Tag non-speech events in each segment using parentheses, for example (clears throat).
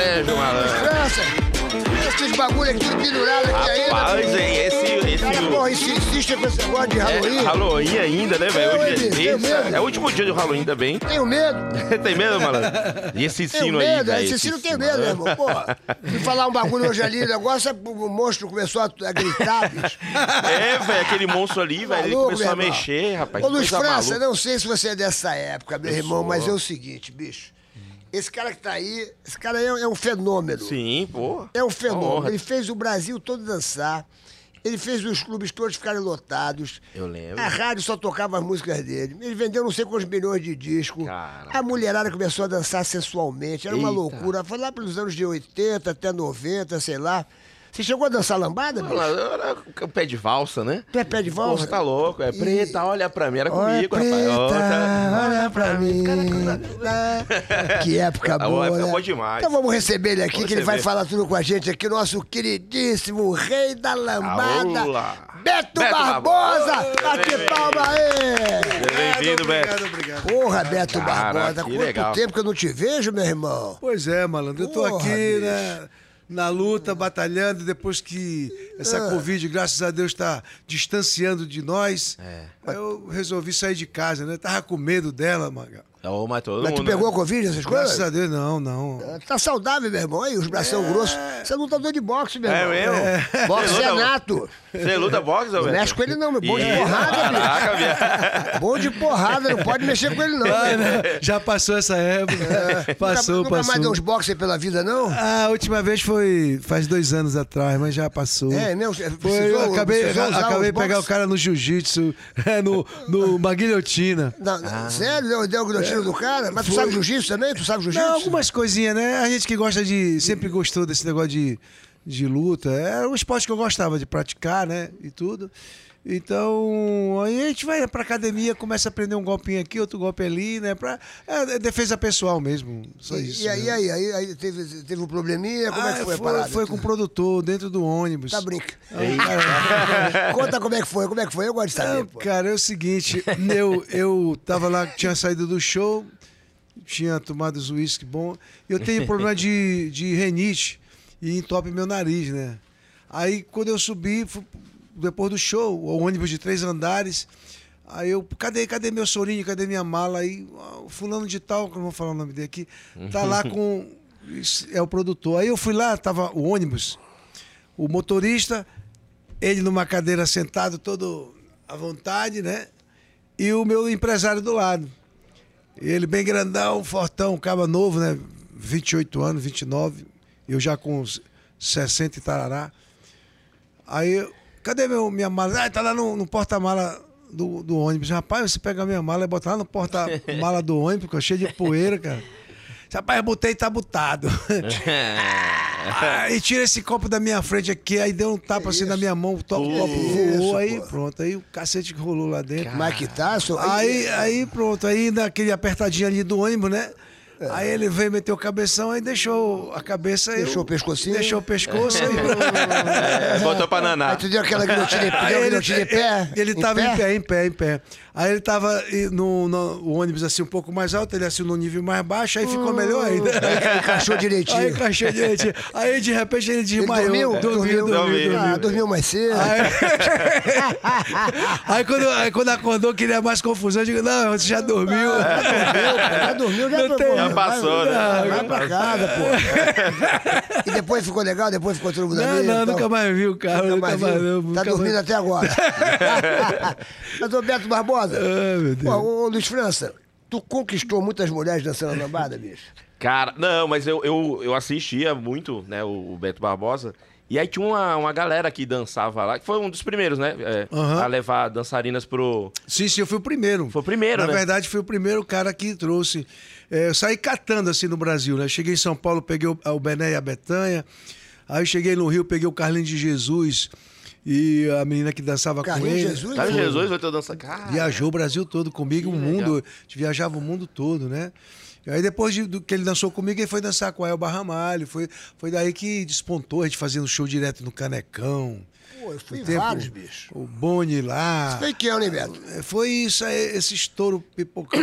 Malandro. França. Esses bagulho aqui pendurado aqui ainda. Rapaz, é esse, esse. Cara, porra, esse insiste com esse negócio de Halloween. É, Halloween ainda, né, velho? Hoje é terça. É o último dia do Halloween também. Tenho medo. (laughs) Tem medo, malandro? E esse Tenho sino aí, medo. velho? Esse sino tem medo, né? irmão. Porra. Fui falar um bagulho hoje ali, o negócio, o monstro começou a, a gritar, bicho. É, velho, aquele monstro ali, velho, ele começou a meu mexer, rapaz. Ô, Luiz França, maluca. não sei se você é dessa época, meu Eu irmão, sou. mas é o seguinte, bicho. Esse cara que tá aí, esse cara é, é um fenômeno. Sim, pô. É um fenômeno. honra. Ele fez o Brasil todo dançar. Ele fez os clubes todos ficarem lotados. Eu lembro. A rádio só tocava as músicas dele. Ele vendeu não sei quantos milhões de discos. Caraca. A mulherada começou a dançar sensualmente. Era uma Eita. loucura. Foi lá pelos anos de 80 até 90, sei lá. Você chegou a dançar lambada, bicho? Era o pé de valsa, né? Tu é pé de valsa? Porra, tá louco. É preta, olha pra mim. Era Olha, comigo, preta, rapaz. Tá- olha pra mim. (laughs) Que época A boa, época né? boa demais. Então vamos receber ele aqui, Vamos que ele vai receber. falar tudo com a gente aqui, nosso queridíssimo rei da lambada, Aula. Beto, Beto Barbosa. Bate Bem-vindo. palma aí. Bem-vindo, Beto. Obrigado, obrigado. Porra, Beto Cara, Barbosa, quanto legal. tempo que eu não te vejo, meu irmão? Pois é, malandro. Eu tô Porra, aqui, bicho. né? Na luta, batalhando, depois que essa Ah. Covid, graças a Deus, está distanciando de nós. É. Aí eu resolvi sair de casa, né? Tava com medo dela, Magal. Ô, mas todo Mas tu mundo. pegou a né? Covid, essas Graças coisas? a Deus, não, não. Tá saudável, meu irmão. Aí, os bração grossos. Você é lutador de boxe, meu É irmão. mesmo? Boxe Você é nato. Você luta boxe, Não mexe com ele não, meu. Bom de Ih, porrada, bicho. Caraca, viado. Bom de porrada, não pode mexer com ele não. Ah, né? Já passou essa época. Passou, nunca, nunca mais deu uns boxers pela vida, não? A última vez foi faz dois anos atrás, mas já passou. É mesmo? Foi, eu acabei, acabei pegar o cara no jiu-jitsu, (laughs) é, no, no, uma guilhotina. Não, não, Sério? Deu, o guilhotina do cara? Mas tu sabe jiu-jitsu também? Tu sabe jiu-jitsu? Não, algumas coisinhas, né? A gente que gosta de. Sempre gostou desse negócio de, de luta. Era um esporte que eu gostava de praticar, né? E tudo. Então, aí a gente vai pra academia, começa a aprender um golpinho aqui, outro golpe ali, né? Pra, é, é defesa pessoal mesmo. Só E, isso. e aí, né? aí, aí, aí teve, teve um probleminha? Como é que Ah, foi a parada? Foi com o produtor, dentro do ônibus. Tá brincando. Aí, cara, (laughs) Conta como é que foi, como é que foi? Eu gosto de saber, Não, pô. cara, é o seguinte, eu, eu tava lá, tinha saído do show, tinha tomado os uísque bom, e eu tenho problema de, de renite e entope meu nariz, né? Aí quando eu subi, depois do show, o ônibus de três andares, aí eu, cadê, cadê meu sorinho, cadê minha mala? Aí, ah, o fulano de tal, que eu não vou falar o nome dele aqui, tá lá com, é o produtor. Aí eu fui lá, tava o ônibus, o motorista, ele numa cadeira sentado todo à vontade, né? E o meu empresário do lado. Ele bem grandão, fortão, caba novo, né? 28 anos, 29. Eu já com uns 60 e tarará. Aí, cadê meu, minha mala? Ah, tá lá no, no porta-mala do, do ônibus. Rapaz, você pega a minha mala e bota lá no porta-mala do ônibus, porque eu cheio de poeira, cara. Rapaz, eu botei e tá botado. (laughs) Aí tira esse copo da minha frente aqui, aí deu um tapa assim na minha mão, o copo voou, aí pô. pronto, aí o cacete que rolou lá dentro. Como é que tá? Sou... Aí, aí pronto, aí naquele apertadinho ali do ônibus, né? Aí ele veio meter o cabeção, aí deixou a cabeça. aí Deixou eu- o pescocinho? Deixou o pescoço. aí, (laughs) É, botou pra Aí nanar. tu deu aquela guilhotina, deu Aí ele, guilhotina em pé? ele tava em pé, em pé, em pé. Aí ele tava no, no- o ônibus assim um pouco mais alto, ele assim no nível mais baixo, aí ficou melhor ainda. Aí encaixou direitinho. Aí encaixou direitinho. Aí de repente ele Ele desmaiou. dormiu? dormiu, dormiu, Dormiu. Ah, dormiu mais cedo. Aí (laughs) quando, aí quando acordou, queria mais confusão, eu digo, não, você já dormiu. (laughs) Já dormiu, já, tem- Já vai- passou, né? Vai, vai pra casa, pô. (laughs) E depois ficou legal? Depois ficou mundo Não, não, então? nunca mais vi o carro. Nunca Nunca mais mais viu? vi. Tá dormindo até agora. Mas, Roberto Barbosa, Ai, meu Deus. pô, ô, Luiz França, tu conquistou muitas mulheres dançando lambada, bicho? Cara, não, mas eu, eu, eu assistia muito, né, o, o Beto Barbosa. E aí tinha uma, uma galera que dançava lá, que foi um dos primeiros, né? é, Aham. A levar dançarinas pro. Sim, sim, eu fui o primeiro. Foi o primeiro, Na né? verdade, fui o primeiro cara que trouxe. é, eu saí catando assim no Brasil, né? Cheguei em São Paulo, peguei o, o Bené e a Betanha. Aí cheguei no Rio, peguei o Carlinhos de Jesus e a menina que dançava com Carlinhos ele. Jesus? Foi. Jesus vai ter dança. Cara, Viajou o Brasil todo comigo, o mundo. legal. A gente viajava o mundo todo, né? E aí depois de- do que ele dançou comigo, ele foi dançar com a Elba Ramalho. Foi, foi daí que despontou, a gente fazendo show direto no Canecão. Pô, eu fui tempo- vários, bicho. O Boni lá. Foi que ano, hein, Beto? É, Foi isso aí, esse estouro pipocão.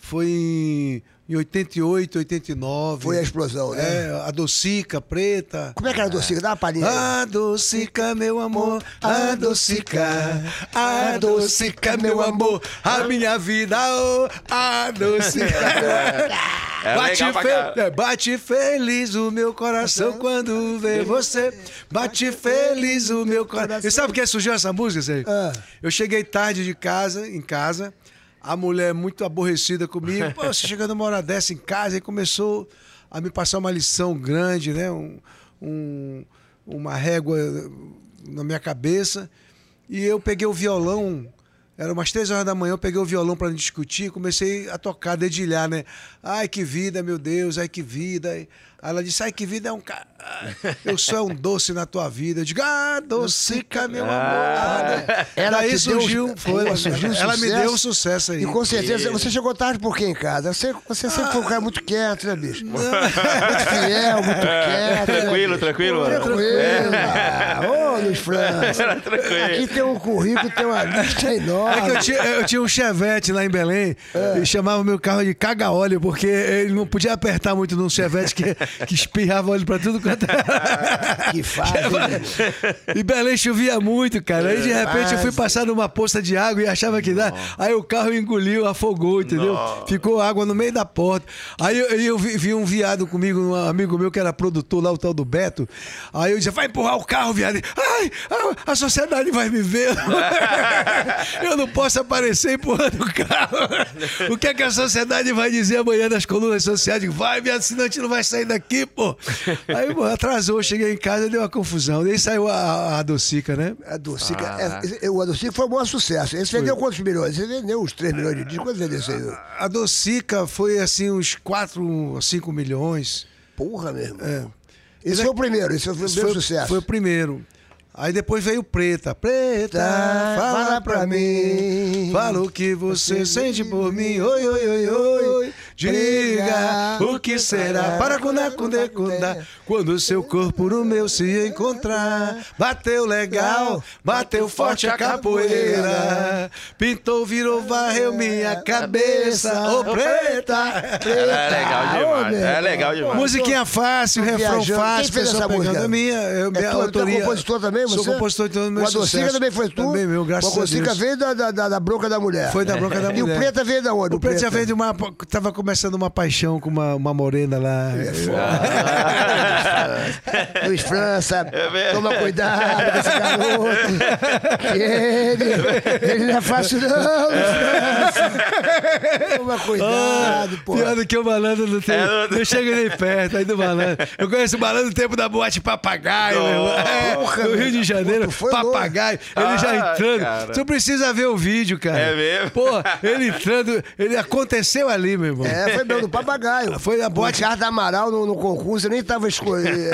Foi em, em 88, 89. Foi a explosão, né? É, a docica preta. Como é que era a docica? Dá uma palhinha. aí. Adocica, meu amor, adocica, adocica, meu amor, a minha vida, oh, adocica. (laughs) É bate, fe- é, bate feliz o meu coração quando vê você. Bate feliz o meu coração. E sabe o que surgiu essa música, Zé? Ah. Eu cheguei tarde de casa, em casa, a mulher muito aborrecida comigo. Pô, você chegando uma hora dessa em casa e começou a me passar uma lição grande, né? Um, um- uma régua na minha cabeça. E eu peguei o violão, era umas três horas da manhã, eu peguei o violão para discutir, comecei a tocar, dedilhar, né? Ai, que vida, meu Deus, ai, que vida. Aí ela disse, ai, que vida é um cara. Eu sou é um doce na tua vida. Eu digo, ah, docica, meu amor. Ah. Ah, Ela Daí te deu- surgiu, foi, Ela surgiu ela me deu um sucesso aí. E com certeza, você chegou tarde por quê em casa? Você, você sempre foi um cara muito quieto, né, bicho? Muito fiel, muito (laughs) quieto. né, Tranquilo, bicho? tranquilo, mano. Tranquilo. Ah, Ô, Luiz França. Tranquilo. Aqui tem um currículo, tem uma lista É que enorme. eu tinha, eu tinha um Chevette lá em Belém e chamava meu carro de caga-óleo, porque ele não podia apertar muito num Chevette que, (laughs) que espirrava óleo pra tudo quanto era. (laughs) Que né? E Belém chovia muito, cara. Aí de repente eu fui Fase. passar numa poça de água e achava que dá. Aí o carro engoliu, afogou, entendeu? Ficou água no meio da porta. Aí eu, eu vi, vi um viado comigo, um amigo meu que era produtor lá, o tal do Beto. Aí eu dizia, vai empurrar o carro, viado. Ele, Ai, a, a sociedade vai me ver. (laughs) eu não posso aparecer empurrando o carro. O que é que a sociedade vai dizer amanhã nas colunas sociais? Vai, viado, senão a gente não vai sair daqui, pô. Aí, pô, atrasou, cheguei em casa, deu uma confusão. Daí saiu a, a docica, né? A Dulcica, Ah. é, é, o Adocica foi um bom sucesso. Esse vendeu quantos milhões? Você vendeu uns 3 milhões de discos. Quanto vendeu isso aí? A docica foi assim uns 4, 5 milhões. Porra, meu irmão. Esse foi o primeiro, esse foi o primeiro foi, sucesso. foi o primeiro. Aí depois veio Preta. Preta, Tá, fala pra mim. Fala o que você sente por mim. Oi, oi, oi, oi. Diga o que será. Para cundá, cundê, cundá. Quando o seu corpo no meu se encontrar. Bateu legal, bateu forte a capoeira. Pintou, virou, varreu minha cabeça. Ô, Preta. É legal demais. É legal demais. Musiquinha fácil, refrão viajando. fácil, Quem fez pessoal essa música? a minha, eu, É minha tu, tu autoria. é compositor também, você? Sou compositor de todo o meu O Adocica também foi tu? Também meu, graças o a Adocica Deus. veio da, da, da, da bronca da mulher. Foi da bronca da E mulher. o Preta veio da onde? O Preto já veio de uma... Tava começando uma paixão com uma, uma morena lá. Luiz (laughs) França, É toma cuidado com esse garoto. (laughs) Ele, ele não é fácil não, Luiz França. Toma cuidado, pô. Pior do que o malandro não tem. É, não- não... chega nem perto aí do malandro. Eu conheço o malandro do tempo da boate papagaio, meu irmão. É, Porra, no Rio de Janeiro, foi papagaio. Ele já Ah, entrando. cara. Tu precisa ver o vídeo, cara. É mesmo? Pô, ele entrando. Ele aconteceu ali, meu irmão. É, foi meu, do papagaio. Foi na boate- O Ricardo Amaral no, no concurso, eu nem tava eh,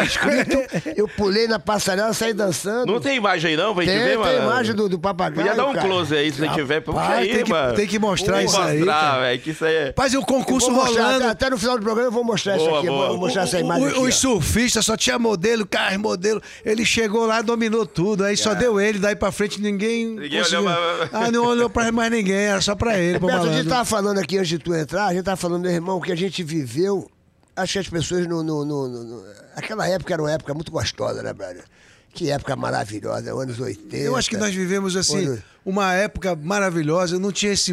escrito. Eu pulei na passarela, saí dançando. Não tem imagem aí não gente tem, ver, tem mano? imagem do, do papagaio. Podia dar um cara. close aí se você tiver. Puxa aí, tem que- mano. tem que mostrar Tem isso aí, mostrar, cara. velho, que isso aí é... Mas o concurso mostrar, rolando. até, até no final do programa eu vou mostrar isso Boa, aqui. boa. Vou mostrar essa O- imagem o- aqui. ó. Os surfistas só tinha modelo, carro, modelo. Ele chegou lá, dominou tudo. Aí só deu ele, daí pra frente ninguém. Ninguém conseguiu. olhou pra- Ah, não olhou pra mais ninguém, era só pra ele. Pra Beto, a gente tava falando aqui antes de tu entrar, a gente tava falando, meu irmão, que a gente viveu. Acho que as pessoas no. no, no- no- aquela época era uma época muito gostosa, né, brother? Que época maravilhosa, anos 80. Eu acho que nós vivemos assim Quando- uma época maravilhosa. Não tinha esse,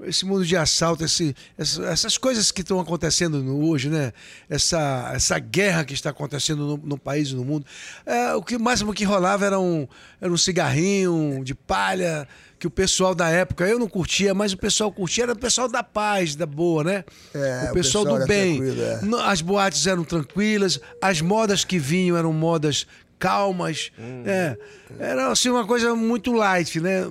esse mundo de assalto, esse, essa- essas coisas que estão acontecendo hoje, né? Essa, essa guerra que está acontecendo no, no país e no mundo. É, o que máximo que rolava era um, era um cigarrinho de palha que o pessoal da época eu não curtia, mas o pessoal curtia era o pessoal da paz, da boa, né? É, o o pessoal, pessoal do bem. é. As boates eram tranquilas, as modas que vinham eram modas calmas. Hum. É, era assim uma coisa muito light, né?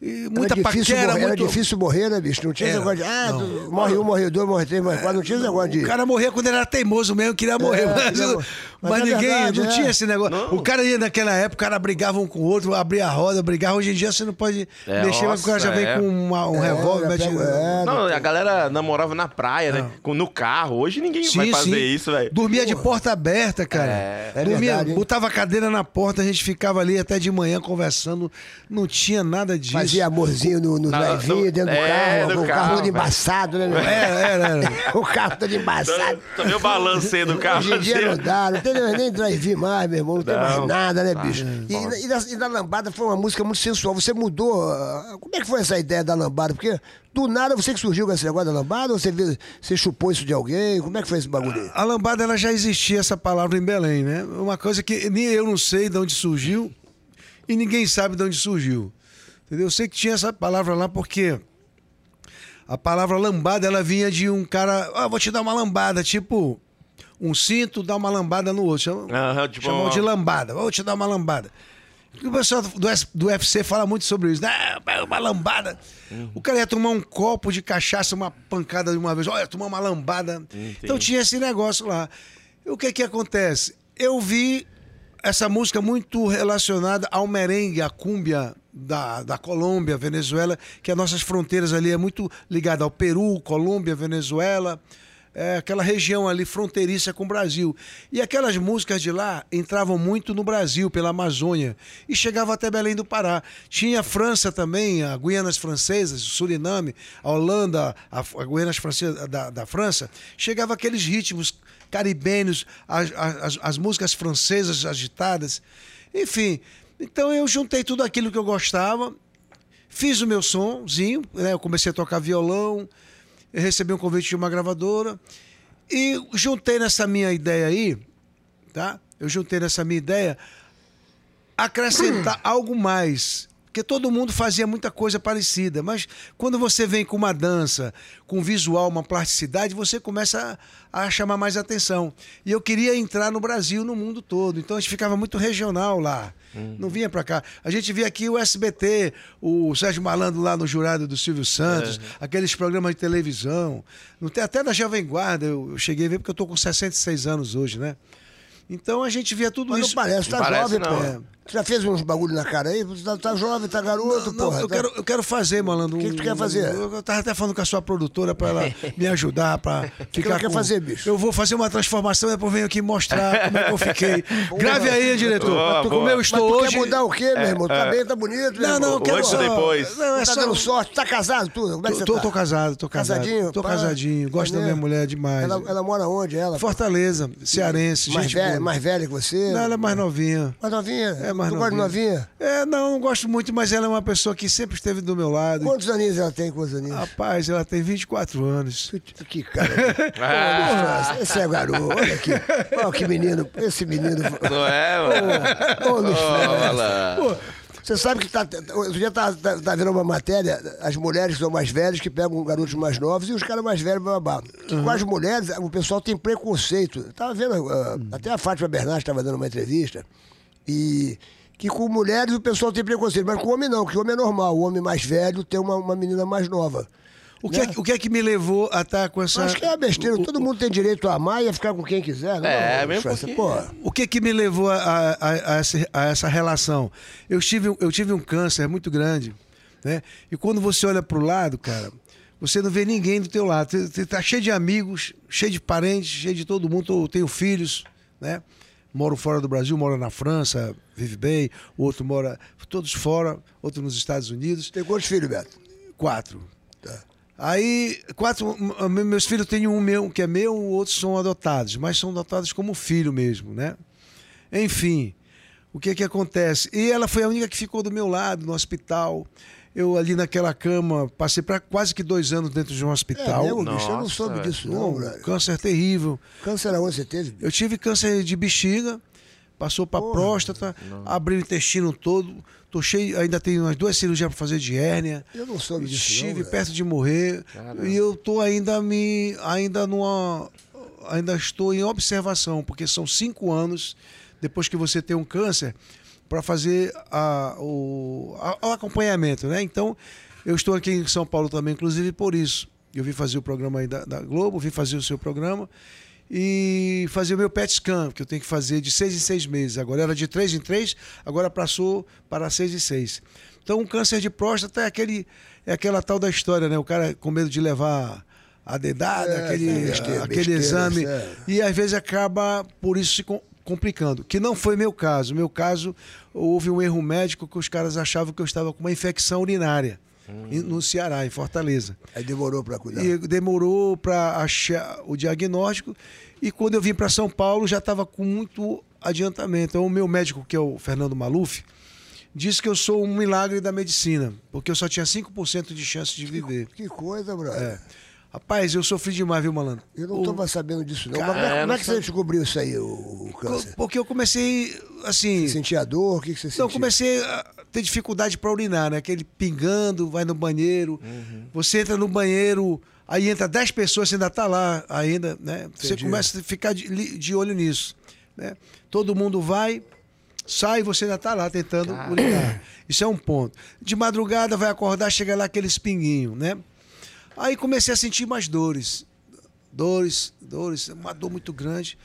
E muita era paquera, morrer, muito... era difícil morrer, né, bicho? Não tinha Era. negócio de. Ah, Não. morre um, morre dois, morre três, morre quatro. Não tinha esse negócio de. O cara morria quando ele era teimoso mesmo, queria morrer. mas queria morrer. Mas Mas é ninguém, verdade, não é. tinha esse negócio. O cara ia naquela época, o cara brigava um com o outro, abria a roda, brigava. Hoje em dia você não pode É, mexer, mas o cara já nossa, vem é. com uma- um É, revólver, mete... é, Não, a galera namorava na praia, né? Com- No carro. Hoje ninguém vai fazer isso, velho. Dormia de porta aberta, cara. É. É Dormia, verdade, botava a cadeira na porta, a gente ficava ali até de manhã conversando. Não tinha nada disso. fazia amorzinho no, no Na- no- dentro do é, carro, do com (laughs) o carro, todo embaçado, né? Era, era, era. o carro todo embaçado. Também o balancei do carro. Hoje em dia assim, não dá, não tem nem drive-in mais, meu irmão, não, tem mais nada, né, Ah, bicho? E, foda. na- e, na, e na lambada foi uma música muito sensual. Você mudou. ah, Como é que foi essa ideia da lambada? Porque do nada você que surgiu com esse negócio da lambada ou você, você chupou isso de alguém? Como é que foi esse bagulho aí? A lambada ela já existia essa palavra em Belém, né? Uma coisa que nem eu não sei de onde surgiu e ninguém sabe de onde surgiu. Entendeu? Eu sei que tinha essa palavra lá porque a palavra lambada ela vinha de um cara, ah, vou te dar uma lambada, tipo um cinto dá uma lambada no outro. Chama, Aham, tipo chamam uma- de lambada. Vou te dar uma lambada. O pessoal do, do UFC fala muito sobre isso. Ah, uma lambada. O cara ia tomar um copo de cachaça, uma pancada de uma vez. Olha, tomar uma lambada. Então tinha esse negócio lá. E o que que acontece? Eu vi essa música muito relacionada ao merengue, à cúmbia da, da Colômbia, Venezuela, que as nossas fronteiras ali é muito ligada ao Peru, Colômbia, Venezuela é, aquela região ali fronteiriça com o Brasil. E aquelas músicas de lá entravam muito no Brasil, pela Amazônia, e chegavam até Belém do Pará. Tinha a França também, a Guianas Francesas, o Suriname, a Holanda, a, a Guianas Francesa da, da França. Chegava aqueles ritmos caribenhos, as, as, as músicas francesas agitadas. Enfim, então eu juntei tudo aquilo que eu gostava, Fiz o meu somzinho, né? Eu comecei a tocar violão, eu recebi um convite de uma gravadora e juntei nessa minha ideia aí, tá? Eu juntei nessa minha ideia acrescentar (clears throat) algo mais. Porque todo mundo fazia muita coisa parecida, mas quando você vem com uma dança, com um visual, uma plasticidade, você começa a, a chamar mais atenção. E eu queria entrar no Brasil, no mundo todo. Então a gente ficava muito regional lá. Não vinha pra cá. A gente via aqui o SBT, o Sérgio Malandro lá no jurado do Silvio Santos, aqueles programas de televisão. Não tem, até da Jovem Guarda eu, eu cheguei a ver porque eu tô com 66 anos hoje, né? Então a gente via tudo Mas não isso. parece, tá Não parece, jovem, não. pô. É. Você já fez uns bagulho na cara aí? Você tá, tá jovem, tá garoto, Não, porra. eu, tá- quero, eu quero fazer, malandro. O que que tu quer fazer? Eu, eu tava até falando com a sua produtora pra ela (laughs) me ajudar, pra ficar. ela quer com- fazer, bicho? Eu vou fazer uma transformação, depois venho aqui mostrar como é que eu fiquei. (laughs) Grave aí, diretor. Boa, como boa. eu Mas estou tu hoje. quer mudar o quê, meu irmão? Tá bem, tá bonito, Não, não, eu quero. Antes ou depois? Não, é tá só. dando sorte, tá casado, tudo? Como é que Tô, você tô, tá? tô casado, tô casado. Casadinho? Tô casadinho, gosto da minha mulher demais. Ela, ela mora onde, ela? Fortaleza, cearense, mais, gente velha, boa. mais velha que você? Não, ela é mais novinha. Mais novinha? É mais tu gosta de novinha? É, não, não gosto muito, mas ela é uma pessoa que sempre esteve do meu lado. Quantos aninhos ela tem, quantos aninhos? Rapaz, ela tem 24 anos. Que, cara. (laughs) Ô, França, esse é garoto. Olha aqui. Olha que menino. Esse menino. Não é, mano? Ô, Luiz. Você sabe que tá, outro dia tá, tá, tá vendo uma matéria, as mulheres que são mais velhas que pegam garotos mais novos e os caras mais velhos babá. Que Com as mulheres, o pessoal tem preconceito. Tava vendo, ah, até a Fátima Bernardes estava dando uma entrevista, e que com mulheres o pessoal tem preconceito, mas com homem não, que o homem é normal. O homem mais velho tem uma, uma menina mais nova. O que, é, que- o que é que me levou a estar com essa. Acho que é uma besteira. o- Todo mundo tem direito a amar e a ficar com quem quiser. Não, É, mesmo porque- Pô, O que que me levou a, a- a- a essa, a essa relação? Eu tive, eu tive um câncer muito grande, né? E quando você olha pro lado, cara, você não vê ninguém do teu lado. Você, você tá cheio de amigos, cheio de parentes, cheio de todo mundo. Eu tenho filhos, né? Moro fora do Brasil, moro na França, vive bem. O outro mora, todos fora, outro nos Estados Unidos. tem quantos filhos, Beto? Quatro. Tá. Aí, quatro, meus filhos têm um meu que é meu, outros são adotados, mas são adotados como filho mesmo, né? Enfim, o que que acontece? E ela foi a única que ficou do meu lado no hospital. Eu ali naquela cama, passei para quase que dois anos dentro de um É, hospital. mesmo, bicho, eu não soube velho. disso, não, Não, câncer terrível. Câncer aonde você teve? bicho? Eu tive câncer de bexiga, passou para próstata, abriu o intestino todo. Tô cheio, ainda tenho umas duas cirurgias para fazer de hérnia. Eu não soube disso, não, Estive velho. perto de morrer e eu tô ainda me ainda numa ainda estou em observação porque são cinco anos depois que você tem um câncer para fazer a, o, a- o acompanhamento, né? Então eu estou aqui em São Paulo também, inclusive por isso. Eu vim fazer o programa aí da, da Globo, vim fazer o seu programa e fazer o meu PET scan, que eu tenho que fazer de seis em seis meses. Agora era de três em três, agora passou para seis em seis. Então, o câncer de próstata é, aquele, é aquela tal da história, né? O cara com medo de levar a dedada, É, aquele, besteira, aquele besteira, exame. é. E às vezes acaba, por isso, se complicando. Que não foi meu caso. Meu caso, houve um erro médico que os caras achavam que eu estava com uma infecção urinária. em- No Ceará, em Fortaleza. Aí demorou pra cuidar. E demorou para achar o diagnóstico. E quando eu vim para São Paulo, já estava com muito adiantamento. Então, o meu médico, que é o Fernando Maluf, disse que eu sou um milagre da medicina, porque eu só tinha 5% de chance de viver. Que coisa, brother. É. Rapaz, eu sofri demais, viu, malandro? Eu não O- estava sabendo disso, não. Cara, Mas como é, como não é que você descobriu isso aí, o, o câncer? Porque eu comecei, assim... Sentia dor? O que, que você sentia? Não, comecei a ter dificuldade para urinar, né? Aquele pingando, vai no banheiro. Você entra no banheiro, aí entra 10 pessoas, você ainda tá lá ainda, né? Você Entendi. começa a ficar de, de olho nisso, né? Todo mundo vai, sai, você ainda tá lá tentando urinar. Isso é um ponto. De madrugada vai acordar, chega lá aquele espinguinho, né? Aí comecei a sentir mais dores. Dores, dores, uma dor muito grande.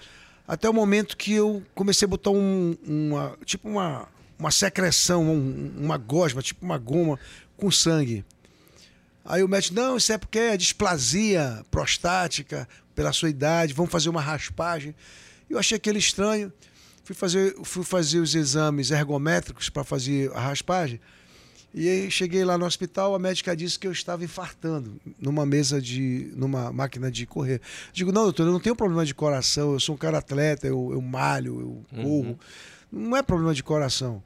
Até o momento que eu comecei a botar um, uma, tipo uma, uma secreção, um- uma gosma, tipo uma goma com sangue. Aí o médico, não, isso é porque é displasia prostática pela sua idade, vamos fazer uma raspagem. Eu achei aquele estranho. Fui fazer, fui fazer os exames ergométricos para fazer a raspagem. E aí cheguei lá no hospital, a médica disse que eu estava infartando numa mesa de. numa máquina de correr. Digo, não, doutor, eu não tenho problema de coração, eu sou um cara atleta, eu, eu malho, eu corro. Não é problema de coração.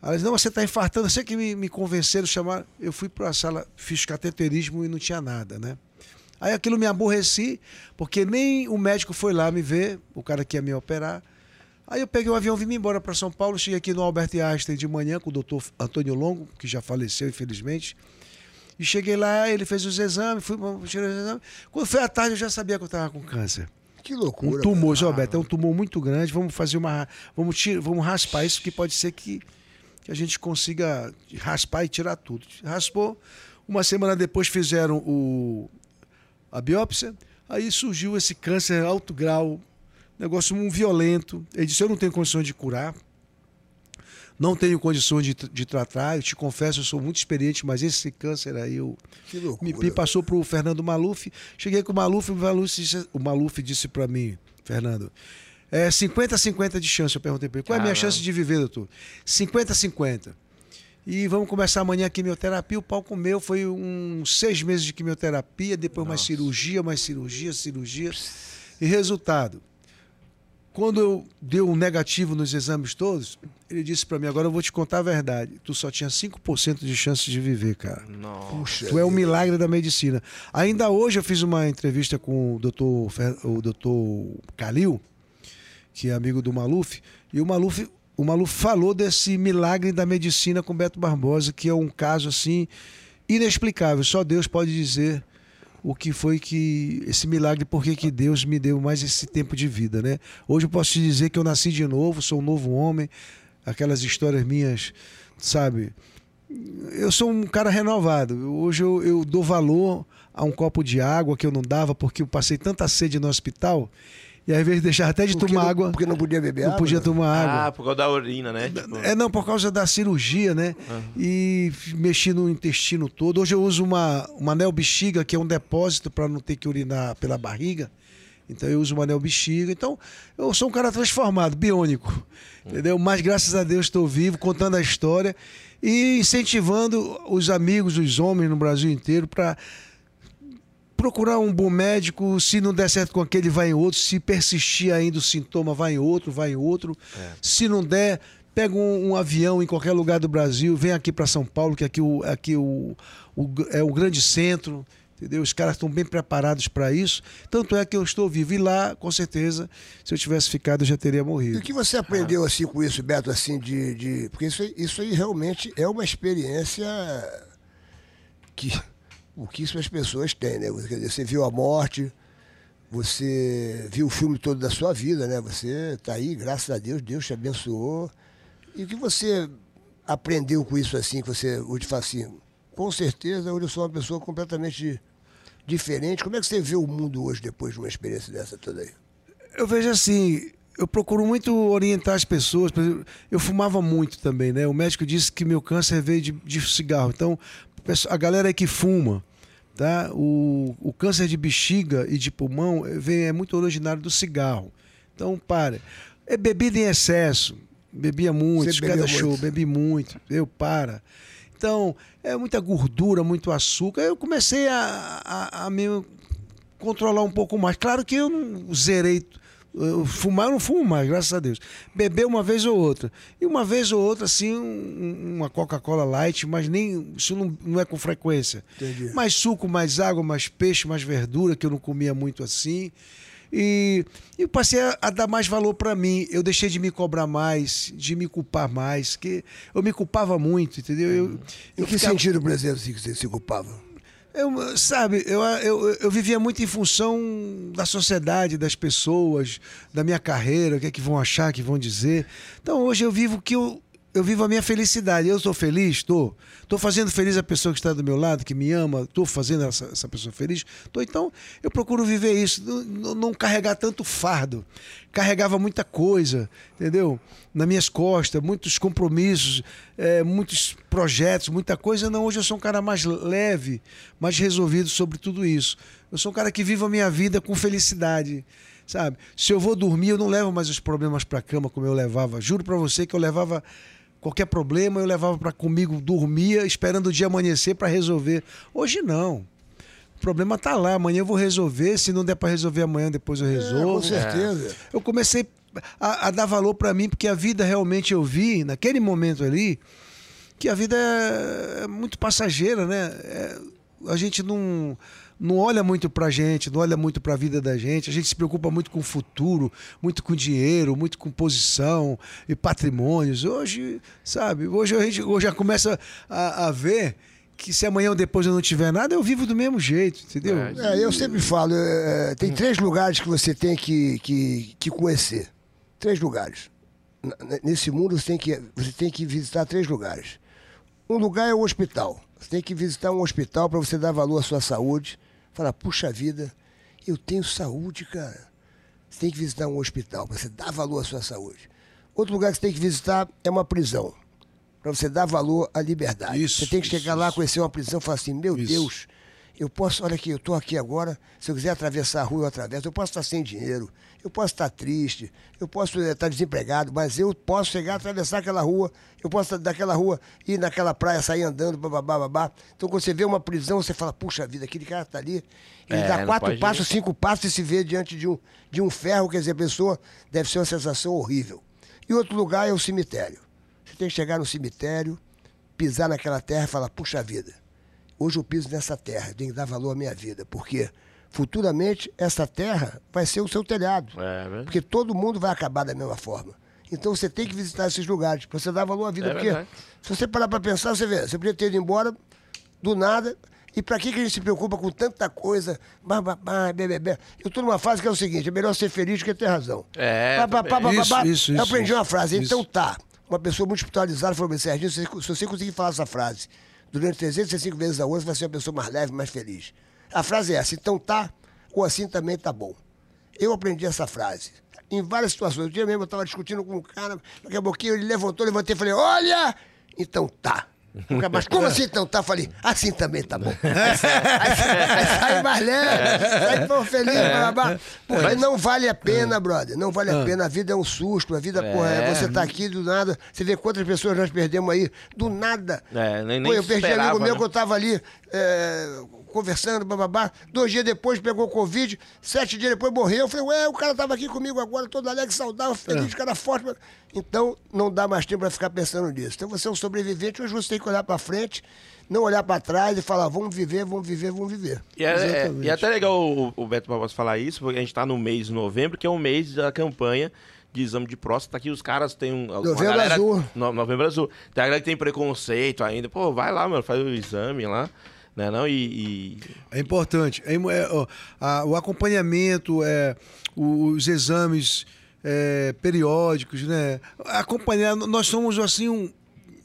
Ela disse, não, você está infartando, você que me, me convenceram, chamaram. Eu fui para a sala, fiz cateterismo e não tinha nada, né? Aí aquilo me aborreci, porque nem o médico foi lá me ver, o cara que ia me operar. Aí eu peguei o avião, vim embora para São Paulo, cheguei aqui no Albert Einstein de manhã com o doutor Antônio Longo, que já faleceu, infelizmente. E cheguei lá, ele fez os exames, fui tirei os exames. Quando foi à tarde, eu já sabia que eu estava com câncer. Que Um loucura. tumor, Zé Alberto, é um tumor muito grande. Vamos fazer uma. Vamos, tirar, vamos raspar isso, que pode ser que, que a gente consiga raspar e tirar tudo. Raspou. Uma semana depois fizeram o, a biópsia. Aí surgiu esse câncer alto grau, negócio um violento. Ele disse: Eu não tenho condições de curar. Não tenho condições de, de tratar. Eu te confesso, eu sou muito experiente, mas esse câncer aí eu, me, me passou para o Fernando Maluf. Cheguei com o Maluf, o Maluf disse, o Maluf disse para mim, Fernando, é 50-50 de chance. Eu perguntei para ele, qual é a minha chance de viver, doutor? 50-50. E vamos começar amanhã a quimioterapia. O pau comeu, foi uns seis meses de quimioterapia, depois mais cirurgia, mais cirurgia, cirurgia. E resultado, quando eu dei um negativo nos exames todos, ele disse para mim, agora eu vou te contar a verdade. Tu só tinha 5% de chance de viver, cara. Nossa. Puxa. Tu é um milagre da medicina. Ainda hoje eu fiz uma entrevista com o doutor, o doutor Calil, que é amigo do Maluf, e o Maluf, o Maluf falou desse milagre da medicina com Beto Barbosa, que é um caso assim inexplicável. Só Deus pode dizer o que foi que esse milagre, por que que Deus me deu mais esse tempo de vida, né? Hoje eu posso te dizer que eu nasci de novo, sou um novo homem, aquelas histórias minhas, sabe? eu sou um cara renovado. Hoje eu, eu dou valor a um copo de água que eu não dava porque eu passei tanta sede no hospital e às vezes deixava até de Porque tomar não- água. Porque não podia beber não água? podia né? tomar água. Ah, por causa da urina, né? Tipo, É, não, por causa da cirurgia, né? E mexi no intestino todo. Hoje eu uso uma, uma anel bexiga, que é um depósito para não ter que urinar pela barriga. Então eu uso uma anel bexiga. Então eu sou um cara transformado, biônico. Entendeu? Mas graças a Deus estou vivo, contando a história e incentivando os amigos, os homens no Brasil inteiro para procurar um bom médico, se não der certo com aquele, vai em outro, se persistir ainda o sintoma, vai em outro, vai em outro. Se não der, pega um, um avião em qualquer lugar do Brasil, vem aqui para São Paulo, que aqui, o, aqui o, o- é o grande centro, entendeu? Os caras estão bem preparados para isso. Tanto é que eu estou vivo. E lá, com certeza, se eu tivesse ficado, eu já teria E o morrido. que você aprendeu assim com isso, Beto, assim, de. de- porque isso, isso aí realmente é uma experiência que pouquíssimas pessoas têm, né? Quer dizer, você viu a morte, você viu o filme todo da sua vida, né? Você tá aí, graças a Deus, Deus te abençoou. E o que você aprendeu com isso assim, que você hoje fala assim, com certeza hoje eu sou uma pessoa completamente diferente. Como é que você vê o mundo hoje depois de uma experiência dessa toda aí? Eu vejo assim, eu procuro muito orientar as pessoas. Eu fumava muito também, né? O médico disse que meu câncer veio de, de cigarro. Então, a galera aí que fuma, tá? O, o câncer de bexiga e de pulmão eh, vem, é muito originário do cigarro. Então, para. É bebida em excesso. Bebia muito, cada show, bebi muito. Eu para. Então, é muita gordura, muito açúcar. Eu comecei a, a, a me controlar um pouco mais. Claro que eu não zerei. Fumar eu não fumo mais, graças a Deus. Beber uma vez ou outra. E uma vez ou outra, assim, um- uma Coca-Cola light, mas nem. Isso não, não é com frequência. Entendi. Mais suco, mais água, mais peixe, mais verdura, que eu não comia muito assim. E eu passei a, a dar mais valor para mim. Eu deixei de me cobrar mais, de me culpar mais, que eu me culpava muito, entendeu? Eu, Em eu que ficava- sentido, por exemplo, se você se culpava? Eu, sabe, eu, eu, eu vivia muito em função da sociedade, das pessoas, da minha carreira, o que é que vão achar, o que vão dizer. Então hoje eu vivo o que eu, eu vivo a minha felicidade. Eu estou feliz? Estou. Estou fazendo feliz a pessoa que está do meu lado, que me ama, estou fazendo essa, essa pessoa feliz? Estou. Então eu procuro viver isso, não, não- carregar tanto fardo. Carregava muita coisa, entendeu? Nas minhas costas, muitos compromissos, eh, muitos projetos, muita coisa. Não, hoje eu sou um cara mais leve, mais resolvido sobre tudo isso. Eu sou um cara que vive a minha vida com felicidade, sabe? Se eu vou dormir, eu não levo mais os problemas para cama como eu levava. Juro para você que eu levava qualquer problema, eu levava para comigo, dormia, esperando o dia amanhecer para resolver. Hoje não. O problema tá lá, amanhã eu vou resolver, se não der para resolver amanhã, depois eu É, resolvo. com certeza. Eu comecei a, a dar valor para mim, porque a vida realmente eu vi, naquele momento ali, que a vida é, é muito passageira, né? É, a gente não, não olha muito pra gente, não olha muito pra vida da gente. A gente se preocupa muito com o futuro, muito com dinheiro, muito com posição e patrimônios. Hoje, sabe, hoje a gente hoje já começa a, a ver que se amanhã ou depois eu não tiver nada, eu vivo do mesmo jeito, entendeu? É. É, eu sempre falo, é, tem três lugares que você tem que, que, que conhecer. Três lugares. Nesse mundo você tem, que, você tem que visitar três lugares. Um lugar é o hospital. Você tem que visitar um hospital para você dar valor à sua saúde. Falar, puxa vida, eu tenho saúde, cara. Você tem que visitar um hospital para você dar valor à sua saúde. Outro lugar que você tem que visitar é uma prisão. Para você dar valor à liberdade. Isso, você tem que chegar isso, lá, conhecer uma prisão e falar assim, meu. Deus, eu posso, olha aqui, eu estou aqui agora, se eu quiser atravessar a rua, eu atravesso. Eu posso estar sem dinheiro, eu posso estar triste, eu posso eh, estar desempregado, mas eu posso chegar a atravessar aquela rua, eu posso daquela rua ir naquela praia, sair andando, babá, babá. Então quando você vê uma prisão, você fala, puxa vida, aquele cara está ali, ele É, dá quatro passos, cinco passos e se vê diante de um, de um ferro, quer dizer, a pessoa deve ser uma sensação horrível. E outro lugar é o cemitério. Você tem que chegar no cemitério, pisar naquela terra e falar, puxa vida, hoje eu piso nessa terra, eu tenho que dar valor à minha vida, porque futuramente essa terra vai ser o seu telhado. É, né? Porque todo mundo vai acabar da mesma forma. Então você tem que visitar esses lugares, para você dar valor à vida. É porque verdade. se você parar para pensar, você vê, você podia ter ido embora do nada. E para que, que a gente se preocupa com tanta coisa? Eu estou numa fase que é o seguinte: é melhor ser feliz do que ter razão. É, Bah, bah, bah, Isso, bah. isso, Eu isso, aprendi uma frase. isso. Então tá. Uma pessoa muito espiritualizada falou para Serginho: se se você conseguir falar essa frase durante 365 vezes ao ano, você vai ser uma pessoa mais leve, mais feliz. A frase é essa: então tá, ou assim também tá bom. Eu aprendi essa frase. Em várias situações. Um dia mesmo eu estava discutindo com um cara, daqui a pouquinho ele levantou, levantei e falei: olha, então tá. Mas como assim então tá? Falei, assim também tá bom. (laughs) Aí, aí, sai mais leve, sai tão feliz, blá, blá. Porque não vale a pena, brother. Não vale a pena. A vida é um susto. A vida, porra, é É. você tá aqui do nada. Você vê quantas pessoas nós perdemos aí, do nada. É, nem- Pô, nem eu perdi esperava, amigo meu né? que eu tava ali é, conversando, bababá. Dois dias depois pegou Covid, sete dias depois morreu. Eu falei, ué, o cara tava aqui comigo agora, todo alegre, saudável, feliz, cara forte. Então, não dá mais tempo pra ficar pensando nisso. Então, você é um sobrevivente, hoje você tem que olhar pra frente, não olhar pra trás e falar, vamos viver, vamos viver, vamos viver. E é, é- e é até legal o, o Beto Barbosa falar isso, porque a gente tá no mês de novembro, que é o mês da campanha de exame de próstata, que os caras têm um. Novembro galera- Azul. No- novembro Azul. Tem a galera que tem preconceito ainda. Pô, vai lá, mano, faz o exame lá. Né, não? E. e- É importante. É, é, ó, a- o acompanhamento, é, os exames é, periódicos, né? Acompanhar, nós somos assim um,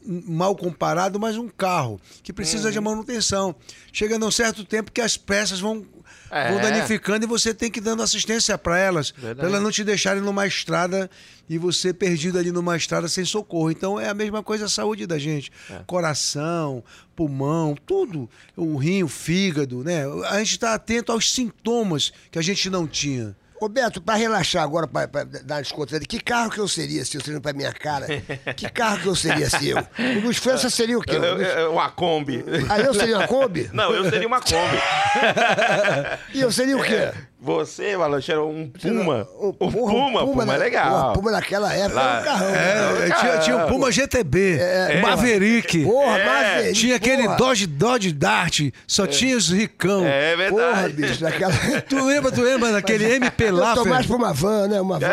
mal comparado, mas um carro que precisa de manutenção. Chega num certo tempo que as peças vão, É. vão danificando e você tem que ir dando assistência para elas, para elas não te deixarem numa estrada e você perdido ali numa estrada sem socorro. Então é a mesma coisa a saúde da gente. Coração, pulmão, tudo. O rim, o fígado, né? A gente está atento aos sintomas que a gente não tinha. Ô Beto, pra relaxar agora, pra dar descontraída, que carro que eu seria se eu seria pra minha cara? Que carro que eu seria se eu? O Luiz França seria o quê? Eu- Luiz- eu- Uma Kombi. Aí eu seria uma Kombi? Não, eu seria uma Kombi. (laughs) E eu seria o quê? Você, Malanche, era um Puma. O O Puma, Puma, é legal. O Puma naquela época Lá- era um carrão. É, tinha, tinha o Puma GTB, Maverick. Porra, É. Maverick, Tinha aquele porra. Dodge Dodge Dart, só tinha os ricão. É Porra, verdade. bicho, naquela... (laughs) Tu lembra, tu lembra daquele MP Eu lá, tô mais pra uma van, né? Uma van.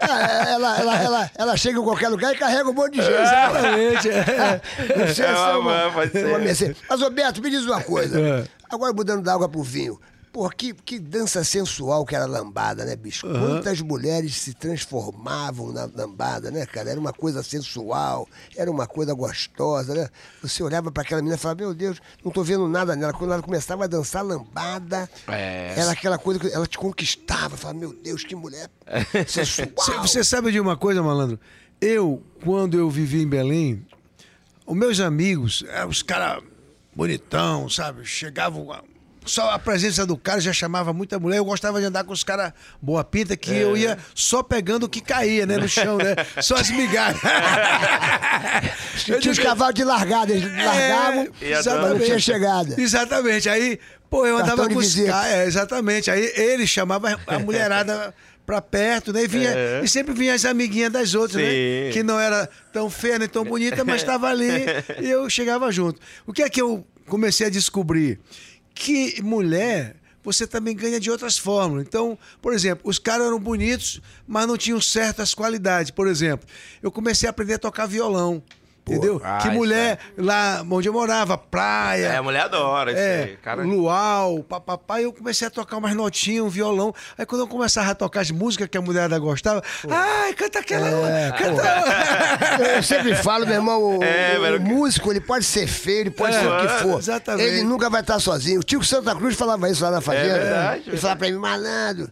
Ah, ela, ela, ela, ela chega em qualquer lugar e carrega um monte de gente. Exatamente. é. Não sei É uma é uma, van, pode é uma ser. Mercedes. Mas, Roberto, me diz uma coisa. (laughs) É. Agora mudando da água pro vinho. Porra, que, que dança sensual que era a lambada, né, bicho? Quantas mulheres se transformavam na lambada, né, cara? Era uma coisa sensual, era uma coisa gostosa, né? Você olhava pra aquela menina e falava, meu Deus, não tô vendo nada nela. Quando ela começava a dançar lambada, É. era aquela coisa que ela te conquistava. Falava, meu Deus, que mulher (laughs) sensual. Você, sabe de uma coisa, malandro? Eu, quando eu vivi em Belém, os meus amigos, eh, os caras bonitão, sabe? Chegavam. a- Só a presença do cara já chamava muita mulher. Eu gostava de andar com os caras boa pinta, que eu ia só pegando o que caía, né? No chão, né? Só as migalhas. (laughs) Tinha os cavalos de largada, eles largavam, E a não tinha chegada. Exatamente. Aí, pô, eu Cartão andava com os caras. É, exatamente. Aí ele chamava a mulherada pra perto, né? E, vinha, e sempre vinha as amiguinhas das outras, né? Sim. Que não era tão feia nem tão bonita, mas estava ali (laughs) e eu chegava junto. O que é que eu comecei a descobrir? Que mulher. Você também ganha de outras formas. Então, por exemplo, os caras eram bonitos, mas não tinham certas qualidades. Por exemplo, eu comecei a aprender a tocar violão. Entendeu? ah, que mulher lá onde eu morava, praia, É, a mulher adora isso é, aí. Cara... luau, papapá, eu comecei a tocar umas notinhas, um violão. Aí quando eu começava a tocar as músicas que a mulherada gostava, ai, canta aquela. É, canta... (laughs) Eu sempre falo, meu irmão, o, É, o- o músico, ele pode ser feio, ele pode É, ser o que for. exatamente. Ele nunca vai estar sozinho. O Tico Santa Cruz falava isso lá na fazenda. verdade, ele falava pra mim, malandro,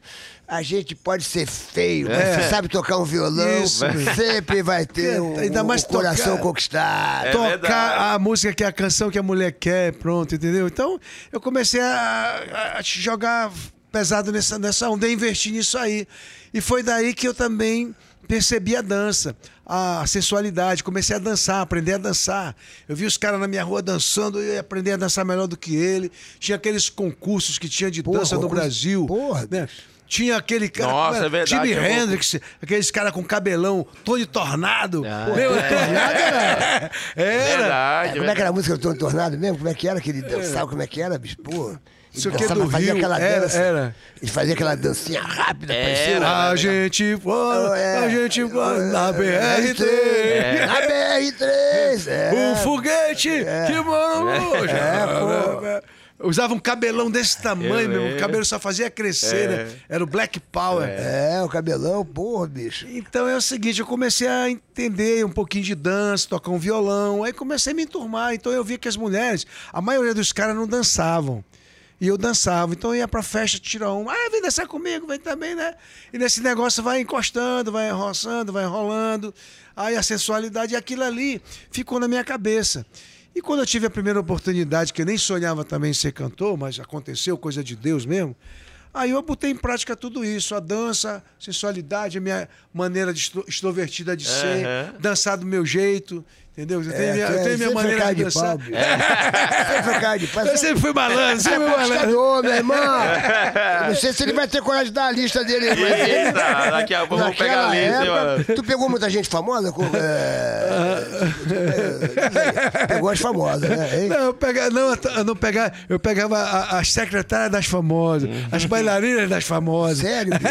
a gente pode ser feio, mas você sabe tocar um violão, É. Isso. sempre vai ter um, Ainda mais um coração tocar- conquistado. É tocar verdade. a música que é a canção que a mulher quer, pronto, entendeu? Então eu comecei a, a jogar pesado nessa, nessa onda, a investir nisso aí. E foi daí que eu também percebi a dança, a sensualidade, comecei a dançar, aprender a dançar. Eu vi os caras na minha rua dançando, eu ia aprender a dançar melhor do que ele. Tinha aqueles concursos que tinha de Porra, dança no Brasil. porra, né? Tinha aquele cara. Nossa, era? é verdade, Jimi concurso. Hendrix, aqueles caras com cabelão, Tony Tornado. Ah, Meu, é. Tornado era. era. Verdade. Como é que era a música do Tony Tornado mesmo? Como é que era que ele dançava? Como é que era, bicho? Pô. Ele Isso aqui é do fazia Rio, aquela era, dança. era. Ele fazia aquela dancinha rápida, Era. parecia. A gente foi, É. a gente foi na BR3. É. Na BR3. É. (laughs) O foguete que mora hoje. Usava um cabelão desse tamanho, Eu meu. O cabelo só fazia crescer, né? Era o Black Power. É, o cabelão, porra, bicho. Então é o seguinte, eu comecei a entender um pouquinho de dança, tocar um violão, aí comecei a me enturmar. Então eu vi que as mulheres, a maioria dos caras não dançavam. E eu dançava. Então eu ia pra festa tirar um. Ah, vem dançar comigo, vem também, né? E nesse negócio vai encostando, vai roçando, vai enrolando. Aí a sensualidade, aquilo ali ficou na minha cabeça. E quando eu tive a primeira oportunidade, que eu nem sonhava também ser cantor, mas aconteceu, coisa de Deus mesmo. Aí eu botei em prática tudo isso, a dança, a sensualidade, a minha maneira de extro- extrovertida de ser, Aham. dançar do meu jeito, entendeu? Eu tenho, É, minha, eu é- tenho minha maneira de de pau, bicho. Sempre foi cara de pau. Eu sempre fui malandro, sempre fui é malandro. meu irmão. Eu não sei se ele vai ter coragem de dar a lista dele. Mas ele, Eita, daqui a pouco eu vou pegar a lista, época, tu pegou muita gente famosa? Com, é, é, pegou as famosas, né? hein? Não, eu pegava, não, eu não pegava, eu pegava a- as secretárias das famosas, as bailarinas das famosas. Sério, bicho? (laughs)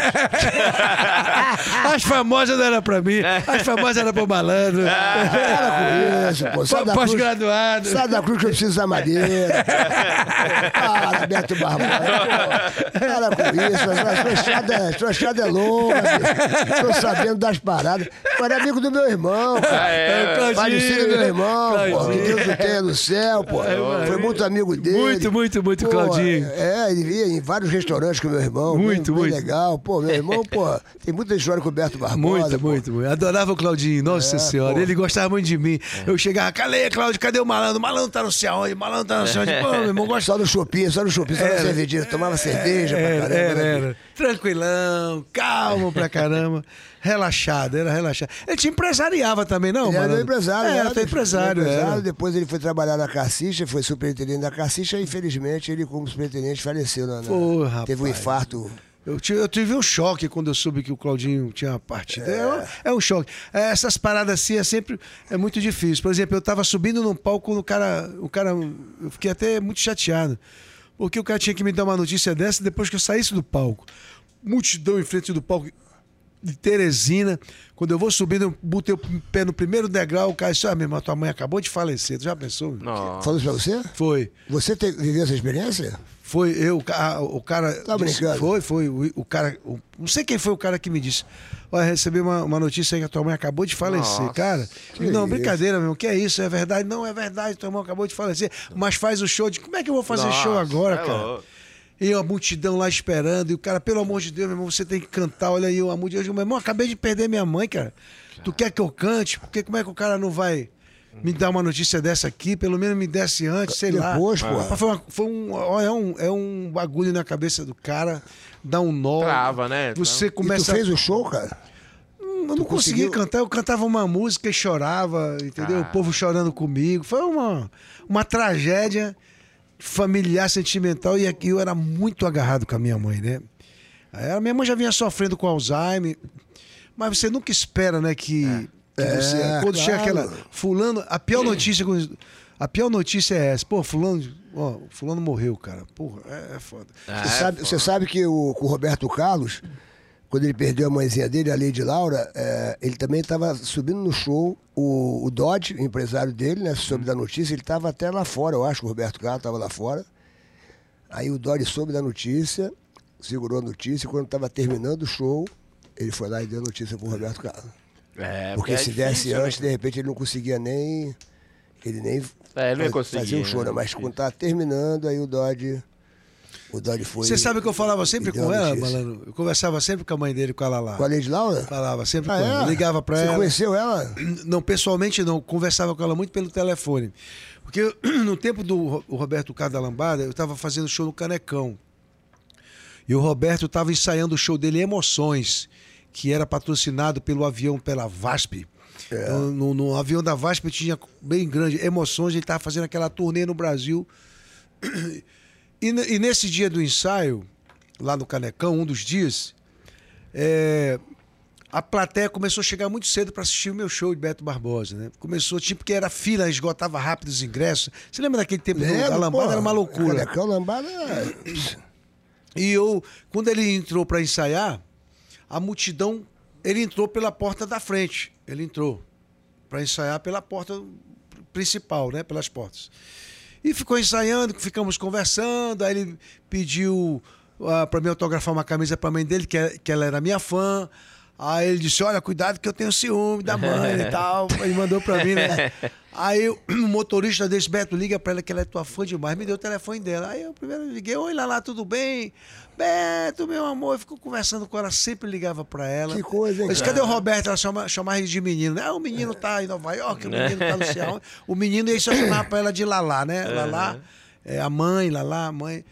As famosas não era pra mim, as famosas era pro malandro. (laughs) Com isso, pô. Sai da cruz, Pós-graduado. sai da cruz que eu preciso usar madeira. Para, Beto Barbosa. Para com isso. A sua estrada, a sua estrada é longa. Tô sabendo das paradas. Tu era amigo do meu irmão, cara. Ah, é, Claudinho. Falecido meu irmão, pô. Que. Deus o tenha no céu, pô. Foi muito amigo dele. Muito, muito, muito, Pô, Claudinho. É, ele ia em vários restaurantes com meu irmão. Muito, bem, bem muito. legal. Pô, meu irmão, pô, (laughs) tem muita história com o Beto Barbosa. Muito, pô. muito, muito. Adorava o Claudinho, nossa É, senhora. pô. Ele gostava muito de mim. Eu chegava, cadê, Cláudio? Cadê o malandro? O malandro tá no céu onde? O malandro tá no céu onde? Pô, meu irmão, gosta Só no shopping, só no shopping, só na cervejinha. Tomava cerveja pra era, caramba. era, né? era. Tranquilão, calmo pra caramba. (laughs) relaxado, era relaxado. Ele te empresariava também, não, era mano? meu empresário. É, era era empresário, era. Depois ele foi trabalhar na Carcicha, foi superintendente da Carcicha infelizmente ele como superintendente faleceu. Na, na- Pô. Teve um infarto. Eu tive, eu tive um choque quando eu soube que o Claudinho tinha partido. É, um- é um choque. É, Essas paradas assim é sempre é muito difícil. Por exemplo, eu tava subindo num palco, o cara, o cara, eu fiquei até muito chateado. Porque o cara tinha que me dar uma notícia dessa depois que eu saísse do palco. Multidão em frente do palco de Teresina. Quando eu vou subindo, eu botei o pé no primeiro degrau, o cara disse: Ah, meu irmão, tua mãe acabou de falecer. Tu já pensou? Nossa. Falou isso pra você? Foi. Você te, viveu essa experiência? Foi eu, o ca- o cara. Tá disse- brincando? Foi, foi. O, o cara. o- não sei quem foi o cara que me disse. Olha, recebi uma, uma notícia aí que a tua mãe acabou de falecer. Nossa, cara, que não, isso? brincadeira, meu. Que é isso? É verdade? Não, é verdade. Tua mãe acabou de falecer. Mas faz o show. De, como é que eu vou fazer Nossa, show agora, é cara? louco. E a multidão lá esperando. E o cara, pelo amor de Deus, meu irmão, você tem que cantar. Olha aí, o amor de Deus. Meu irmão, acabei de perder minha mãe, cara. Tu quer que eu cante? Porque como é que o cara não vai me dar uma notícia dessa aqui? Pelo menos me desse antes, sei lá. Depois, pô. Foi, uma- foi um, ó, é, um, é um bagulho na cabeça do cara, dá um nó. Trava, né? Você E tu começa. fez o show, cara? Eu não tu conseguia conseguiu? cantar, eu cantava uma música e chorava, entendeu? Ah. O povo chorando comigo. Foi uma, uma tragédia familiar, sentimental, e aqui eu era muito agarrado com a minha mãe, né? Aí a minha mãe já vinha sofrendo com Alzheimer, mas você nunca espera, né, que, que É, você, quando chega claro. aquela fulano, a pior notícia, a pior notícia é essa, pô, fulano, ó, fulano morreu, cara. Porra, é, é foda. É, Você sabe, pô. você sabe que o, com o Roberto Carlos, quando ele perdeu a mãezinha dele, a Lady Laura, é, ele também estava subindo no show. O, o Dodge, o empresário dele, né, soube da notícia, ele estava até lá fora, eu acho que o Roberto Carlos estava lá fora. Aí o Dodge soube da notícia, segurou a notícia, e quando estava terminando o show, ele foi lá e deu a notícia pro Roberto Carlos. É, Porque é se desse difícil, né? antes, de repente ele não conseguia nem. Ele nem É, ele não ia faz- conseguir, fazer o show, né? né? Mas quando tava terminando, aí o Dodge. O Dodge foi. Você sabe que eu falava sempre com ela, malandro? Eu conversava sempre com a mãe dele, com a Lala. Com a Lady Laura? Falava sempre Ah, com ela. é? Ligava pra Você ela. conheceu ela? Não, pessoalmente não. Conversava com ela muito pelo telefone. Porque eu- (clears throat) no tempo do Roberto Carlos da Lambada, eu estava fazendo show no Canecão. E o Roberto estava ensaiando o show dele Emoções, que era patrocinado pelo avião, pela VASP. É. Então, no, no avião da VASP tinha bem grande Emoções, ele estava fazendo aquela turnê no Brasil. E, e nesse dia do ensaio, lá no Canecão, um dos dias, é, a plateia começou a chegar muito cedo para assistir o meu show de Beto Barbosa, né? Começou, tipo, que era fila, esgotava rápido os ingressos. Você lembra daquele tempo? Lembro, a lambada pô, era uma loucura. Canecão, lambada. E eu, quando ele entrou para ensaiar, a multidão, ele entrou pela porta da frente. Ele entrou para ensaiar pela porta principal, né? Pelas portas. E ficou ensaiando, ficamos conversando. Aí ele pediu para mim autografar uma camisa para a mãe dele, que, é- que ela era minha fã. Aí ele disse: Olha, cuidado que eu tenho ciúme da mãe e (laughs) tal. Ele mandou para mim, né? (laughs) Aí o motorista desse, Beto, liga para ela que ela é tua fã demais. Me deu o telefone dela. Aí eu primeiro liguei: Oi, Lala, tudo bem? Beto, meu amor. Ficou conversando com ela, sempre ligava para ela. Que coisa, hein, Eu disse, cara? Cadê o Roberto? Ela chama, chamava ele de menino. né? Ah, o menino tá em Nova York, o menino tá no céu. O menino, aí só chamava pra ela de Lalá, né? Lalá, é, a mãe, Lalá, a mãe.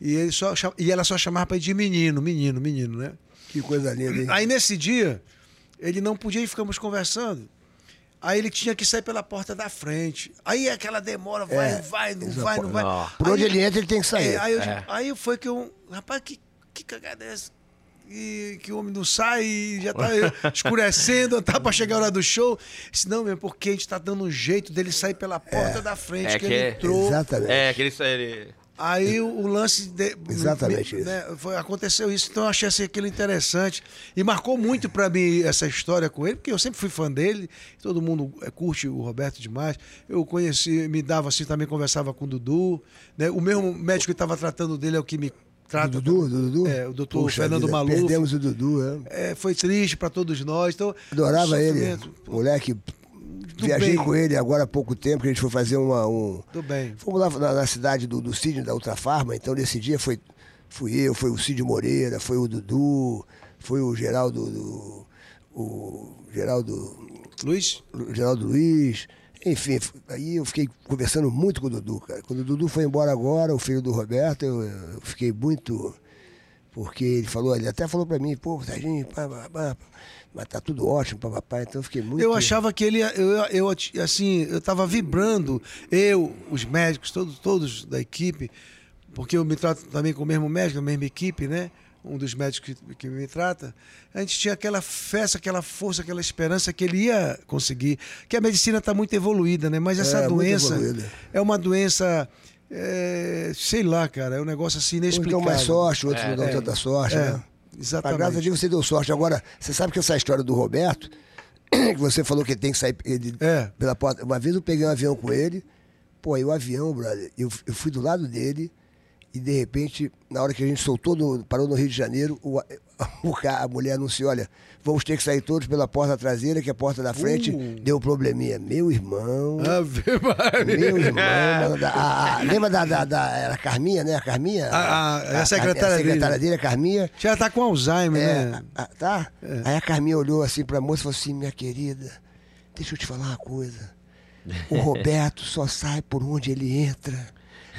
E, ele só, e ela só chamava pra ele de menino, menino, menino, né? Que coisa linda, hein? Aí nesse dia, ele não podia e ficamos conversando. Aí ele tinha que sair pela porta da frente. Aí aquela demora, vai, É, vai, não exa- vai, não vai. Não. Por onde Aí- ele entra, ele tem que sair. é, aí, eu, É. aí foi que eu. Rapaz, que, que cagada é essa? E que o homem não sai e já tá (laughs) escurecendo, tá pra chegar a hora do show. Disse, não, mesmo, porque a gente tá dando um jeito dele sair pela porta da frente, É que, que ele é- entrou. Exatamente. É, aquele. Ele... Aí o, o lance. De, Exatamente me- isso. né, foi, aconteceu isso, então eu achei assim, aquilo interessante. E marcou muito pra mim essa história com ele, porque eu sempre fui fã dele, todo mundo eh, curte o Roberto demais. Eu conheci, me dava assim, também conversava com o Dudu. Né? O mesmo médico que estava tratando dele é o que me trata. Do Dudu, do Dudu? É, o doutor Puxa Fernando vida, Maluf. Perdemos o Dudu, é. É, foi triste pra todos nós. Então, Adorava ele. sofrimento. Moleque, viajei bem. com ele agora há pouco tempo, que a gente foi fazer uma, um. Tudo bem. Fomos lá na, na cidade do, do Cid, da Ultrafarma, então nesse dia foi, fui eu, foi o Cid Moreira, foi o Dudu, foi o Geraldo. do- o Geraldo. Luiz? Geraldo Luiz. Enfim, aí eu fiquei conversando muito com o Dudu, cara. Quando o Dudu foi embora agora, o filho do Roberto, eu, eu fiquei muito. Porque ele falou, ele até falou pra mim, pô, Serginho, pá, pá, pá, mas tá tudo ótimo, papapá. Então eu fiquei muito. Eu achava que ele, ia- eu, eu, assim, eu tava vibrando, eu, os médicos, todos, todos da equipe, porque eu me trato também com o mesmo médico, a mesma equipe, né? Um dos médicos que, que me trata. A gente tinha aquela festa, aquela força, aquela esperança que ele ia conseguir. Que a medicina está muito evoluída, né? Mas essa É, doença é uma doença, é, sei lá, cara, é um negócio assim Uns dão inexplicável. mais sorte, outros não dão é. tanta sorte, É, né? Mas exatamente. graças a Deus você deu sorte. Agora, você sabe que essa história do Roberto, (clears throat) que você falou que ele tem que sair ele, É. pela porta. Uma vez eu peguei um avião com ele, pô, aí o avião, brother, eu, eu fui do lado dele e de repente, na hora que a gente soltou, parou no Rio de Janeiro, o, a mulher anunciou: olha, vamos ter que sair todos pela porta traseira, que a porta da frente Uh. deu um probleminha. Meu irmão. Ave Maria. Meu irmão, (laughs) da- a- a- lembra da, da, da era a Carminha, né? A Carminha? A- a- é a secretária a secretária dele. a Carminha. Já tá com Alzheimer, É, né? tá? Aí a Carminha olhou assim pra moça e falou assim: minha querida, deixa eu te falar uma coisa. O (laughs) Roberto só sai por onde ele entra.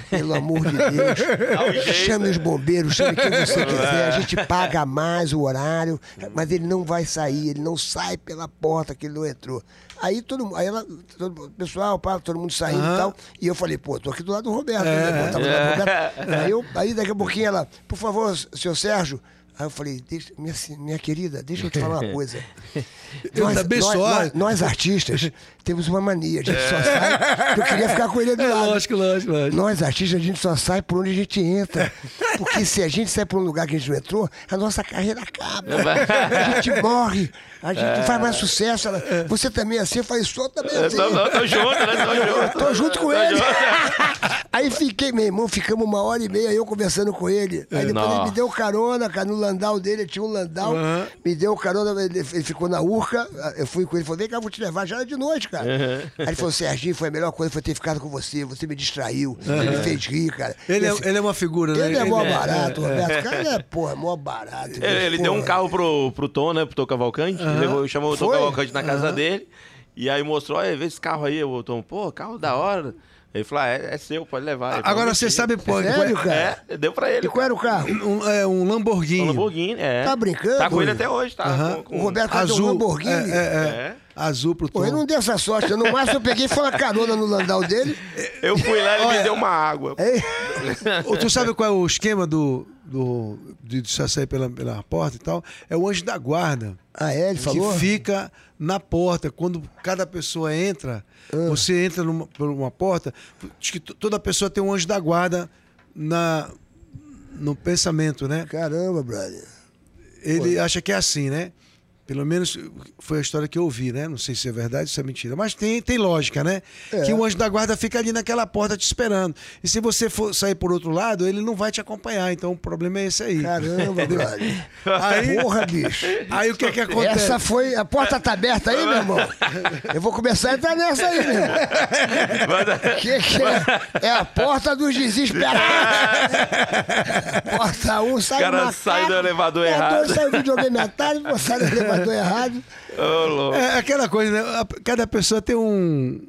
Pelo amor de Deus. jeito. Chame os bombeiros, chame quem você quiser. A gente paga mais o horário, mas ele não vai sair, ele não sai pela porta que ele não entrou. Aí todo mundo, aí ela, todo, o pessoal, pá, todo mundo saindo Aham. e tal. E eu falei, pô, tô aqui do lado do Roberto, É. né? pô, tava do lado do Roberto. Aí, eu, aí daqui a pouquinho ela, por favor, senhor Sérgio. Aí eu falei, deixa, minha, minha querida, deixa eu te falar uma (laughs) coisa. Eu também nós, sou. nós, nós artistas temos uma mania, a gente só sai. Eu queria ficar com ele do É lado. lógico, lógico, lógico. Nós, artistas, a gente só sai por onde a gente entra. Porque se a gente sai por um lugar que a gente não entrou, a nossa carreira acaba. A gente morre. A gente não faz mais sucesso. Ela, Você também é assim? Falei, sou também assim. Tô, junto, né? Tô junto. Tô junto com ele. (laughs) Aí fiquei, meu irmão, ficamos uma hora e meia eu conversando com ele. Aí depois ele me deu carona, cara, no landau dele, tinha um landau. Aham. Me deu carona, ele, ele ficou na urca. Eu fui com ele, falei, vem cá, vou te levar. Já era de noite, cara. Aí ele falou, Serginho, foi a melhor coisa foi ter ficado com você. Você me distraiu, você me fez rir, cara. Ele é, Esse- ele é uma figura, né? ele é mó Ele- barato, Roberto. O cara é, porra, mó barato. Ele, ele deu um carro pro, pro Tom, né? Pro Tom Cavalcante. Levou, chamou o Tom? Cavalcante na casa dele. E aí mostrou, olha, vê esse carro aí. O Tom, pô, carro da hora. Ele falou, ah, é, é seu, pode levar. Ele falou, Agora você sabe, pô, Sério, qual cara? É, deu pra ele. E qual era o carro? Um, é um Lamborghini. Um Lamborghini, é. Tá brincando? Tá com ele até hoje, tá? Aham. Com, com... O Roberto tem um Azul. Lamborghini. É, é, é. É. Azul pro Pô, Tom. eu não dei essa sorte. No máximo eu peguei e foi uma carona no landau dele. Eu fui lá e ele Olha- me deu uma água. Ô, Tu sabe qual é o esquema do, do, de de sair pela, pela porta e tal? É o anjo da guarda. Ah, é? Ele falou? Que fica na porta. Quando cada pessoa entra, Ah. você entra numa, por uma porta, diz que toda pessoa tem um anjo da guarda na, no pensamento, né? Caramba, brother. Ele acha que é assim, né? Pelo menos foi a história que eu ouvi, né? Não sei se é verdade ou se é mentira. Mas tem, tem lógica, né? É. Que o anjo da guarda fica ali naquela porta te esperando. E se você for sair por outro lado, ele não vai te acompanhar. Então o problema é esse aí. Caramba, brother. Aí, Porra, bicho. aí o que é que acontece? Essa foi. A porta tá aberta aí, meu irmão? Eu vou começar a entrar nessa aí, meu irmão. Que que é? É a porta dos desesperados. (laughs) porta 1 um, sai O cara sai do elevador é, errado. Dois sai do videogame à tarde, você sai do elevador errado. Ô, louco. É aquela coisa, né? Cada pessoa tem um.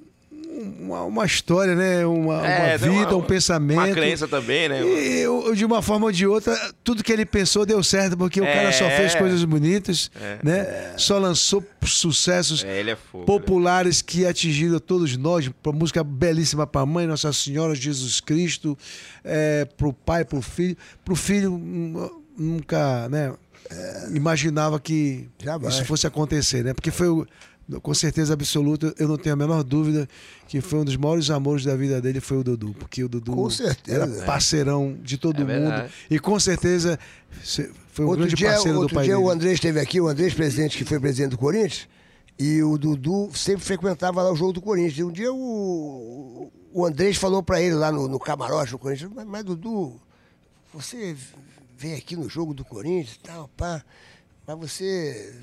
Uma, uma história, né? Uma, É, uma vida, uma- um pensamento. Uma crença também, né? E eu, de uma forma ou de outra, tudo que ele pensou deu certo, porque o É. cara só fez coisas bonitas, né? Só lançou sucessos É, é fogo. populares que atingiram todos nós. Uma música belíssima para a mãe, Nossa Senhora Jesus Cristo, é, para o pai, para o filho. Para o filho, hum, nunca né, imaginava que Jamais. isso fosse acontecer, né? Porque foi, o- com certeza absoluta, eu não tenho a menor dúvida que foi um dos maiores amores da vida dele, foi o Dudu. Porque o Dudu Com certeza. era parceirão de todo É mundo. verdade. E com certeza foi um Outro grande dia, parceiro do outro pai dia dele. o Andrés esteve aqui, o Andrés, presidente, que foi presidente do Corinthians, e o Dudu sempre frequentava lá o jogo do Corinthians. E um dia o, o Andrés falou pra ele lá no, no camarote do Corinthians, mas, mas, Dudu, você vem aqui no jogo do Corinthians e tal, pá, mas você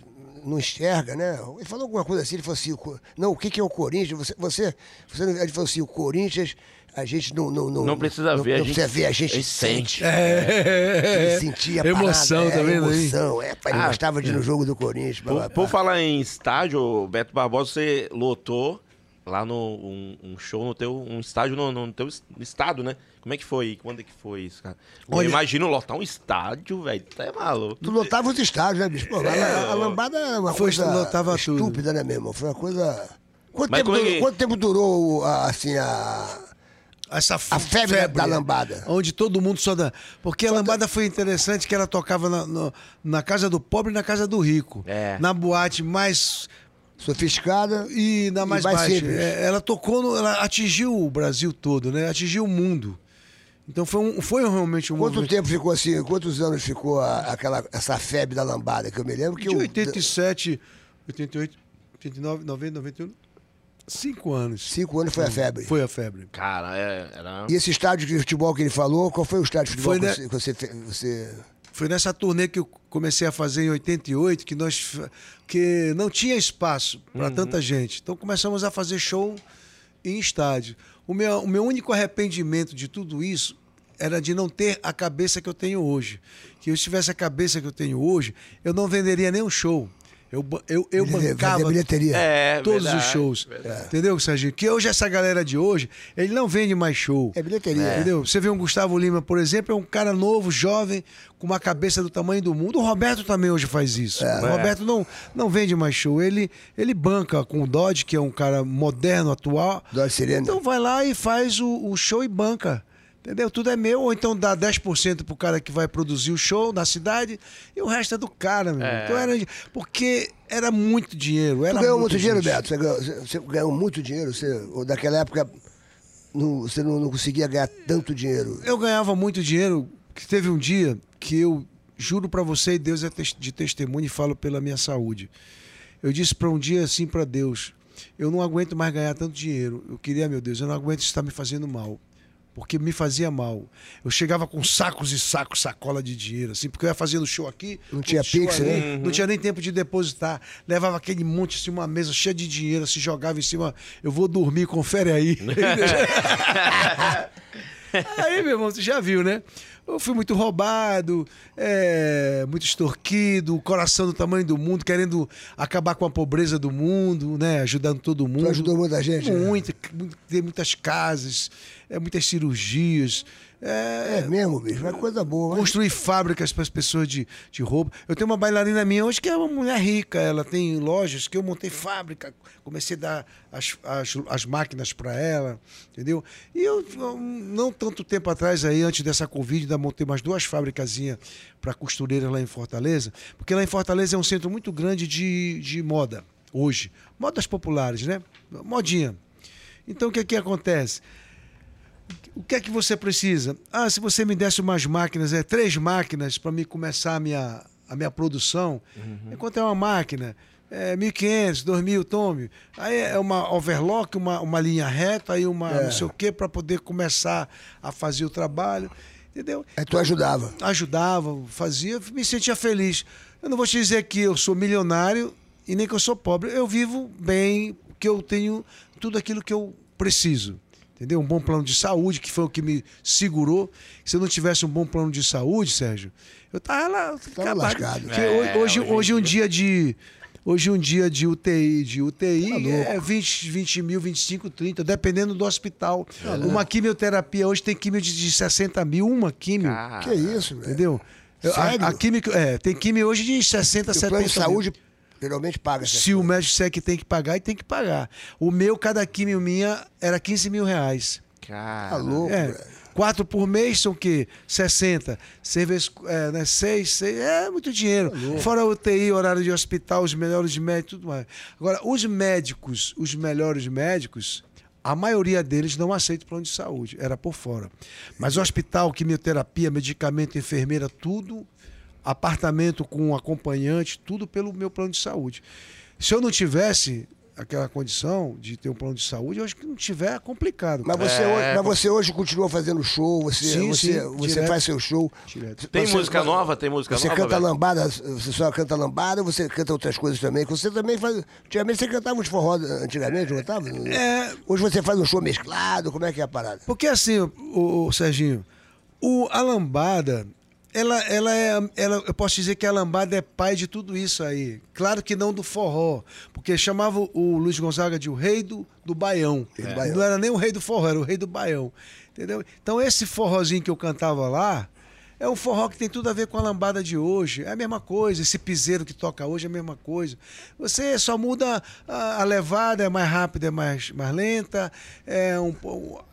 não enxerga, né? Ele falou alguma coisa assim, ele falou assim, não, o que, que é o Corinthians? Você, você, você não- ele falou assim, o Corinthians, A gente não. Não, não, Não precisa ver, a não gente- precisa ver, a gente a gente sente. sente. É, Ele sentia a emoção, parada, tá é, emoção. É, pai, ele Ah, gostava de ir no jogo do Corinthians. Por, blá, blá, por blá. falar em estádio, Beto Barbosa, você lotou lá no um, um show no teu um estádio no, no teu es- estado, né? Como é que foi? Quando é que foi isso, cara? Eu Olha- imagino lotar um estádio, velho. Tu é maluco. Tu lotava os estádios, né, bicho? Pô, a- a, a lambada era uma Foi, coisa lotava tudo. estúpida, né, meu irmão? Foi uma coisa. Quanto, Mas tempo, é durou, que- quanto tempo durou, a- assim, a. Essa A febre da- da lambada. Onde todo mundo só dá. Porque a lambada foi interessante que ela tocava na, no- na casa do pobre e na casa do rico. É. Na boate mais. Sofisticada. E na mais, mais baixa. É, ela tocou, no- ela atingiu o Brasil todo, né? Atingiu o mundo. Então foi, um, foi realmente um Quanto movimento. tempo ficou assim? Quantos anos ficou a- aquela, essa febre da lambada? Que eu me lembro que De eu. 87, 88, 89, 90, 91. Cinco anos. Cinco anos foi a febre. Foi a febre. Cara, é, era. E esse estádio de futebol que ele falou, qual foi o estádio de futebol Foi, que, né? você, que você, você- Foi nessa turnê que eu comecei a fazer em 88 que nós que não tinha espaço para tanta gente. Então começamos a fazer show em estádio. O meu, o meu único arrependimento de tudo isso era de não ter a cabeça que eu tenho hoje. Que eu se tivesse a cabeça que eu tenho hoje, eu não venderia nem um show. Eu, eu, eu bancava bilheteria. É, todos verdade, os shows. verdade. Entendeu, Serginho? Que hoje essa galera de hoje, ele não vende mais show. É bilheteria. Entendeu? Você vê um Gustavo Lima, por exemplo, é um cara novo, jovem, com uma cabeça do tamanho do mundo. O Roberto também hoje faz isso. É. O Roberto não, não vende mais show. Ele, ele banca com o Dodge, que é um cara moderno, atual. Dodge Sirena. Então vai lá e faz o, o show e banca. Entendeu? Tudo é meu, ou então dá 10% pro cara que vai produzir o show na cidade e o resto é do cara, meu. É. Então era. Porque era muito dinheiro. Era Tu ganhou muita muito dinheiro, gente. Beto? Você ganhou, você- você ganhou muito dinheiro? Você, ou daquela época não- você não, não conseguia ganhar tanto dinheiro? Eu ganhava muito dinheiro, que teve um dia que eu juro pra você e Deus é de testemunho e falo pela minha saúde. Eu disse pra um dia assim pra Deus, eu não aguento mais ganhar tanto dinheiro. Eu queria, meu Deus, eu não aguento isso estar me fazendo mal. Porque me fazia mal. Eu chegava com sacos e sacos, sacola de dinheiro, assim, porque eu ia fazendo show aqui. Não tinha Pix, né? Não tinha nem tempo de depositar. Levava aquele monte, assim, uma mesa cheia de dinheiro, se jogava em cima. Eu vou dormir, confere aí. (laughs) (laughs) Aí, meu irmão, você já viu, né? Eu fui muito roubado, é, muito extorquido, coração do tamanho do mundo, querendo acabar com a pobreza do mundo, né? Ajudando todo mundo. Tu ajudou muita gente? né? Muito, ter muitas casas, é, muitas cirurgias. É, É mesmo, bicho. Uma coisa boa. construir fábricas para as pessoas de, de roupa. Eu tenho uma bailarina minha hoje que é uma mulher rica, ela tem lojas que eu montei fábrica, comecei a dar as, as, as máquinas para ela, entendeu? E eu, eu, não tanto tempo atrás aí, antes dessa Covid, ainda montei mais duas fábricazinhas para costureiras lá em Fortaleza, porque lá em Fortaleza é um centro muito grande de, de moda, hoje. Modas populares, né? Modinha. Então o que é que acontece? O que é que você precisa? Ah, se você me desse umas máquinas, é três máquinas para me começar a minha, a minha produção. Enquanto é uma máquina, é 1.500, 2.000, tome. Aí é uma overlock, uma, uma linha reta, aí uma É. não sei o quê, para poder começar a fazer o trabalho. Entendeu? Aí tu ajudava. ajudava, fazia, me sentia feliz. Eu não vou te dizer que eu sou milionário e nem que eu sou pobre. Eu vivo bem, que eu tenho tudo aquilo que eu preciso. Entendeu? Um bom plano de saúde, que foi o que me segurou. Se eu não tivesse um bom plano de saúde, Sérgio, eu tava lá acabado. lascado. Porque É, hoje, hoje, hoje em hoje um dia. de. Hoje um dia de UTI, de UTI Tá louco. é 20, 20 mil, 25, 30, dependendo do hospital. Uma quimioterapia hoje tem quimio de, de 60 mil, uma quimio. Cara, Que isso, velho? Entendeu? Eu- Sério? A, a química, é, tem química hoje de 60, E o 70 plano de mil. Geralmente paga. Se o coisas. médico disser que tem que pagar, e tem que pagar. O meu, cada químio minha, era 15 mil reais. cara. Tá louco, É, velho. quatro por mês são o quê? 60. Seis vezes, é, né? Seis, seis, é muito dinheiro. Fora UTI, horário de hospital, os melhores médicos, tudo mais. Agora, os médicos, os melhores médicos, a maioria deles não aceita plano de saúde, era por fora. Mas o hospital, quimioterapia, medicamento, enfermeira, tudo, apartamento com acompanhante, tudo pelo meu plano de saúde. Se eu não tivesse, aquela condição de ter um plano de saúde, eu acho que não tiver é complicado. Mas você, É, hoje, mas você hoje continua fazendo show, você, Sim, você, sim, você direto. faz seu show. Direto. Tem Você- música nova? Tem música Você nova? canta velho? lambada, você só canta lambada ou você canta outras coisas também? Você também faz. Antigamente você cantava uns forró antigamente, não cantava? É. Hoje você faz um show mesclado, como é que é a parada? Porque assim, o, o Serginho, o, a lambada, ela, ela é. Ela, eu posso dizer que a lambada é pai de tudo isso aí. Claro que não do forró. Porque chamava o Luiz Gonzaga de o rei do, do baião. Baião. Não era nem o rei do forró, era o rei do baião. Entendeu? Então esse forrozinho que eu cantava lá. É um forró que tem tudo a ver com a lambada de hoje. É a mesma coisa. Esse piseiro que toca hoje é a mesma coisa. Você só muda a, a levada, é mais rápida, é mais, mais lenta. É um,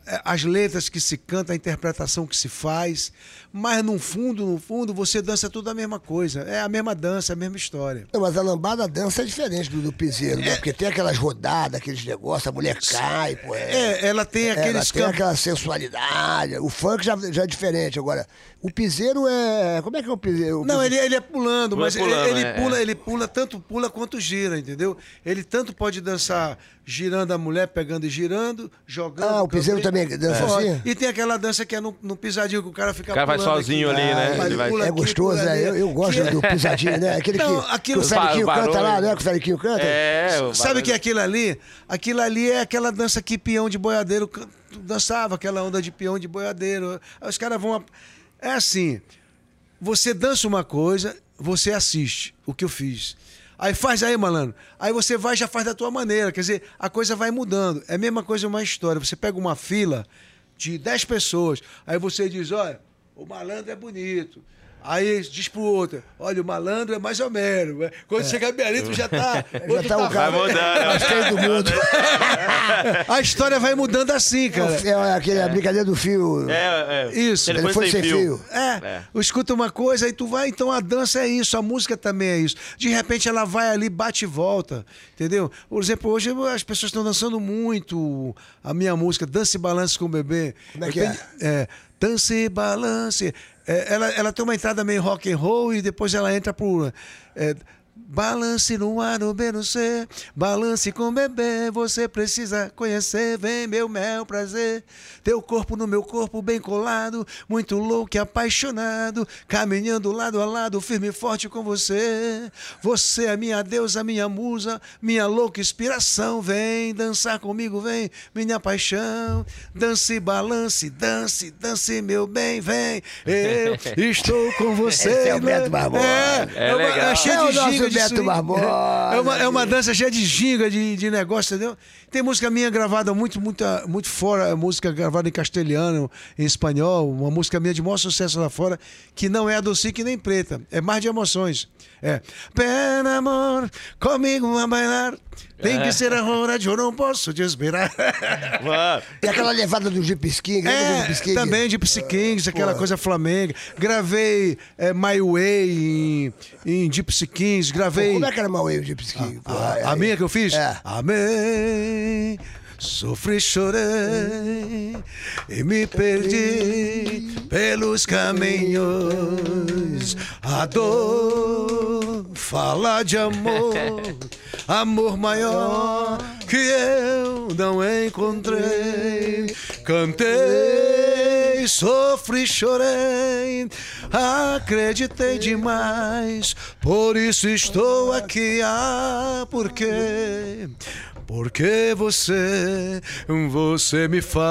é as letras que se canta, a interpretação que se faz. Mas no fundo, no fundo, você dança tudo a mesma coisa. É a mesma dança, a mesma história. Não, mas a lambada dança é diferente do, do piseiro, né? Porque tem aquelas rodadas, aqueles negócios, a mulher cai, pô. É, ela tem Ela aqueles tem cam- aquela sensualidade. O funk já, já é diferente. Agora, o piseiro é. Como é que é o piseiro? O Não, piseiro- ele, ele é pulando, Pula mas ele- pulando, ele, é, pula, é. ele pula, tanto pula quanto gira, entendeu? Ele tanto pode dançar girando a mulher, pegando e girando, jogando. Ah, o piseiro também dança Pode. assim? E tem aquela dança que é no, no pisadinho que o cara fica O cara vai pulando sozinho aqui. ali, né? Ah, Ele vai- pula É aqui, gostoso, pula né? Eu, eu gosto Que- do pisadinho, né? Aquele Não, que, aquilo- que o Feliquinho canta lá, né? Que o Feliquinho canta. É, o Sabe o que é aquilo ali? Aquilo ali é aquela dança que peão de boiadeiro dançava, aquela onda de peão de boiadeiro. Aí os caras vão. É assim: você dança uma coisa, você assiste o que eu fiz. Aí faz aí, malandro. Aí você vai já faz da tua maneira. Quer dizer, a coisa vai mudando. É a mesma coisa uma história. Você pega uma fila de 10 pessoas, aí você diz: olha, o malandro é bonito. Aí diz pro outro, olha, o malandro é mais ou menos. Quando chega a minha ali, tu já tá. (laughs) Já tá o cara Vai mudando. mais feio do (laughs) mundo. A história vai mudando assim, cara. É aquele, a brincadeira do fio. É, é. Isso. Ele foi sem fio. É, É. escuta uma coisa e tu vai, então a dança é isso, a música também é isso. De repente ela vai ali, bate e volta, entendeu? Por exemplo, hoje as pessoas estão dançando muito a minha música, Dance e Balance com o Bebê. Como é que tenho- é? Dance e Balance. É, ela, ela tem uma entrada meio rock and roll e depois ela entra por... é, Balance no A, no B, no C, balance com bebê, você precisa conhecer, vem meu mel prazer, teu corpo no meu corpo bem colado, muito louco e apaixonado, caminhando lado a lado, firme e forte com você, você é minha deusa, minha musa, minha louca inspiração, vem dançar comigo, vem, minha paixão, dance, balance, dance, dance meu bem, vem, eu (laughs) estou com você. Esse é o Beto Barbosa. É, É é, uma- legal. é cheio É o de ginga, de Beto. Barbosa, É uma, é uma dança cheia de ginga, de, de negócio, entendeu? Tem música minha gravada muito, muito, muito fora, é música gravada em castelhano, em espanhol, uma música minha de maior sucesso lá fora, que não é adocique nem preta, é mais de emoções. É, pena amor, comigo a bailar, tem que ser a hora de eu não posso te esperar. (laughs) Mano, E aquela levada do Jeep King, lembra do É, Jeep King? também de Gypsy Kings, aquela Pô. coisa flamenga. Gravei é, My Way em, em Gypsy Kings, Pô, gravei... Como é que era mal aí o Jeep King? Pô, A, aí- a minha que eu fiz? É. Amém. Sofri, chorei e me perdi pelos caminhos. A dor fala de amor, (laughs) amor maior que eu não encontrei. Cantei, sofri, chorei, acreditei demais, por isso estou aqui. Ah, por quê? Porque você, você me faz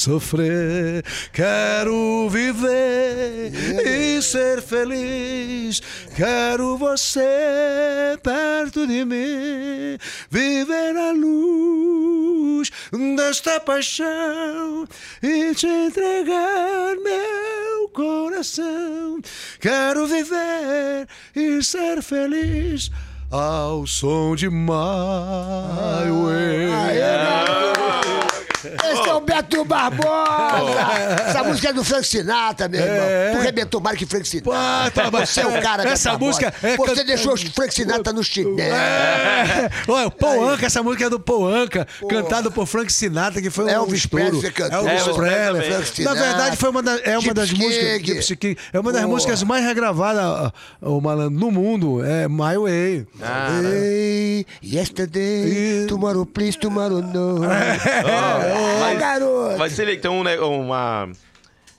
sofrer. Quero viver e ser feliz. Quero você perto de mim. Viver a luz desta paixão e te entregar meu coração. Quero viver e ser feliz ao som de My Way. Esse é o Beto Barbosa! Essa música é do Frank Sinatra, meu irmão. É. Tu rebentou mais que Frank Sinatra. Pô, tá, Você é o cara, Beto Essa Barbosa. música é Você can- deixou o Frank Sinatra no chinelo. É. Olha, o Paul Anka, essa música é do Paul Anka, cantado por Frank Sinatra, que foi um Elvis. Presley cantou. Elvis Presley. Presley também. Na verdade, foi uma da- é uma das músicas. É uma das músicas mais regravadas ah, o malandro, no mundo. É My Way. Ah, yesterday, tomorrow please, tomorrow no. (laughs) Ó, Ô, garoto. Mas tem um, ne- uma.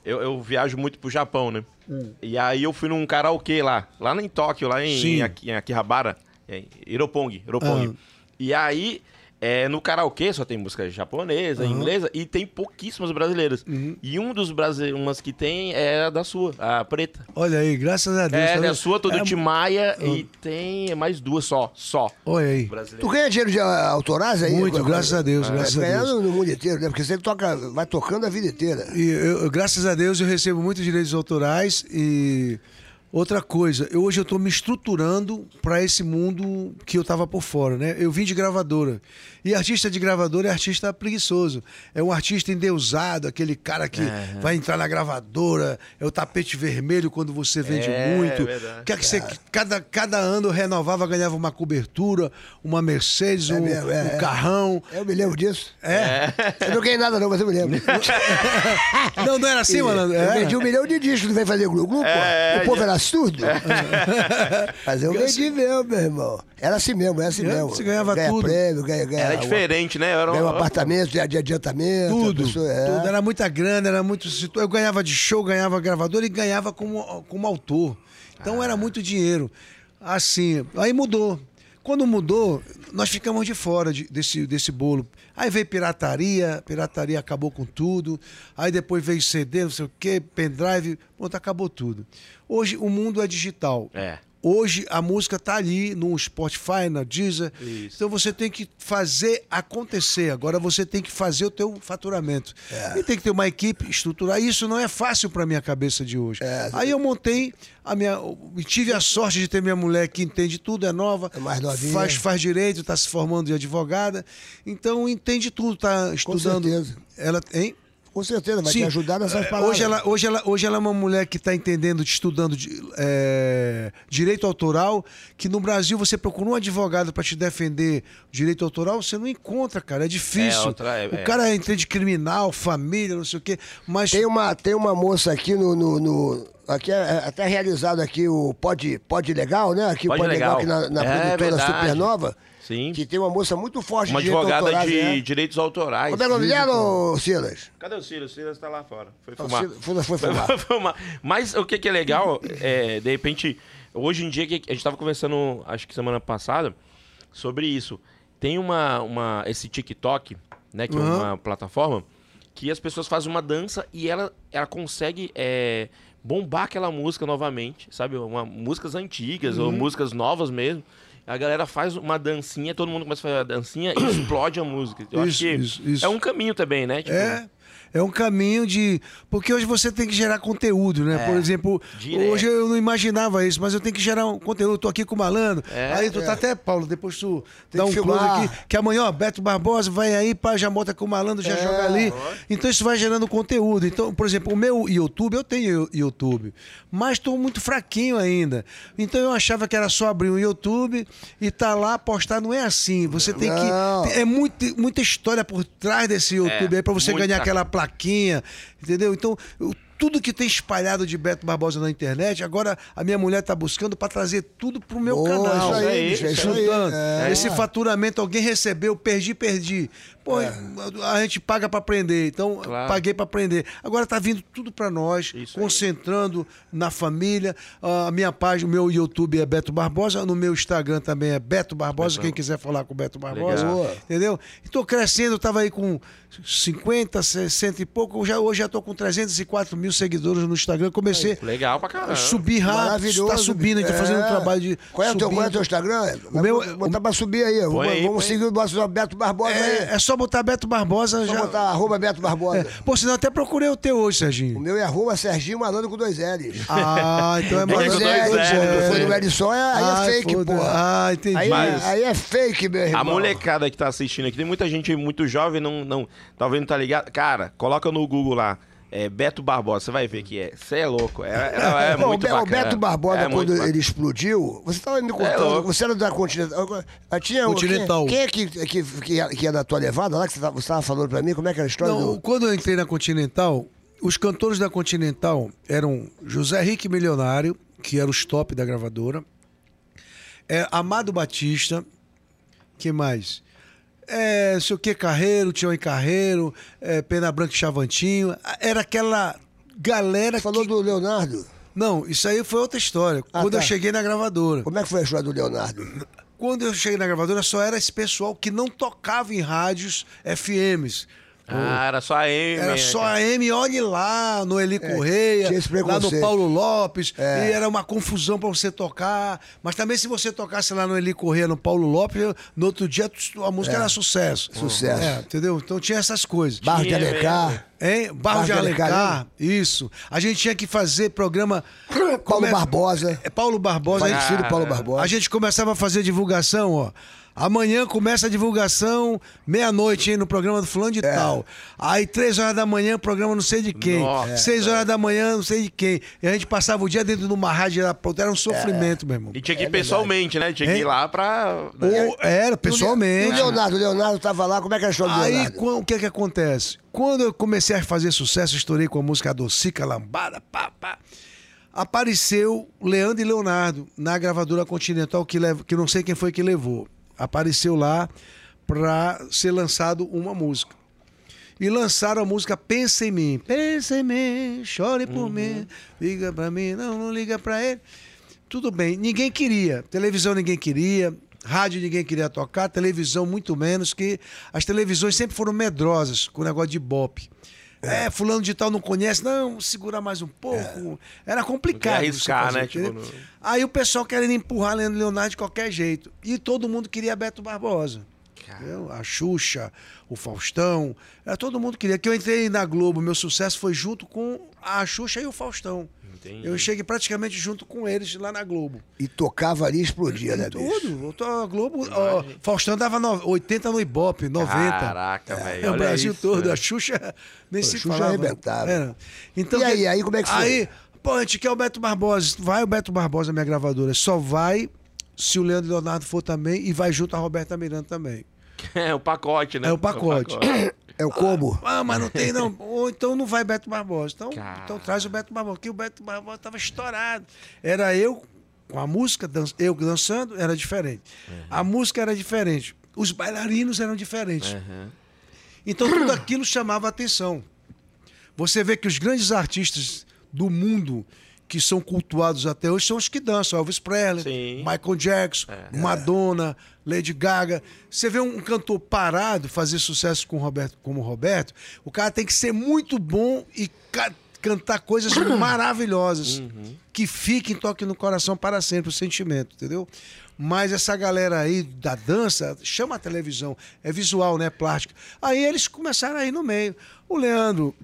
Eu, eu viajo muito pro Japão, né? Hum. E aí eu fui num karaokê lá, lá em Tóquio, lá em, em, em Akihabara, em Iropong, Iropong. Ah. E aí, é, no karaokê só tem música japonesa, inglesa, e tem pouquíssimas brasileiras. Uhum. E um dos brasileiros, umas que tem é a da sua, a preta. Olha aí, graças a Deus. É, tá da vendo? sua, tudo É, de Maia, e tem mais duas só, só. Olha aí. Tu ganha dinheiro de ah, autorais aí? Muito, graças a Deus, graças a Ganhando Deus. no mundo inteiro, né? Porque você toca, vai tocando a vida inteira. E eu- graças a Deus eu recebo muitos direitos autorais e outra coisa, eu, hoje eu estou me estruturando para esse mundo que eu estava por fora, né? Eu vim de gravadora e artista de gravadora é artista preguiçoso, é um artista endeusado, aquele cara que vai entrar na gravadora, é o tapete vermelho quando você vende É, muito, verdade. quer que você cada cada ano eu renovava ganhava uma cobertura, uma Mercedes, um, mesmo, é, um é. carrão. Eu me lembro disso. É. Eu não ganhei nada não, mas eu me lembro. (laughs) Não, não era assim, mano. Eu É. vendi um milhão de discos, não vem fazer glu-glu, pô. É, o povo já- era surdo. (laughs) Mas eu vendi mesmo, meu irmão. Era assim mesmo, era assim É, mesmo. você ganhava ganha tudo. prêmio, ganha, ganha, Era diferente, né? Era Ganha um um- apartamento de, de adiantamento. Tudo, pessoa- é. tudo. Era muita grana, era muito. Eu ganhava de show, ganhava gravador e ganhava como, como autor. Então era muito dinheiro. Assim, aí mudou. Quando mudou, nós ficamos de fora de- desse, desse bolo. Aí veio pirataria, pirataria acabou com tudo. Aí depois veio CD, não sei o quê, pendrive, pronto, acabou tudo. Hoje o mundo é digital. É. Hoje a música tá ali no Spotify, na Deezer. Isso. Então você tem que fazer acontecer. Agora você tem que fazer o teu faturamento. E tem que ter uma equipe estruturar. Isso não é fácil para minha cabeça de hoje. É. Aí eu montei a minha, tive a sorte de ter minha mulher que entende tudo, é nova, É mais novinha. faz faz direito, está se formando de advogada. Então entende tudo, está estudando. certeza. Ela, hein? Com certeza, vai Sim. te ajudar nessas É, palavras. Hoje ela, hoje, ela, hoje ela é uma mulher que está entendendo, estudando de- é, direito autoral, que no Brasil você procura um advogado para te defender direito autoral, você não encontra, cara. É difícil. É, outra- é- o é. cara entende criminal, família, não sei o quê. Mas Tem uma, tem uma moça aqui no. no- no- aqui é é até realizado aqui o Pode, Pode Legal, né? Aqui o Pode Pode Legal, Legal. aqui na, na É, produtora verdade. Supernova. Sim. Que tem uma moça muito forte Uma de direito advogada autorais, de né? direitos autorais. Como é o nome dela, Silas? Cadê o Silas? O Silas tá lá fora. Foi O fumar. Silas foi, foi Foi fumar. (laughs) fumar. Mas o que, que é legal, é, de repente, hoje em dia, que a gente tava conversando, acho que semana passada, sobre isso. Tem uma, uma esse TikTok, né, que é Uhum. uma plataforma, que as pessoas fazem uma dança e ela, ela consegue é, bombar aquela música novamente, sabe? Uma, músicas antigas Uhum. ou músicas novas mesmo. A galera faz uma dancinha, todo mundo começa a fazer a dancinha e (coughs) explode a música. Eu acho Isso, que isso, isso. é um caminho também, né? Tipo, É. É um caminho de. Porque hoje você tem que gerar conteúdo, né? É, Por exemplo, direto. hoje eu não imaginava isso, mas eu tenho que gerar um conteúdo. Eu tô aqui com o malandro. É, aí tu tá é. até, Paulo, depois tu Tem dá um que close aqui. Que amanhã, ó, Beto Barbosa vai aí, pá, já bota com o malandro, já É. joga ali. Então isso vai gerando conteúdo. Então, por exemplo, o meu YouTube, eu tenho YouTube, mas tô muito fraquinho ainda. Então eu achava que era só abrir um YouTube e tá lá, postar. Não é assim. Você tem Não. que. É muito, muita história por trás desse YouTube É, aí pra você muita. ganhar aquela plaquinha, entendeu? Então, tudo que tem espalhado de Beto Barbosa na internet, agora a minha mulher tá buscando pra trazer tudo pro meu Boa, canal. isso aí, é isso aí. Juntando. É. Esse faturamento alguém recebeu, perdi, perdi. Pô, a gente paga pra aprender, então Claro. paguei pra aprender. Agora tá vindo tudo pra nós, Isso aí. concentrando na família. A minha página, o meu YouTube é Beto Barbosa, no meu Instagram também é Beto Barbosa, Beto. quem quiser falar com o Beto Barbosa. Legal. Entendeu? Estou crescendo, estava aí com 50, 60 e pouco, já, hoje já estou com 304 mil mil seguidores no Instagram. Comecei Legal pra caramba. a subir rápido. Maravilhoso. Tá subindo, a gente tá fazendo um trabalho de. Qual é o teu, qual é o teu Instagram? O meu- Vou botar pra subir aí. Vamos, aí, vamos põe. seguir o nosso Beto Barbosa aí. É, é só botar Beto Barbosa Só já. botar arroba Beto Barbosa. Pô, senão eu até procurei o teu hoje, O Serginho. meu é arroba Serginho Malandro com dois L's. Ah, então é mais com Dois L's. Foi no Edson, é, aí Ah, é fake, porra. Ah, entendi. Aí, Mas- aí é fake, meu irmão. A molecada que tá assistindo aqui, tem muita gente muito jovem, não, não, talvez não tá ligado. Cara, coloca no Google lá, é Beto Barbosa, você vai ver que é. Você é louco, é, é, é muito o bacana. o Beto Barbosa, É quando bacana. ele explodiu, você estava me É contando, você era da Continental. ah, Tinha, um- Continental. Quem, quem é que, que, que, que ia da tua levada lá, que você estava falando pra mim? Como é que era a história? Não, do... quando eu entrei na Continental, os cantores da Continental eram José Henrique Milionário, que era o stop da gravadora, é, Amado Batista, que mais? É, sei o que, Carreiro, Tião e Carreiro, é, Pena Branca e Chavantinho. Era aquela galera Você falou que... do Leonardo. Não, isso aí foi outra história. Ah, quando tá. eu cheguei na gravadora. Como é que foi a história do Leonardo? Quando eu cheguei na gravadora, só era esse pessoal que não tocava em rádios FMs. Ah, era só a M. Era né, só a M, olhe lá, no Eli Correia, É, tinha esse lá no. Paulo Lopes, É. e era uma confusão pra você tocar. Mas também se você tocasse lá no Eli Correia, no Paulo Lopes, no outro dia a música era sucesso. É. Sucesso. É, entendeu? Então tinha essas coisas. Barro de Alencar. mesmo. Hein? Barro, Barro de de Alencar, isso. A gente tinha que fazer programa. Paulo Barbosa. É Paulo Barbosa. a gente- Falecido Paulo Barbosa. a gente começava a fazer divulgação, ó. Amanhã começa a divulgação, meia-noite, hein, no programa do fulano É. de tal. Aí, três horas da manhã, programa não sei de quem. Nossa. Seis horas da manhã, não sei de quem. E a gente passava o dia dentro de uma rádio, era, era um sofrimento, meu irmão. E tinha que ir pessoalmente, né? Tinha que ir lá pra. Ou era, E pessoalmente. o Leonardo, o Leonardo estava lá, como é que era a história do Aí, o que é que acontece? Quando eu comecei a fazer sucesso, estourei com a música Docica Lambada, pá, pá. Apareceu Leandro e Leonardo na gravadora Continental, que, lev- que não sei quem foi que levou. Apareceu lá pra ser lançado uma música. E lançaram a música Pensa em Mim. Pensa em mim, chore por mim, liga pra mim, não, não liga pra ele. Tudo bem, ninguém queria. Televisão ninguém queria, rádio ninguém queria tocar, televisão muito menos, que as televisões sempre foram medrosas com o negócio de bope. É, fulano de tal não conhece, não, segura mais um pouco. Era complicado. Arriscar, você né? Tipo, no- Aí o pessoal querendo empurrar Leandro Leonardo de qualquer jeito. E todo mundo queria Beto Barbosa. Entendeu? A Xuxa, o Faustão. Era, todo mundo queria. Que eu entrei na Globo, meu sucesso foi junto com a Xuxa e o Faustão. Entendi. Eu cheguei praticamente junto com eles lá na Globo. E tocava ali e explodia, né? Tudo. Eu tô- A Globo. ó, Faustão dava no- 80 no Ibope, 90. Caraca, velho. É, o Brasil isso, todo. né? A Xuxa nem Pô, se a Xuxa falava. arrebentava. Era. Então, E aí, aí como é que foi? Aí, pô, a gente quer o Beto Barbosa. Vai o Beto Barbosa, minha gravadora. Só vai se o Leandro Leonardo for também e vai junto a Roberta Miranda também. (laughs) É o pacote, né? É o pacote. É o (coughs) combo. Ah, mas não tem não. Ou então não vai Beto Barbosa. Então, então traz o Beto Barbosa. Porque o Beto Barbosa estava estourado. Era eu com a música, dan- eu dançando, era diferente. A música era diferente. Os bailarinos eram diferentes. Uhum. Então tudo aquilo chamava atenção. Você vê que os grandes artistas do mundo que são cultuados até hoje são os que dançam. Elvis Presley, Sim. Michael Jackson, Madonna, Lady Gaga. Você vê um cantor parado fazer sucesso com o Roberto, como o Roberto, o cara tem que ser muito bom e ca- cantar coisas (clears throat) maravilhosas que fiquem, toquem no coração para sempre o sentimento, entendeu? Mas essa galera aí da dança chama a televisão, é visual, né? Plástica. Aí eles começaram aí no meio. O Leandro,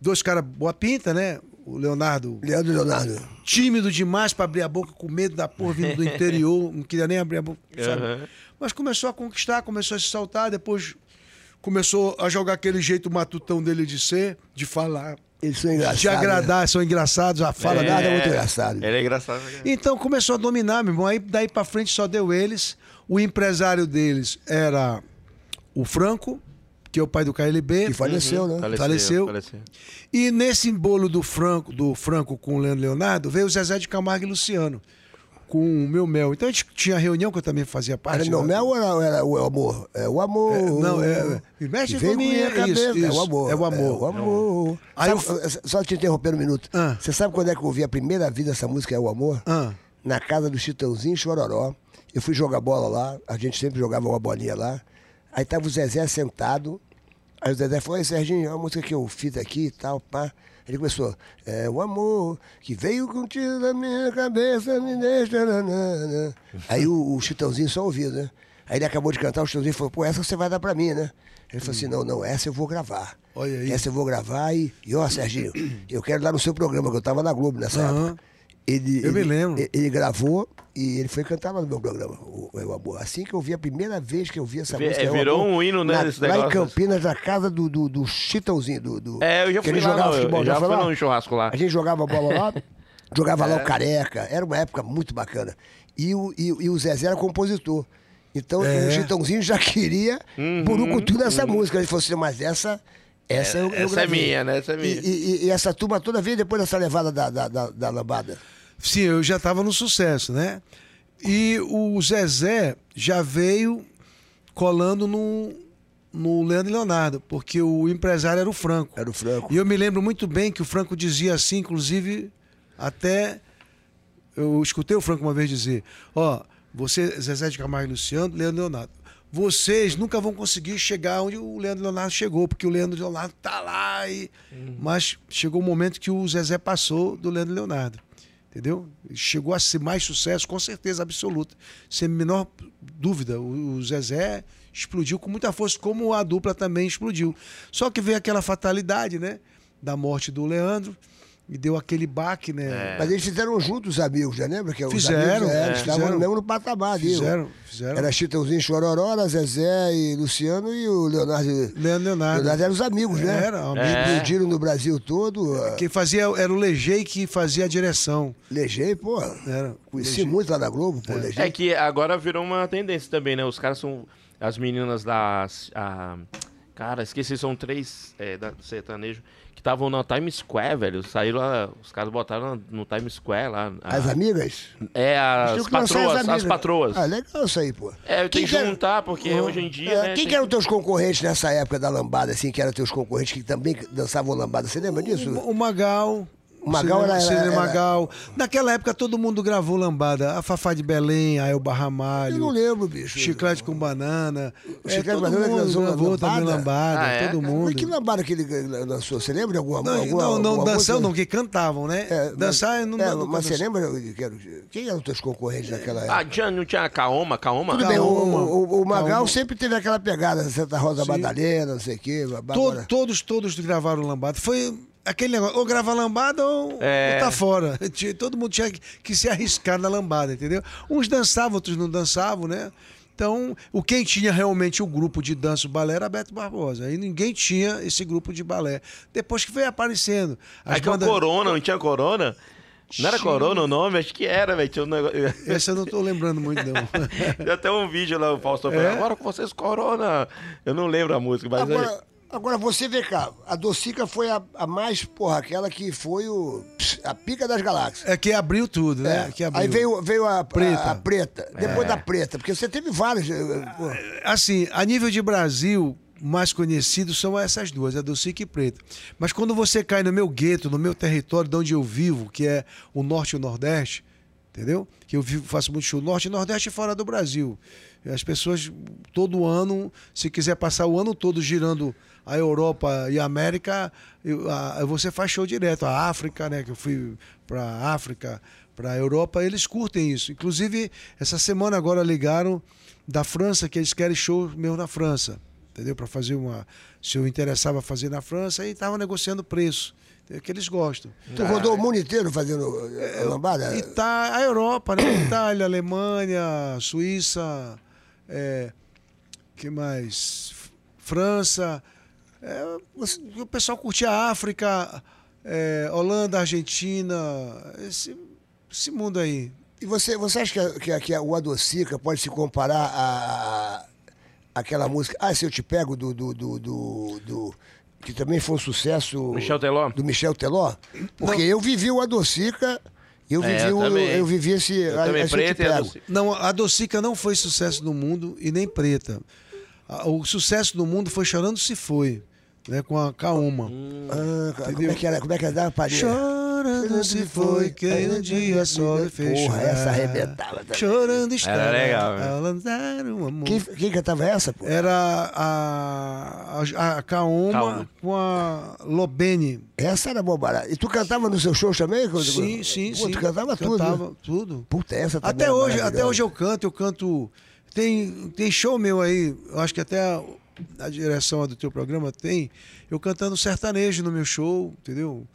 dois caras boa pinta, né? O Leonardo Leandro Leonardo. tímido demais para abrir a boca, com medo da porra vindo do (laughs) interior, não queria nem abrir a boca, sabe? Aham. Mas começou a conquistar, começou a se saltar, depois começou a jogar aquele jeito matutão dele de ser, de falar, Eles são engraçados. de agradar, são engraçados, a fala nada dele. é muito engraçado. Ele é engraçado. né? Então começou a dominar, meu irmão. Aí daí pra frente só deu eles. O empresário deles era o Franco, que é o pai do KLB. Que faleceu, né? Uhum. Faleceu. faleceu. E nesse bolo do Franco, do Franco com o Leandro Leonardo, veio o Zezé de Camargo e Luciano. Com o meu mel. Então a gente tinha reunião que eu também fazia parte. Era meu né? mel ou era, era o amor? É o amor. É, não, é- é- mexe Vem com minha cabeça. isso, É o isso, amor. é o amor. É o amor. Aí Sabe- Só te interromper um minuto. Ah. Você sabe quando é que eu ouvi a primeira vez essa música É o Amor? Ah. Na casa do Chitãozinho Chororó. Eu fui jogar bola lá, a gente sempre jogava uma bolinha lá. Aí tava o Zezé sentado, Aí o Zezé falou, "Ei, Serginho, é uma música que eu fiz aqui e tal, pá. Ele começou, é o amor que veio contigo da minha cabeça, me deixa. nanana." Aí o, o Chitãozinho só ouviu, né? Aí ele acabou de cantar, o Chitãozinho falou, pô, essa você vai dar pra mim, né? Ele falou assim, não, não, essa eu vou gravar. Olha aí. Essa eu vou gravar e, e ó, Serginho, eu quero dar no seu programa, que eu tava na Globo nessa Aham. época. Ele, Eu me ele- lembro. Ele, ele gravou e ele foi cantar lá no meu programa, o, o Amor. Assim que eu vi, a primeira vez que eu vi essa Vi- música. é, Eu virou Amor, um hino, né, na- desse Lá em. Campinas, na casa do, do, do Chitãozinho. Do, do- É, eu já que fui ele lá, jogava não, futebol, eu já foi fui lá? num churrasco lá. A gente jogava bola lá, (laughs) jogava É. lá o Careca. Era uma época muito bacana. E o, e, e o Zezé era compositor. Então É. o Chitãozinho já queria Uhum, burucutu nessa música. Ele falou assim, mas essa... Essa, eu, eu essa é gravei." minha, né? Essa é minha. E, e- e essa turma toda veio depois dessa levada da, da, da, da lambada. Sim, eu já estava no sucesso, né? E o Zezé já veio colando no, no Leandro e Leonardo, porque o empresário era o Franco. Era o Franco. E eu me lembro muito bem que o Franco dizia assim, inclusive, até. Eu escutei o Franco uma vez dizer: Ó, você, Zezé de Camargo e Luciano, Leandro e Leonardo. Vocês nunca vão conseguir chegar onde o Leandro Leonardo chegou, porque o Leandro Leonardo tá lá. E... Mas chegou o momento que o Zezé passou do Leandro Leonardo. Entendeu? Chegou a ser mais sucesso, com certeza absoluta. Sem menor dúvida. O o Zezé explodiu com muita força, como a dupla também explodiu. Só que veio aquela fatalidade, né? Da morte do Leandro. E deu aquele baque, né? Mas eles fizeram juntos os amigos, já lembra? Que os Fizeram, amigos, é, é, eles estavam mesmo no patamar ali. Fizeram, fizeram. Era Chitãozinho Chororó, Zezé e Luciano e o Leonardo. Leandro Leonardo. Leonardo eram os amigos, né? Era, amigo. Explodiram no Brasil todo. ah, Quem fazia era o Legei que fazia a direção. Legei, pô. Era. Conheci Legei. muito lá na Globo, pô, Legei. É que agora virou uma tendência também, né? Os caras são. As meninas das. a- cara, esqueci, são três é, da, do sertanejo estavam na Times Square, velho. Saíram lá, os caras botaram no, Times Square lá. a- As amigas? é, as patroas, as, amigas. patroas. Ah, legal isso aí, pô. é, eu tenho Quem que que era- juntar, porque hoje em dia. É, né, quem que eram teus concorrentes nessa época da lambada, assim, que eram teus concorrentes que também dançavam lambada? Você lembra disso? O, o Magal. O Magal Cine- era- Cine era- Magal. Naquela época todo mundo gravou lambada. A Fafá de Belém, a Elba Eu não Ramalho. lembro, bicho. Chiclete com banana. O É, Chiclete todo com Banana lançou gravou lambada? também lambada. Ah, é? Todo Mas mundo. que lambada que ele lançou? Você lembra de alguma Não, alguma, não, não alguma música? não, que cantavam, né? É, mas- Dançar não, é, não, não Mas você lembra? Quem eram teus concorrentes naquela época? Ah, tinha, não tinha a Kaoma? Kaoma? Tudo bem, o, Kaoma. o, o Magal Kaoma. sempre teve aquela pegada, Santa Rosa Sim. Madalena, não sei o quê. Todos, todos gravaram lambada. Foi aquele negócio, ou grava lambada ou, É. ou tá fora. (laughs) Todo mundo tinha que, que se arriscar na lambada, entendeu? Uns dançavam, outros não dançavam, né? Então, o quem tinha realmente o grupo de dança o balé era Beto Barbosa. Aí ninguém tinha esse grupo de balé. Depois que veio aparecendo. As Aí que é bandas- Corona, não tinha Corona? Não era. Corona o nome? Acho que era, velho. Um negócio. Essa eu não tô lembrando muito, não. (laughs) Tem até um vídeo lá, o Faustão falando, É? agora com vocês, Corona. Eu não lembro a música, mas. Agora, agora você vê cá, a Docica foi a, a mais, porra, aquela que foi o, a pica das galáxias. É que abriu tudo, né? É, Que abriu. Aí veio, veio a Preta. A, a preta. É. Depois da preta, porque você teve várias. eh, pô. Assim, a nível de Brasil, mais conhecidos são essas duas, a Dulcica e Preta. Mas quando você cai no meu gueto, no meu território, de onde eu vivo, que é o Norte e o Nordeste, entendeu? Que eu vivo, faço muito show Norte e Nordeste e fora do Brasil. As pessoas, todo ano, se quiser passar o ano todo girando a Europa e a América, você faz show direto. A África, né? Que eu fui para África, para a Europa, eles curtem isso. Inclusive, essa semana agora ligaram da França que eles querem show meu na França, entendeu? Para fazer uma. Se eu interessava fazer na França, e estavam negociando preço, entendeu? que eles gostam. Tu rodou o mundo inteiro fazendo eh, a lambada? Tá a Europa, né? (coughs) Itália, Alemanha, Suíça, é, que mais? França. É, você- o pessoal curte a África, é, Holanda, Argentina, esse, esse mundo aí. E você, você acha que, a- que, a- que a- o Adocica pode se comparar a, a- aquela música Ah, se eu te pego do, do, do, do- do- que também foi um sucesso Michel Teló? do Michel Teló? Porque eu vivi o Adocica, eu É, vivi eu o, também. eu vivi esse Eu Ah, também, eu preta e a. Não, a Docica não foi sucesso no mundo e nem preta. A- O sucesso do mundo foi Chorando Se Foi, né? Com a Kaoma. Ah, como Entendeu? é que era? Como é que era? Palhinha? Chorando se foi, quem um dia só me fez Porra, chorar. essa arrebentava também. Chorando está. Era legal, né? Lançar um amor. Quem, quem cantava essa, pô? Era a, a, a Kaoma Kaoma. com a Lobene. Essa era bom barato. E tu cantava no seu show também? Sim, sim, Pô, sim. Tu cantava tudo. né? Cantava tudo. Puta, essa também Até era hoje, até hoje eu canto, eu canto. Tem, tem show meu aí, eu acho que até a, direção do teu programa tem, eu cantando sertanejo no meu show, entendeu?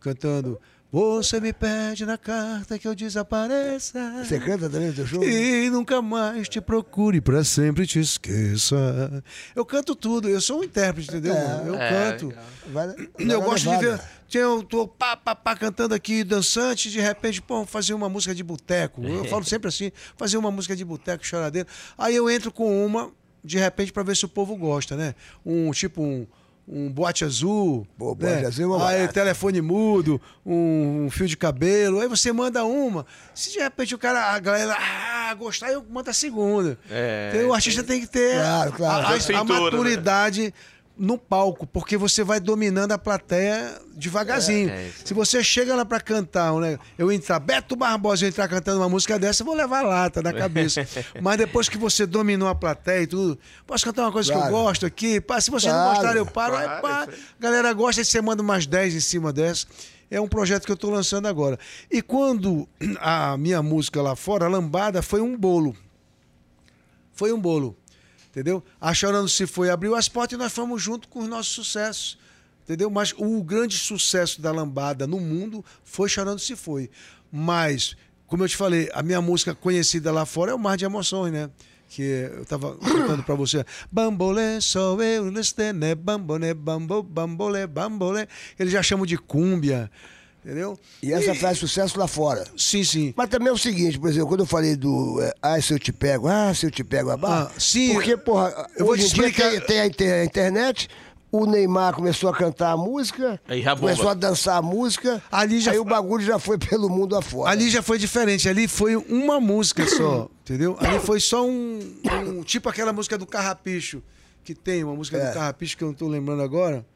Cantando. Você me pede na carta que eu desapareça. Você canta também no teu show? E nunca mais te procure, pra sempre te esqueça. Eu canto tudo, eu sou um intérprete, entendeu? É. eu É, canto. Vai- vai Eu na gosto de ver. tinha- Eu tô pá, pá, pá, cantando aqui, dançante, de repente, pô, fazer uma música de boteco. Eu (laughs) falo sempre assim, fazer uma música de boteco, choradeira. Aí eu entro com uma, de repente, pra ver se o povo gosta, né? Um tipo um. Um boate azul. Pô, boate né? azul é uma Aí telefone mudo, um, um fio de cabelo. Aí você manda uma. Se de repente o cara, a galera, ah, gostar, eu mando a segunda. É, Então, o artista tem que ter Claro, claro. a- a, a tudo, né? No palco, porque você vai dominando a plateia devagarzinho. É, é. Se você chega lá pra cantar, né? eu entrar, Beto Barbosa, eu entrar cantando uma música dessa, eu vou levar lata na cabeça. (laughs) Mas depois que você dominou a plateia e tudo, posso cantar uma coisa que Claro. eu gosto aqui? Pá, se você não Claro. gostar, eu paro. Aí, Claro, pá, aí. a galera gosta, aí você manda umas 10 em cima dessa. É um projeto que eu estou lançando agora. E quando (clears throat) a minha música lá fora, a Lambada, foi um bolo. Foi um bolo. Entendeu? A Chorando Se Foi abriu as portas e nós fomos junto com os nossos sucessos. Entendeu? Mas o grande sucesso da lambada no mundo foi Chorando Se Foi. Mas, como eu te falei, a minha música conhecida lá fora é o Mar de Emoções, né? Que eu tava (coughs) cantando pra você. Bambolê, sou eu, né? Bambolê, bambo, bambolê, bambolê. Eles já chamam de cúmbia. Entendeu? E essa faz sucesso lá fora. Sim, sim. Mas também é o seguinte, por exemplo, quando eu falei do é, Ah, se eu te pego, ah, se eu te pego a barra. Ah, sim. Porque, porra, Eu vou hoje te em dia explicar- tem, tem a, inter- a internet, o Neymar começou a cantar a música, Aí já bomba. começou a dançar a música, Ali já- aí o bagulho já foi pelo mundo afora. Ali já foi diferente, ali foi uma música só, (coughs) entendeu? Ali foi só um, um- tipo aquela música do Carrapicho, que tem uma música É. do Carrapicho que eu não tô lembrando agora.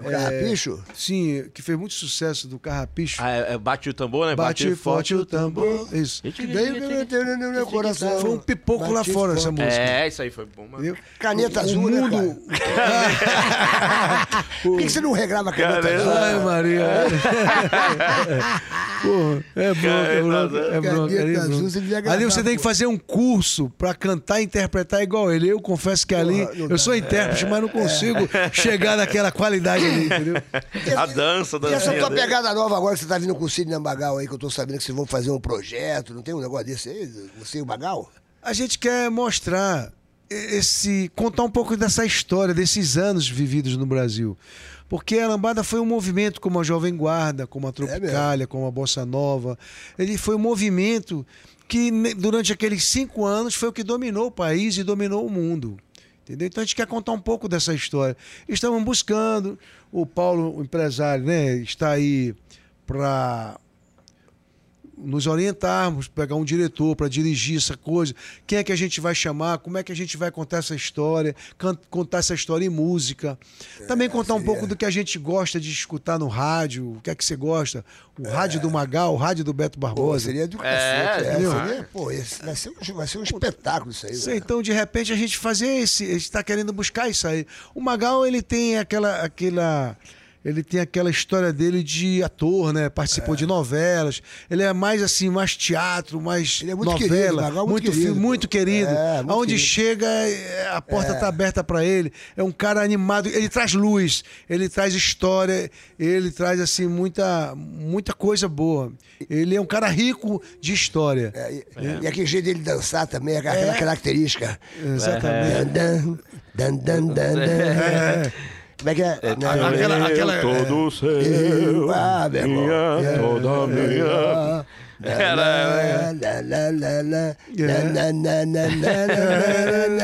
O Carrapicho? Sim, que fez muito sucesso do Carrapicho. Ah, é, é bate o tambor, né? Bate forte o tambor. Isso. Que veio no meu coração. Foi um pipoco lá Bate fora essa música. É, isso aí foi bom, mano. Caneta O azul, mundo- né? (laughs) Por que, que você não regrava a caneta Caneta- azul? Ai, Maria. Porra, é (laughs) bronca, é bronca, é bronca. É azul, bronca. você devia Ali você tem que fazer um curso pra cantar e interpretar igual ele. Eu confesso que ali, eu sou dá. intérprete, mas não consigo (laughs) chegar naquela qualidade ali, entendeu? (laughs) A dança, a E essa tua dele. pegada nova agora que você tá vindo com o Sidney Bagal aí, que eu tô sabendo que vocês vão fazer um projeto, não tem um negócio desse aí? Você e o Bagal? A gente quer mostrar esse. contar um pouco dessa história, desses anos vividos no Brasil. Porque a lambada foi um movimento como a Jovem Guarda, como a Tropicália, como a Bossa Nova. Ele foi um movimento que, durante aqueles cinco anos, foi o que dominou o país e dominou o mundo. Entendeu? Então a gente quer contar um pouco dessa história. Estamos buscando, o Paulo, o empresário, né, está aí para nos orientarmos, pegar um diretor para dirigir essa coisa, quem é que a gente vai chamar, como é que a gente vai contar essa história, contar essa história em música. Também contar um pouco do que a gente gosta de escutar no rádio, o que é que você gosta, o rádio do Magal, o rádio do Beto Pô, Barbosa. seria do É, cacete. É, entendeu? seria, pô, esse vai, ser um, vai ser um espetáculo isso aí. Velho. então, de repente, a gente fazer esse. A gente está querendo buscar isso aí. O Magal, ele tem aquela. aquela ele tem aquela história dele de ator, né? Participou de novelas. Ele é mais assim, mais teatro, mais Ele é muito novela, querido, Magal é muito muito filme, querido, muito pô. querido. É, muito Aonde querido. chega, é, a porta está aberta para ele. É um cara animado. Ele traz luz, ele traz história, ele traz assim muita, muita coisa boa. Ele é um cara rico de história. É, e, e aquele jeito dele dançar também, aquela característica. Exatamente. Dan, dan, dan, dan, dan. Como é que é? aquela- aquela- todo seu, Eu, ah, meu irmão. minha, toda minha. Era, na.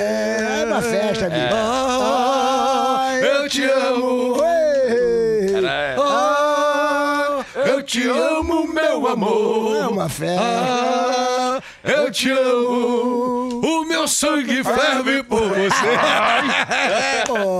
É uma festa, bicho. Ah, eu te amo. Te amo, meu amor. É uma festa. Ah, eu te amo. O meu sangue ferve por você. (laughs) Pô,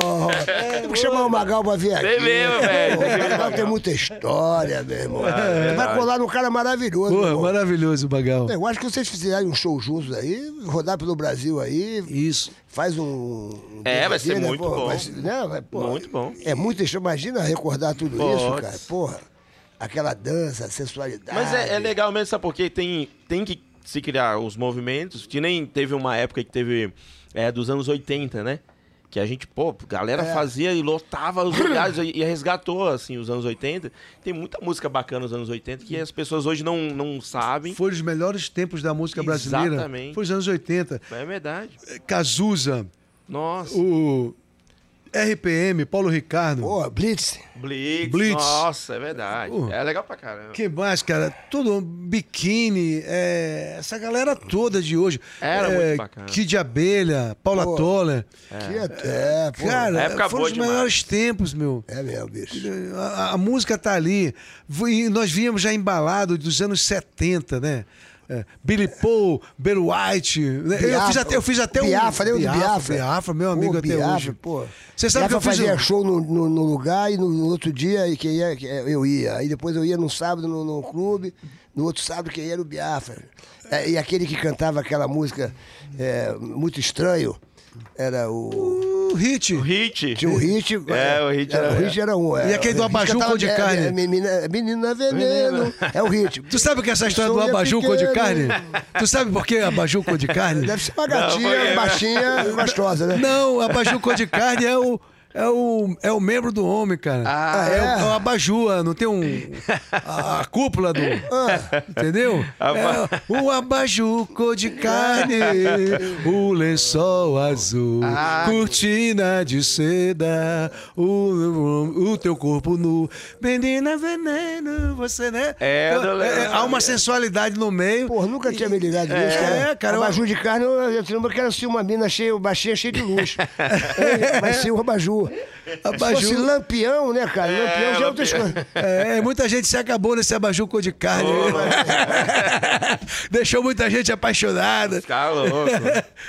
tem que chamar o Magal pra vir aqui. Tem mesmo, velho. O Magal tem muita história, meu irmão. É, Vai colar num cara maravilhoso. Porra, maravilhoso, Magal. Eu acho que vocês fizerem um show juntos aí, rodar pelo Brasil aí, Isso. faz um. É, vai ser né, muito pô, bom. vai ser- né, vai- pô, Muito bom. É muito. Imagina recordar tudo isso, cara. Porra. Aquela dança, sensualidade. Mas é, é legal mesmo, sabe? Porque tem, tem que se criar os movimentos, que nem teve uma época que teve é, dos anos 80, né? Que a gente, pô, a galera É. fazia e lotava os lugares e e resgatou, assim, os anos 80. Tem muita música bacana nos anos 80 que as pessoas hoje não, não sabem. Foi os melhores tempos da música brasileira. Exatamente. Foi os anos 80. É verdade. Cazuza, Nossa. o RPM, Paulo Ricardo. Pô, Blitz. Blitz. Blitz. Nossa, é verdade. Pô. É legal pra caramba. Que mais, cara? Tudo, biquíni, é, essa galera toda de hoje. Era é, muito bacana. Kid de Abelha, Paula Pô. Toller. Que até, pô. Cara, época foram os demais. melhores tempos, meu. É mesmo, bicho. A, a música tá ali. E nós víamos já embalado dos anos 70, né? É, Billy Paul, Barry White. né? eu, Biafra. fiz até, eu fiz até um. Biafra, lembra do Biafra? Biafra, meu amigo Pô, até Biafra, hoje. Pô. Você sabe que eu Biafra fiz. fazia um- show no, no, no lugar e no, no outro dia e quem ia, que- eu ia. Aí depois eu ia no sábado no, no clube, no outro sábado quem ia era o Biafra. É, e aquele que cantava aquela música é, muito estranho era o. O hit. O hit. Tinha o Hit. É, o Hit era, era- o Hit era um. é, E aquele do o cantava- cor de é, carne? é, menina, menina veneno. É o Hit. Tu sabe que essa história do é abajur cor de carne? Tu sabe por que abajur cor de carne? Deve ser uma Não, gatinha, foi- baixinha, gostosa, né? Não, abajur cor de carne é o. É o, é o membro do homem, cara. Ah, é, é? o, é o abajur, não tem um. A, a cúpula do. (laughs) Entendeu? Aba- É o abajur cor de carne, (laughs) o lençol azul, Ah. cortina de seda, o, o teu corpo nu. Menina veneno, você, né? É, não lembro. É, há uma sensualidade no meio. Pô, nunca tinha me ligado É, nisso, cara. é, cara, eu- Abajur de carne, eu, eu lembro que era assim, uma mina cheia, baixinha, cheia de luz. é, vai ser o abajur. you. Abajur. Se fosse lampião, né, cara? É, lampião já é outras coisas. É, muita gente se acabou nesse abajur cor de carne. (laughs) Deixou muita gente apaixonada. Ficar louco.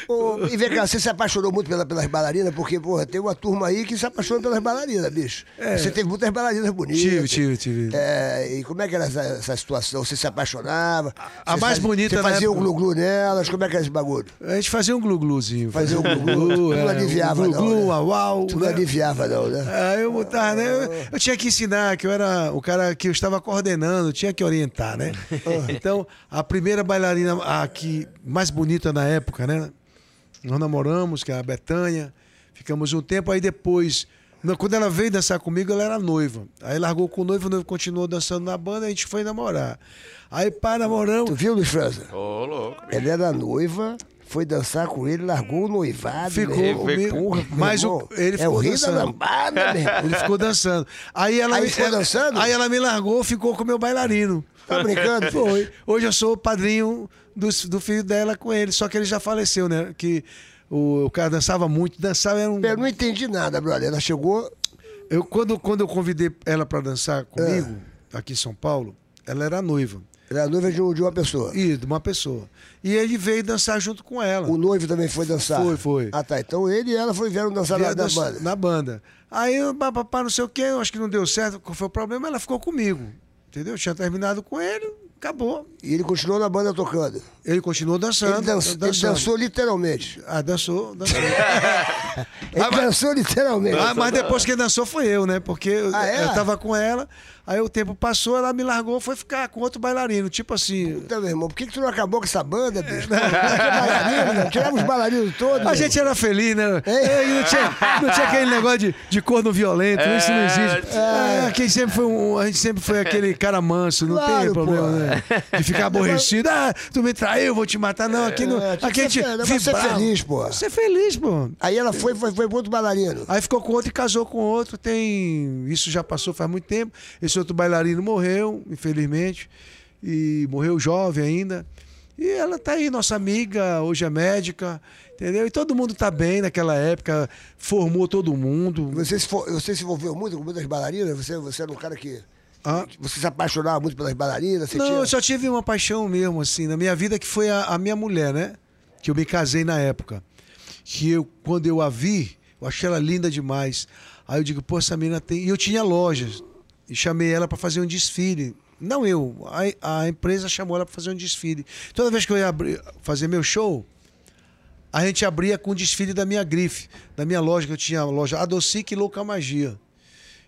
Ô, e vem cá, você se apaixonou muito pela- pelas bailarinas? Porque, porra, tem uma turma aí que se apaixona pelas bailarinas, bicho. Você teve muitas bailarinas bonitas. Tive, tive, tive. É, e como é que era essa, essa situação? Você se apaixonava? A mais fazia- bonita Você fazia época- glu-glu nelas? Como é que era esse bagulho? A gente fazia um glu-gluzinho. Fazia um glu-glu. Tu não aliviava, um não, glu-glu, né? uau, uau. Tu não né? aliviava, né? Ah, eu botava, né? Eu, eu tinha que ensinar, que eu era o cara que eu estava coordenando, tinha que orientar, né? (laughs) Então, a primeira bailarina aqui, mais bonita na época, né? Nós namoramos, que é a Betânia, ficamos um tempo, aí depois, quando ela veio dançar comigo, ela era noiva. Aí largou com o noivo, o noivo continuou dançando na banda, a gente foi namorar. Aí, pá, namoramos. Tu viu, Luiz França? Ô, louco. Ela era noiva, foi dançar com ele, largou o noivado. Ficou meu irmão. comigo. Porra, meu Mas o- ele é ficou o rei dançando. da lambada, meu irmão. Ele ficou dançando. Aí ela, Aí me- ficou dançando? Aí ela me largou, ficou com o meu bailarino. Tá brincando? Foi. Hoje eu sou o padrinho do, do filho dela com ele, só que ele já faleceu, né? Que o, o cara dançava muito, dançava era um. Eu não entendi nada, brother. Ela chegou. Eu, quando, quando eu convidei ela para dançar comigo, É. aqui em São Paulo, ela era noiva. Ela era noiva de, um- uma pessoa. E de uma pessoa. E ele veio dançar junto com ela. O noivo também foi dançar. Foi, foi. Ah, tá. Então ele e ela foi, vieram dançar na, dançar banda. Na banda. Aí, eu, papapá, não sei o quê, eu acho que não deu certo, qual foi o problema? Ela ficou comigo. Entendeu? Eu tinha terminado com ele, acabou. E ele continuou na banda tocando. Ele continuou dançando. Ele, dançou, ele dançando. dançou literalmente. Ah, dançou, dançou. (laughs) Ele Ah, mas- dançou literalmente. Ah, mas depois que dançou foi eu, né? Porque eu, Ah, é? eu tava com ela, aí o tempo passou, ela me largou, foi ficar com outro bailarino. Tipo assim. Então, meu irmão, por que, que tu não acabou com essa banda, bicho? (laughs) Bailarino? Tirava os bailarinos todos. A meu. gente era feliz, né? É. É, e não, tinha, não tinha aquele negócio de, de corno violento, isso não existe. É. Quem sempre foi um- a gente sempre foi aquele cara manso, não Claro, tem problema, pô. né? De ficar aborrecido. Ah, tu me traiu, vou te matar. Não, aqui não. É, aqui a gente. ser- vai ser vibrava. feliz, pô. Ser feliz, pô. Aí ela foi, foi, foi pro outro bailarino. Aí ficou com outro e casou com outro. Tem. Isso já passou faz muito tempo. Esse outro bailarino morreu, infelizmente. E morreu jovem ainda. E ela tá aí, nossa amiga, hoje é médica, entendeu? E todo mundo tá bem naquela época, formou todo mundo. Você se, for- você se envolveu muito com muitas bailarinas? Você, você era um cara que, Hã? Você se apaixonava muito pelas bailarinas? Você Não, tinha... eu só tive uma paixão mesmo, assim, na minha vida, que foi a, a minha mulher, né? Que eu me casei na época. Que eu, quando eu a vi, eu achei ela linda demais. Aí eu digo, pô, essa menina tem. E eu tinha lojas. E chamei ela para fazer um desfile. Não eu, a, a empresa chamou ela para fazer um desfile. Toda vez que eu ia abrir, fazer meu show, a gente abria com o desfile da minha grife, da minha loja, que eu tinha a loja Adocic e Louca Magia.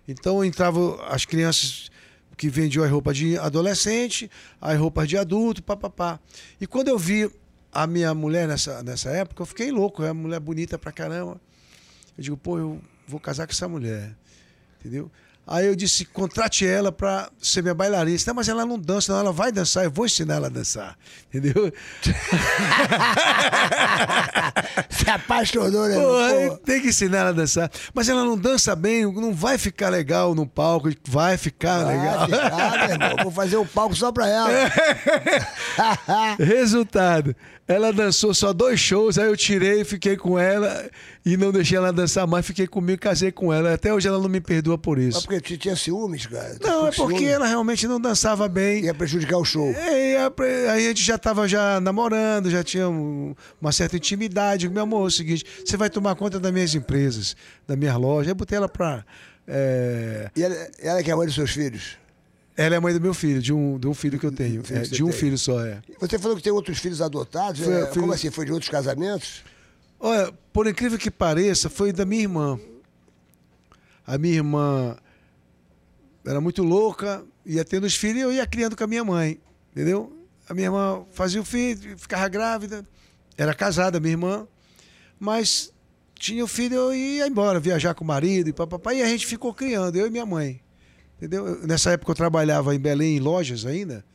Então entravam as crianças que vendiam as roupas de adolescente, as roupas de adulto, papapá. E quando eu vi a minha mulher nessa, nessa época, eu fiquei louco. É uma mulher bonita pra caramba. Eu digo, pô, eu vou casar com essa mulher. Entendeu? Aí eu disse, contrate ela pra ser minha bailarina. Não, mas ela não dança, não, ela vai dançar, eu vou ensinar ela a dançar. Entendeu? (laughs) Se apaixonou, né? Pô, tem que ensinar ela a dançar. Mas ela não dança bem, não vai ficar legal no palco, vai ficar legal. Ah, ficar, meu irmão. Vou fazer um palco só pra ela. (laughs) Resultado, ela dançou só dois shows, aí eu tirei, fiquei com ela e não deixei ela dançar mais, fiquei comigo e casei com ela. Até hoje ela não me perdoa por Mas isso. porque tu tinha ciúmes, cara? Tu Não, é porque ciúme? ela realmente não dançava bem. Ia prejudicar o show. E a- aí a gente já estava já namorando, já tinha um- uma certa intimidade. Meu amor, é o seguinte, você vai tomar conta das minhas empresas, da minha loja. Aí eu botei ela pra. é, E ela, ela que é a mãe dos seus filhos? Ela é mãe do meu filho, de um, de um filho que eu tenho. É, de um tem. filho só, é. Você falou que tem outros filhos adotados. Foi- é, filho- Como assim? Foi de outros casamentos? Olha, por incrível que pareça, foi da minha irmã. A minha irmã era muito louca, ia tendo os filhos e eu ia criando com a minha mãe, entendeu? A minha irmã fazia o filho, ficava grávida, era casada, minha irmã, mas tinha o filho eu ia embora, viajar com o marido e papapá, e a gente ficou criando, eu e minha mãe, entendeu? Eu- Nessa época eu trabalhava em Belém, em lojas ainda,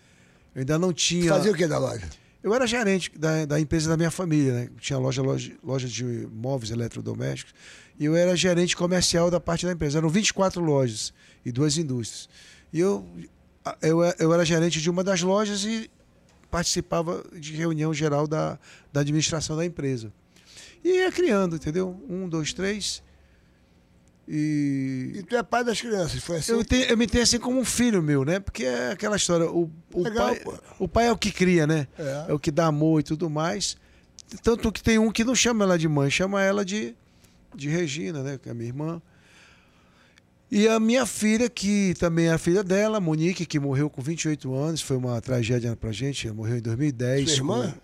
eu ainda não tinha... Fazia o que da loja? Eu era gerente da, da empresa da minha família, né? Tinha loja, loja, loja de móveis eletrodomésticos. E eu era gerente comercial da parte da empresa. Eram 24 lojas e duas indústrias. E eu, eu, eu era gerente de uma das lojas e participava de reunião geral da, da administração da empresa. E ia criando, entendeu? Um, dois, três. E E tu é pai das crianças, foi assim? eu, te- eu me tenho assim como um filho meu, né? Porque é aquela história, o, o, Legal, pai, pô. o pai é o que cria, né? É. É o que dá amor e tudo mais. Tanto que tem um que não chama ela de mãe, chama ela de, de Regina, né? Que é minha irmã. E a minha filha, que também é a filha dela, Monique, que morreu com 28 anos, foi uma tragédia pra gente, ela morreu em 2010. Sua irmã?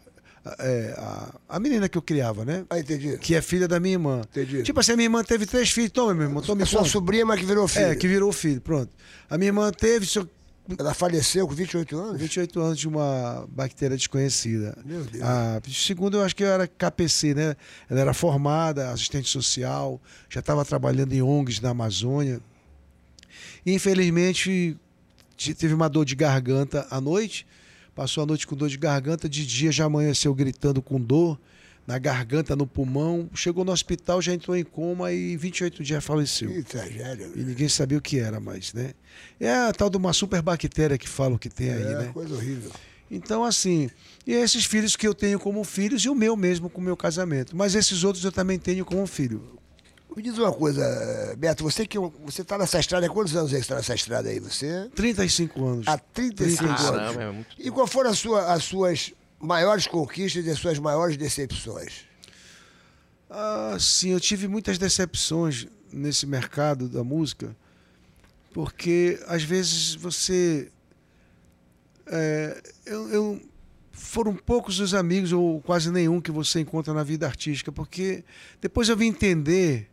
É, a, a menina que eu criava, né? Ah, entendi. Que é filha da minha irmã. Entendi. Tipo assim, a minha irmã teve três filhos. Toma, meu irmão, tome É sua conta. sobrinha, mas que virou filho. É, que virou filho, pronto. A minha irmã teve seu- Ela faleceu com 28 anos? 28 anos de uma bactéria desconhecida. Meu Deus. A, segundo, eu acho que eu era KPC, né? Ela era formada, assistente social, já estava trabalhando em ONGs na Amazônia. E, infelizmente, te- teve uma dor de garganta à noite. Passou a noite com dor de garganta, de dia já amanheceu gritando com dor na garganta, no pulmão. Chegou no hospital, já entrou em coma e em 28 dias faleceu. Que tragédia. E ninguém sabia o que era mais, né? É a tal de uma superbactéria que falam que tem aí, É, né? coisa horrível. Então, assim, e esses filhos que eu tenho como filhos e o meu mesmo com o meu casamento. Mas esses outros eu também tenho como filho. Me diz uma coisa, Beto, você que você tá nessa estrada, há quantos anos é que você tá nessa estrada aí? Você? 35 anos. Há 35 anos. Caramba, é muito. E qual foram as, sua- as suas maiores conquistas e as suas maiores decepções? Ah, sim, eu tive muitas decepções nesse mercado da música, porque às vezes você. é, eu, eu- foram poucos os amigos, ou quase nenhum, que você encontra na vida artística, porque depois eu vim entender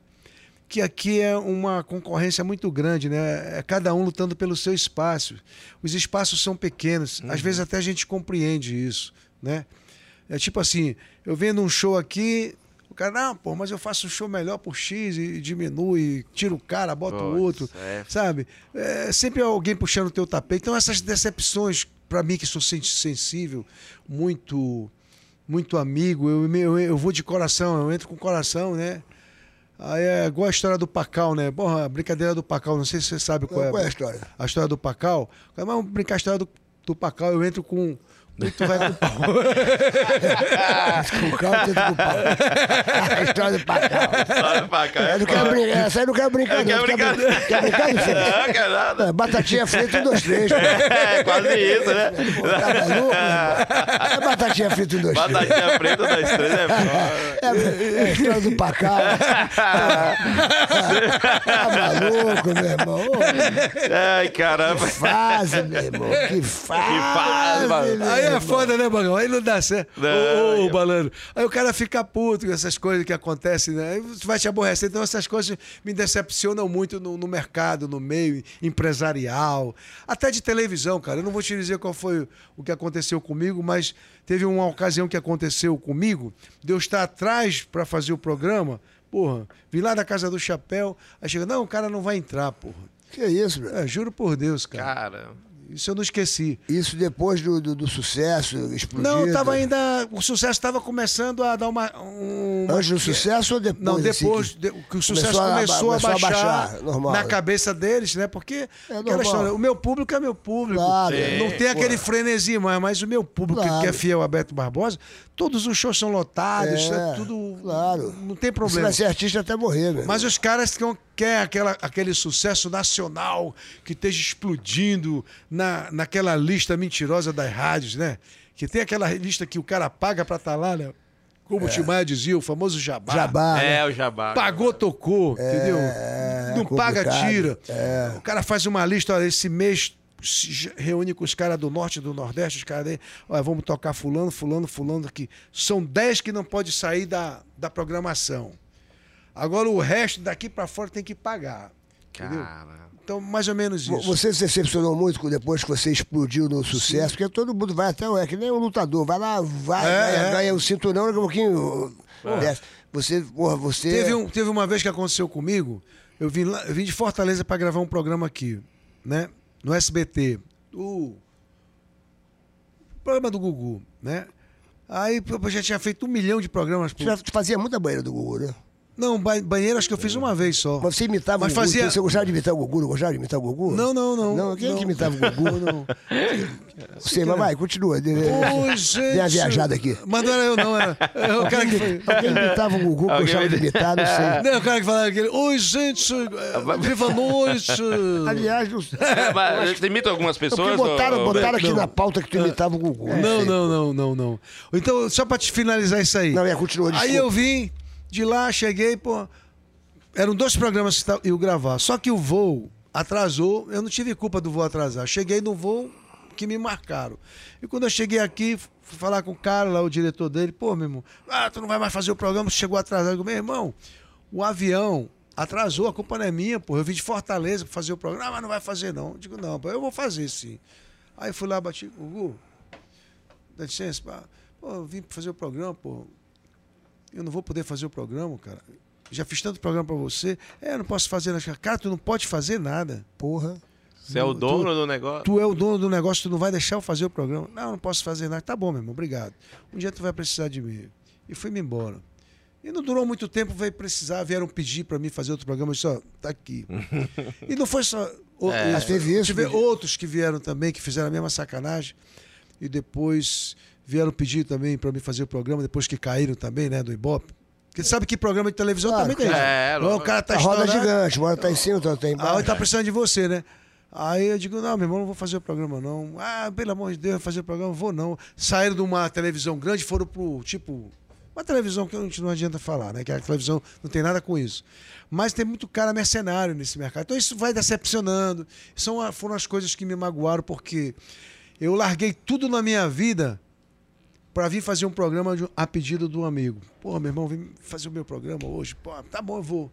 que aqui é uma concorrência muito grande, né? É cada um lutando pelo seu espaço. Os espaços são pequenos, às vezes até a gente compreende isso, né? É tipo assim, eu vendo um show aqui, o cara, não, pô, mas eu faço um show melhor por X e diminui, tira o cara, bota o outro, é. sabe? É sempre alguém puxando o teu tapete. Então essas decepções, para mim que sou sen- sensível, muito muito amigo, eu, eu, eu vou de coração, eu entro com coração, né? Aí é igual a história do Pacal, né? Porra, a brincadeira do Pacal, não sei se você sabe qual é. Qual é a história? A história do Pacal. Mas vamos brincar a história do, do Pacal. Eu entro com, Tu vai com pau. (laughs) Calma, tenta com pau. A história do pacau. Pra cá. Eu não quero brincar, essa aí não quero brincar, não. Quer, brincar. brin- quer brincar? Não, quer nada. É, Batatinha frita, um, dois, três. pô. É, quase isso, né? Tá maluco, irmão? É batatinha frita, um, dois, três. Batatinha preta, dois, três é foda. É, é a história do Pacau. Tá maluco, meu irmão? Ai, caramba. que fase, meu irmão. Que fase. fase, mano. Aí é foda, né, Bagão? Aí não dá certo. Ô, ô, aí é- Balano. Aí o cara fica puto com essas coisas que acontecem, né? Aí você vai te aborrecer. Então essas coisas me decepcionam muito no, no mercado, no meio empresarial, até de televisão, cara. Eu não vou te dizer qual foi o que aconteceu comigo, mas teve uma ocasião que aconteceu comigo, de eu estar atrás para fazer o programa, porra, vim lá da Casa do Chapéu, aí chega, não, o cara não vai entrar, porra. Que isso, meu? É, juro por Deus, cara. Cara, Isso eu não esqueci. Isso depois do, do, do sucesso explodido. Não, tava ainda. O sucesso estava começando a dar uma. Um, Antes do sucesso ou depois? não, assim, depois que- de- que o sucesso começou a- começou, a, começou a baixar, baixar, normal, na né? cabeça deles, né? Porque aquela normal. história, o meu público é meu público. Claro, não é, tem aquele pô. frenesi, mas, mas o meu público Claro. que é fiel a Beto Barbosa, todos os shows são lotados, É, é tudo. claro. Não tem Você problema. vai ser artista até morrer, meu. Mas os caras que querem aquela, aquele sucesso nacional que esteja explodindo na, naquela lista mentirosa das rádios, né? Que tem aquela lista que o cara paga pra estar lá, né? Como o Timaya dizia, o famoso jabá. Jabá. né? é o jabá. Pagou, tocou, entendeu? Não é paga, complicado. tira. É. O cara faz uma lista, olha, esse mês se reúne com os caras do norte e do nordeste, os caras aí, olha, vamos tocar fulano, fulano, fulano aqui. São 10 que não pode sair da, da programação. Agora o resto daqui pra fora tem que pagar. Entendeu? Então, mais ou menos isso. Você se decepcionou muito depois que você explodiu no sucesso, porque todo mundo vai até, é que nem um lutador, vai lá, vai, É, ganha, é. ganha o cinturão, daqui a pouquinho desce. Você, porra, você... Teve, um, teve uma vez que aconteceu comigo, eu vim, lá- eu vim de Fortaleza para gravar um programa aqui, né? No SBT. O programa do Gugu, né? Aí eu já tinha feito um milhão de programas. Por... Você fazia muita banheira do Gugu, né? Não, ba- banheiro acho que eu fiz uma vez só. Mas você imitava Mas o Gugu, fazia- você gostava de imitar o Gugu, não gostava de imitar o Gugu? Não, não, não. Não, quem é não. que imitava o Gugu? (laughs) não. Você, mas vai, continua. Dê Ô, gente. Dê uma viajada aqui. Mas não era eu, não. Era, era o cara que. Alguém imitava o Gugu, que gostava de imita- imitar, não sei. Não, o cara que falava aquele. Oi, gente. Viva a noite. (laughs) Aliás, não É, mas você imita algumas pessoas? botaram, ô- botaram aqui Não. na pauta que tu imitava o Gugu. Não, sei. não, não, não, não. Então, só pra te finalizar isso aí. Não, é, continua, Aí desculpa. eu vim de lá, cheguei, pô. Eram dois programas que eu gravar. Só que o voo atrasou, eu não tive culpa do voo atrasar. Cheguei no voo que me marcaram. E quando eu cheguei aqui, fui falar com o cara lá, o diretor dele, pô, meu irmão, ah, tu não vai mais fazer o programa, você chegou atrasado. Eu digo, meu irmão, o avião atrasou, a culpa não é minha, pô. Eu vim de Fortaleza pra fazer o programa. Ah, mas não vai fazer, não. Eu digo, não, pô, eu vou fazer sim. Aí fui lá, bati, Gugu, dá licença, pá. pô, eu vim fazer o programa, pô. Eu não vou poder fazer o programa, cara. Já fiz tanto programa pra você. É, eu não posso fazer nada. Cara, tu não pode fazer nada. Porra. Você é o dono do negócio? Tu é o dono do negócio, tu não vai deixar eu fazer o programa. Não, eu não posso fazer nada. Tá bom, meu irmão, obrigado. Um dia tu vai precisar de mim. E fui-me embora. E não durou muito tempo, veio precisar, vieram pedir pra mim fazer outro programa. Eu disse, ó, tá aqui. (laughs) e não foi só. o- É. os- Ah, teve isso, Tive pedido. outros que vieram também, que fizeram a mesma sacanagem. E depois vieram pedir também pra mim fazer o programa, depois que caíram também, né, do Ibope. Porque sabe que programa de televisão Claro, também tem. É, Não, o cara tá a roda é gigante, hora tá em cima, outra tá Ah, embaixo. ele tá precisando de você, né? Aí eu digo, não, meu irmão, não vou fazer o programa, não. Ah, pelo amor de Deus, fazer o programa, vou não. Saíram de uma televisão grande, foram pro, tipo, uma televisão que a gente não adianta falar, né? Que a televisão não tem nada com isso. Mas tem muito cara mercenário nesse mercado. Então isso vai decepcionando. São, foram as coisas que me magoaram, porque eu larguei tudo na minha vida para vir fazer um programa de- a pedido de um amigo. Pô, meu irmão, vem fazer o meu programa hoje. Pô, tá bom, eu vou.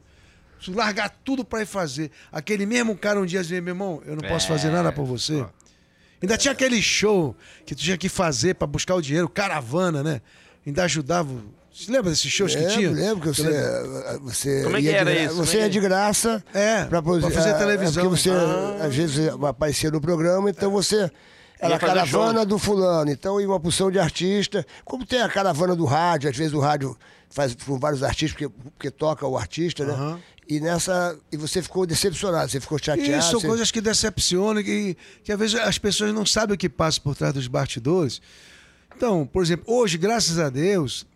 Preciso largar tudo para ir fazer. Aquele mesmo cara um dia dizia, meu irmão, eu não posso fazer nada por você. Ainda tinha aquele show que tu tinha que fazer para buscar o dinheiro, caravana, né? Ainda ajudava. Você lembra desses shows que Lembro, tinha? lembro que você, você Como é que era gra- isso? Você é ia que- de graça É, pra, pra fazer é, televisão. É porque você, Ah. às vezes, aparecia no programa, então você... Era Ia a caravana show. do fulano, então ia uma porção de artista. Como tem a caravana do rádio, às vezes o rádio faz com vários artistas, porque, porque toca o artista, né? Aham. E nessa. E você ficou decepcionado, você ficou chateado. Isso, são você- coisas que decepcionam, que, que às vezes as pessoas não sabem o que passa por trás dos bastidores. Então, por exemplo, hoje, graças a Deus,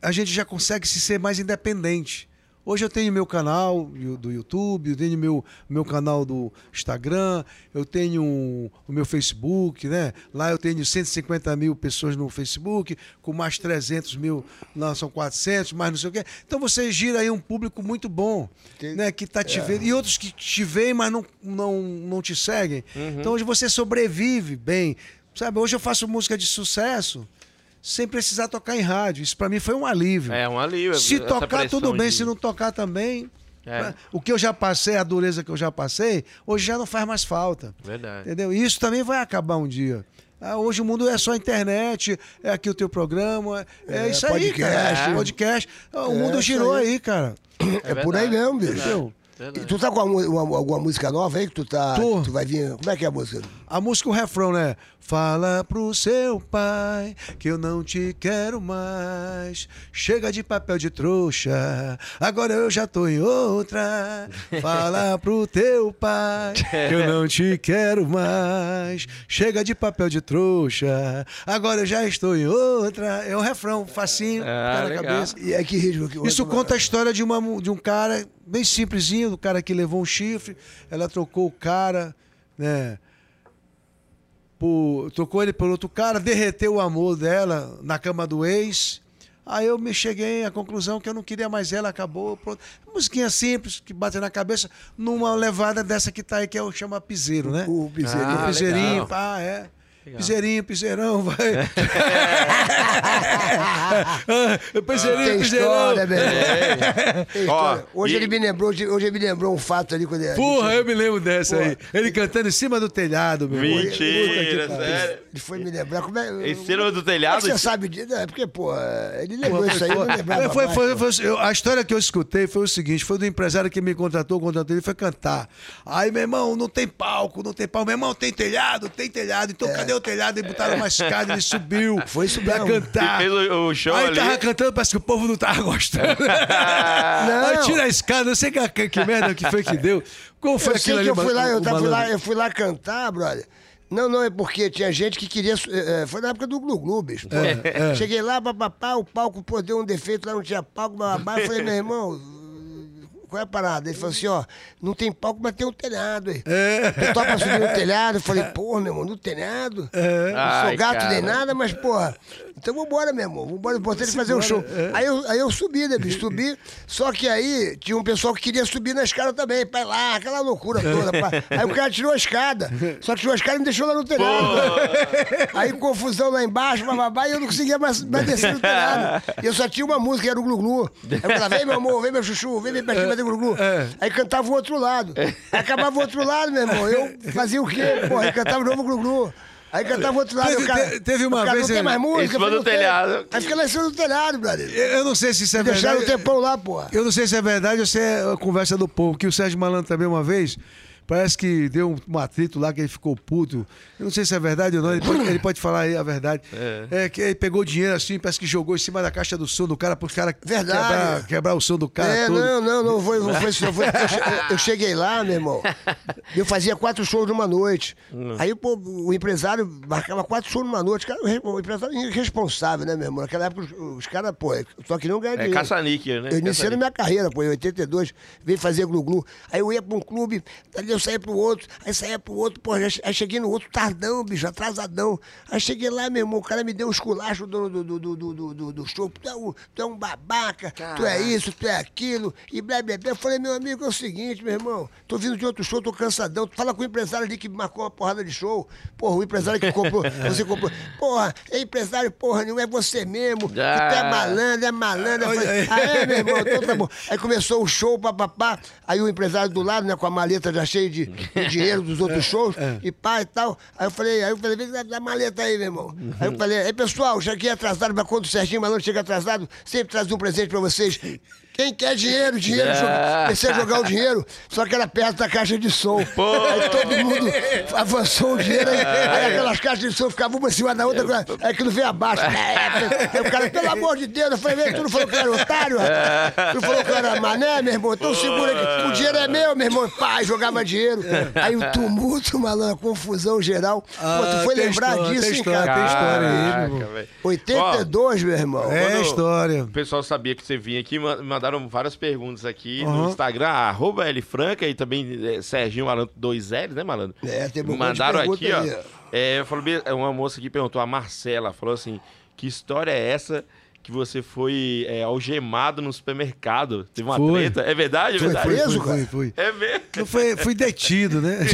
a gente já consegue se ser mais independente. Hoje eu tenho meu canal do YouTube, eu tenho meu, meu canal do Instagram, eu tenho o meu Facebook, né? Lá eu tenho 150 mil pessoas no Facebook, com mais 300 mil, lá são 400, mais não sei o quê. Então você gira aí um público muito bom, Que- né? Que tá te vendo. E outros que te veem, mas não, não, não te seguem. Então hoje você sobrevive bem. Sabe, hoje eu faço música de sucesso sem precisar tocar em rádio. Isso pra mim foi um alívio. É um alívio. Se tocar, tudo bem. de- Se não tocar também. É. O que eu já passei, a dureza que eu já passei, hoje já não faz mais falta. Verdade. Entendeu? E isso também vai acabar um dia. Ah, hoje o mundo é só internet, é aqui o teu programa, é, É, isso aí, podcast. cara. Podcast. Ah, O É, mundo girou aí. aí, cara. É, por aí mesmo, bicho. E tu tá com uma, uma- alguma música nova aí que tu tá. Tô. Tu vai vir. Como é que é a música? A música, o refrão, né? Fala pro seu pai que eu não te quero mais. Chega de papel de trouxa, agora eu já tô em outra. Fala pro teu pai que eu não te quero mais. Chega de papel de trouxa, agora eu já estou em outra. É o refrão, facinho, Ah, tá na legal. cabeça. E é que ritmo que Isso conta a história de, uma, de um cara bem simplesinho, do cara que levou um chifre, ela trocou o cara, né? Por, trocou ele por outro cara, derreteu o amor dela na cama do ex. Aí eu me cheguei à conclusão que eu não queria mais ela, acabou. Pronto. Musiquinha simples, que bate na cabeça, numa levada dessa que tá aí, que é o chama piseiro, né? O piseirinho. Ah, o piseirinho, legal. pá, é. Legal. Piseirinho, piseirão, vai. (laughs) piseirinho, Tem piseirão. história, meu irmão. Tem Ó, história. Hoje e- ele me lembrou, hoje ele me lembrou um fato ali quando ele. Porra, eu me lembro dessa Porra. aí. Ele cantando em cima do telhado, meu irmão. Mentira, Puta sério. Ele foi me lembrar. Como é, Em cima do é telhado? que você sabe disso? É porque, pô, ele lembrou isso aí, eu não lembrava. É, foi, mais, foi, foi- eu- a história que eu escutei foi o seguinte: foi do empresário que me contratou, contratou ele foi cantar. Aí, meu irmão, não tem palco, não tem palco. Meu irmão, tem telhado, tem telhado. Então, cadê o telhado? E botaram uma escada, ele subiu. É. (laughs) Foi isso pra cantar. E fez o- o show Aí ali. tava cantando, parece que o povo não tava gostando. (laughs) Não. Aí tira a escada, não sei que, que, que merda que foi que deu. Como foi Eu aquilo que ali, eu fui lá, eu, o tava- fui lá, eu fui lá cantar, brother. Não, não, é porque tinha gente que queria. eh, eh, foi na época do Glu Glu, bicho. pô. É, Cheguei lá, papapá, o palco pô, deu um defeito, lá não tinha palco, babá. Eu falei, meu irmão, qual é a parada? Ele falou assim, ó, não tem palco, mas tem um telhado aí. É. Eu topa subir no telhado, eu falei, porra, meu irmão, no telhado? É. Não Ai, sou gato nem cara. nada, mas, porra, então vambora, meu irmão. Vambora, importante fazer um show. é. Aí, eu, aí eu subi, né, bicho? Subi. Só que aí tinha um pessoal que queria subir na escada também, pai lá, aquela loucura toda. pá. Aí o cara tirou a escada. Só que tirou a escada e me deixou lá no telhado. Aí confusão lá embaixo, bababá, e eu não conseguia mais, mais descer no telhado. E eu só tinha uma música, era o Glu-Glu. Aí eu falava, vem meu amor, vem meu chuchu, vem, vem pra cima do Glu-Glu. É. Aí cantava o outro lado. Aí acabava o outro lado, meu irmão. Eu fazia o quê? Porra, aí cantava o novo Glu-Glu. Aí cantava o outro lado. Teve- o cara, te- teve uma o cara, vez, Não tem mais música. em cima do telhado. Aí fica lá em cima do telhado, brother. Eu não sei se isso é Deixaram o verdade. tempão lá, porra. Eu não sei se é verdade ou se é a conversa do povo, que o Sérgio Malandro também uma vez, parece que deu um, atrito lá, que ele ficou puto. Eu não sei se é verdade ou não, ele pode, ele pode falar aí a verdade. É. que ele pegou dinheiro assim, parece que jogou em cima da caixa do som do cara, pro cara Verdade. quebrar, quebrar o som do cara é, todo. não, não, não foi, não foi isso. não foi- eu, eu cheguei lá, meu irmão. Eu fazia quatro shows numa noite. Hum. Aí pô, o empresário marcava quatro shows numa noite. Cara, o re- o empresário irresponsável, né, meu irmão? Naquela época, os, os caras, pô, só queriam ganhar É dinheiro. caça-níquel, né? Eu Caça-níquel. minha carreira, pô, em 82, veio fazer glu-glu. Aí eu ia pra um clube, dali eu saía pro outro, aí saía pro outro, pô, já- aí cheguei no outro tardão, bicho, atrasadão. Aí cheguei lá, meu irmão, o cara me deu um esculacho do, do, do, do, do, do, do- show. Tu é, um, tu é um babaca, tu é isso, tu é aquilo, e blá, blá, blá. Eu falei, meu amigo, é o seguinte, meu irmão, tô vindo de outro show, tô cansadão. Tu fala com o empresário ali que marcou uma porrada de show. Porra, o empresário que comprou, (laughs) você comprou. Porra, é empresário, porra, não é você mesmo. Tu é Ah. malandro, é malandro. Eu falei, ah, é, meu irmão, então tá bom. Aí começou o show, papapá. Aí o empresário do lado, né, com a maleta já cheia de, de dinheiro dos outros (laughs) shows, e pá e tal. Aí eu falei, aí eu falei, vem da maleta aí, meu irmão. Aí eu falei, aí pessoal, já que é atrasado, mas quando o Serginho Malandro chega atrasado, sempre traz um presente pra vocês. Quem quer dinheiro, dinheiro, joga- comecei a jogar o dinheiro, só que era perto da caixa de som. Aí todo mundo avançou o dinheiro, aí, aí aquelas caixas de som ficavam uma em cima da outra, aí aquilo veio abaixo. (laughs) Aí o cara, pelo amor de Deus, eu falei, "Vem, tu não falou que eu era otário? rapaz? Tu falou que eu era mané, meu irmão? Então segura aqui, o dinheiro é meu, meu irmão. Pai, jogava dinheiro. Aí o tumulto, malandro, a confusão geral. Pô, tu Ah, foi lembrar história, disso, hein, cara? tem história aí, meu irmão. velho. 82, meu irmão. É história. O pessoal sabia que você vinha aqui, ma- mandaram várias perguntas aqui no Aham. Instagram, arroba L Franca e também é, Serginho Malandro, dois L's, né, Malandro? É, tem um Mandaram aqui, ó. aí, ó. É, falou, bem- uma moça aqui perguntou, a Marcela, falou assim: que história é essa que você foi é, algemado no supermercado? Teve uma Foi. treta? É verdade? É Foi verdade? preso, fui, fui. É mesmo? Eu fui, fui detido, né? (laughs)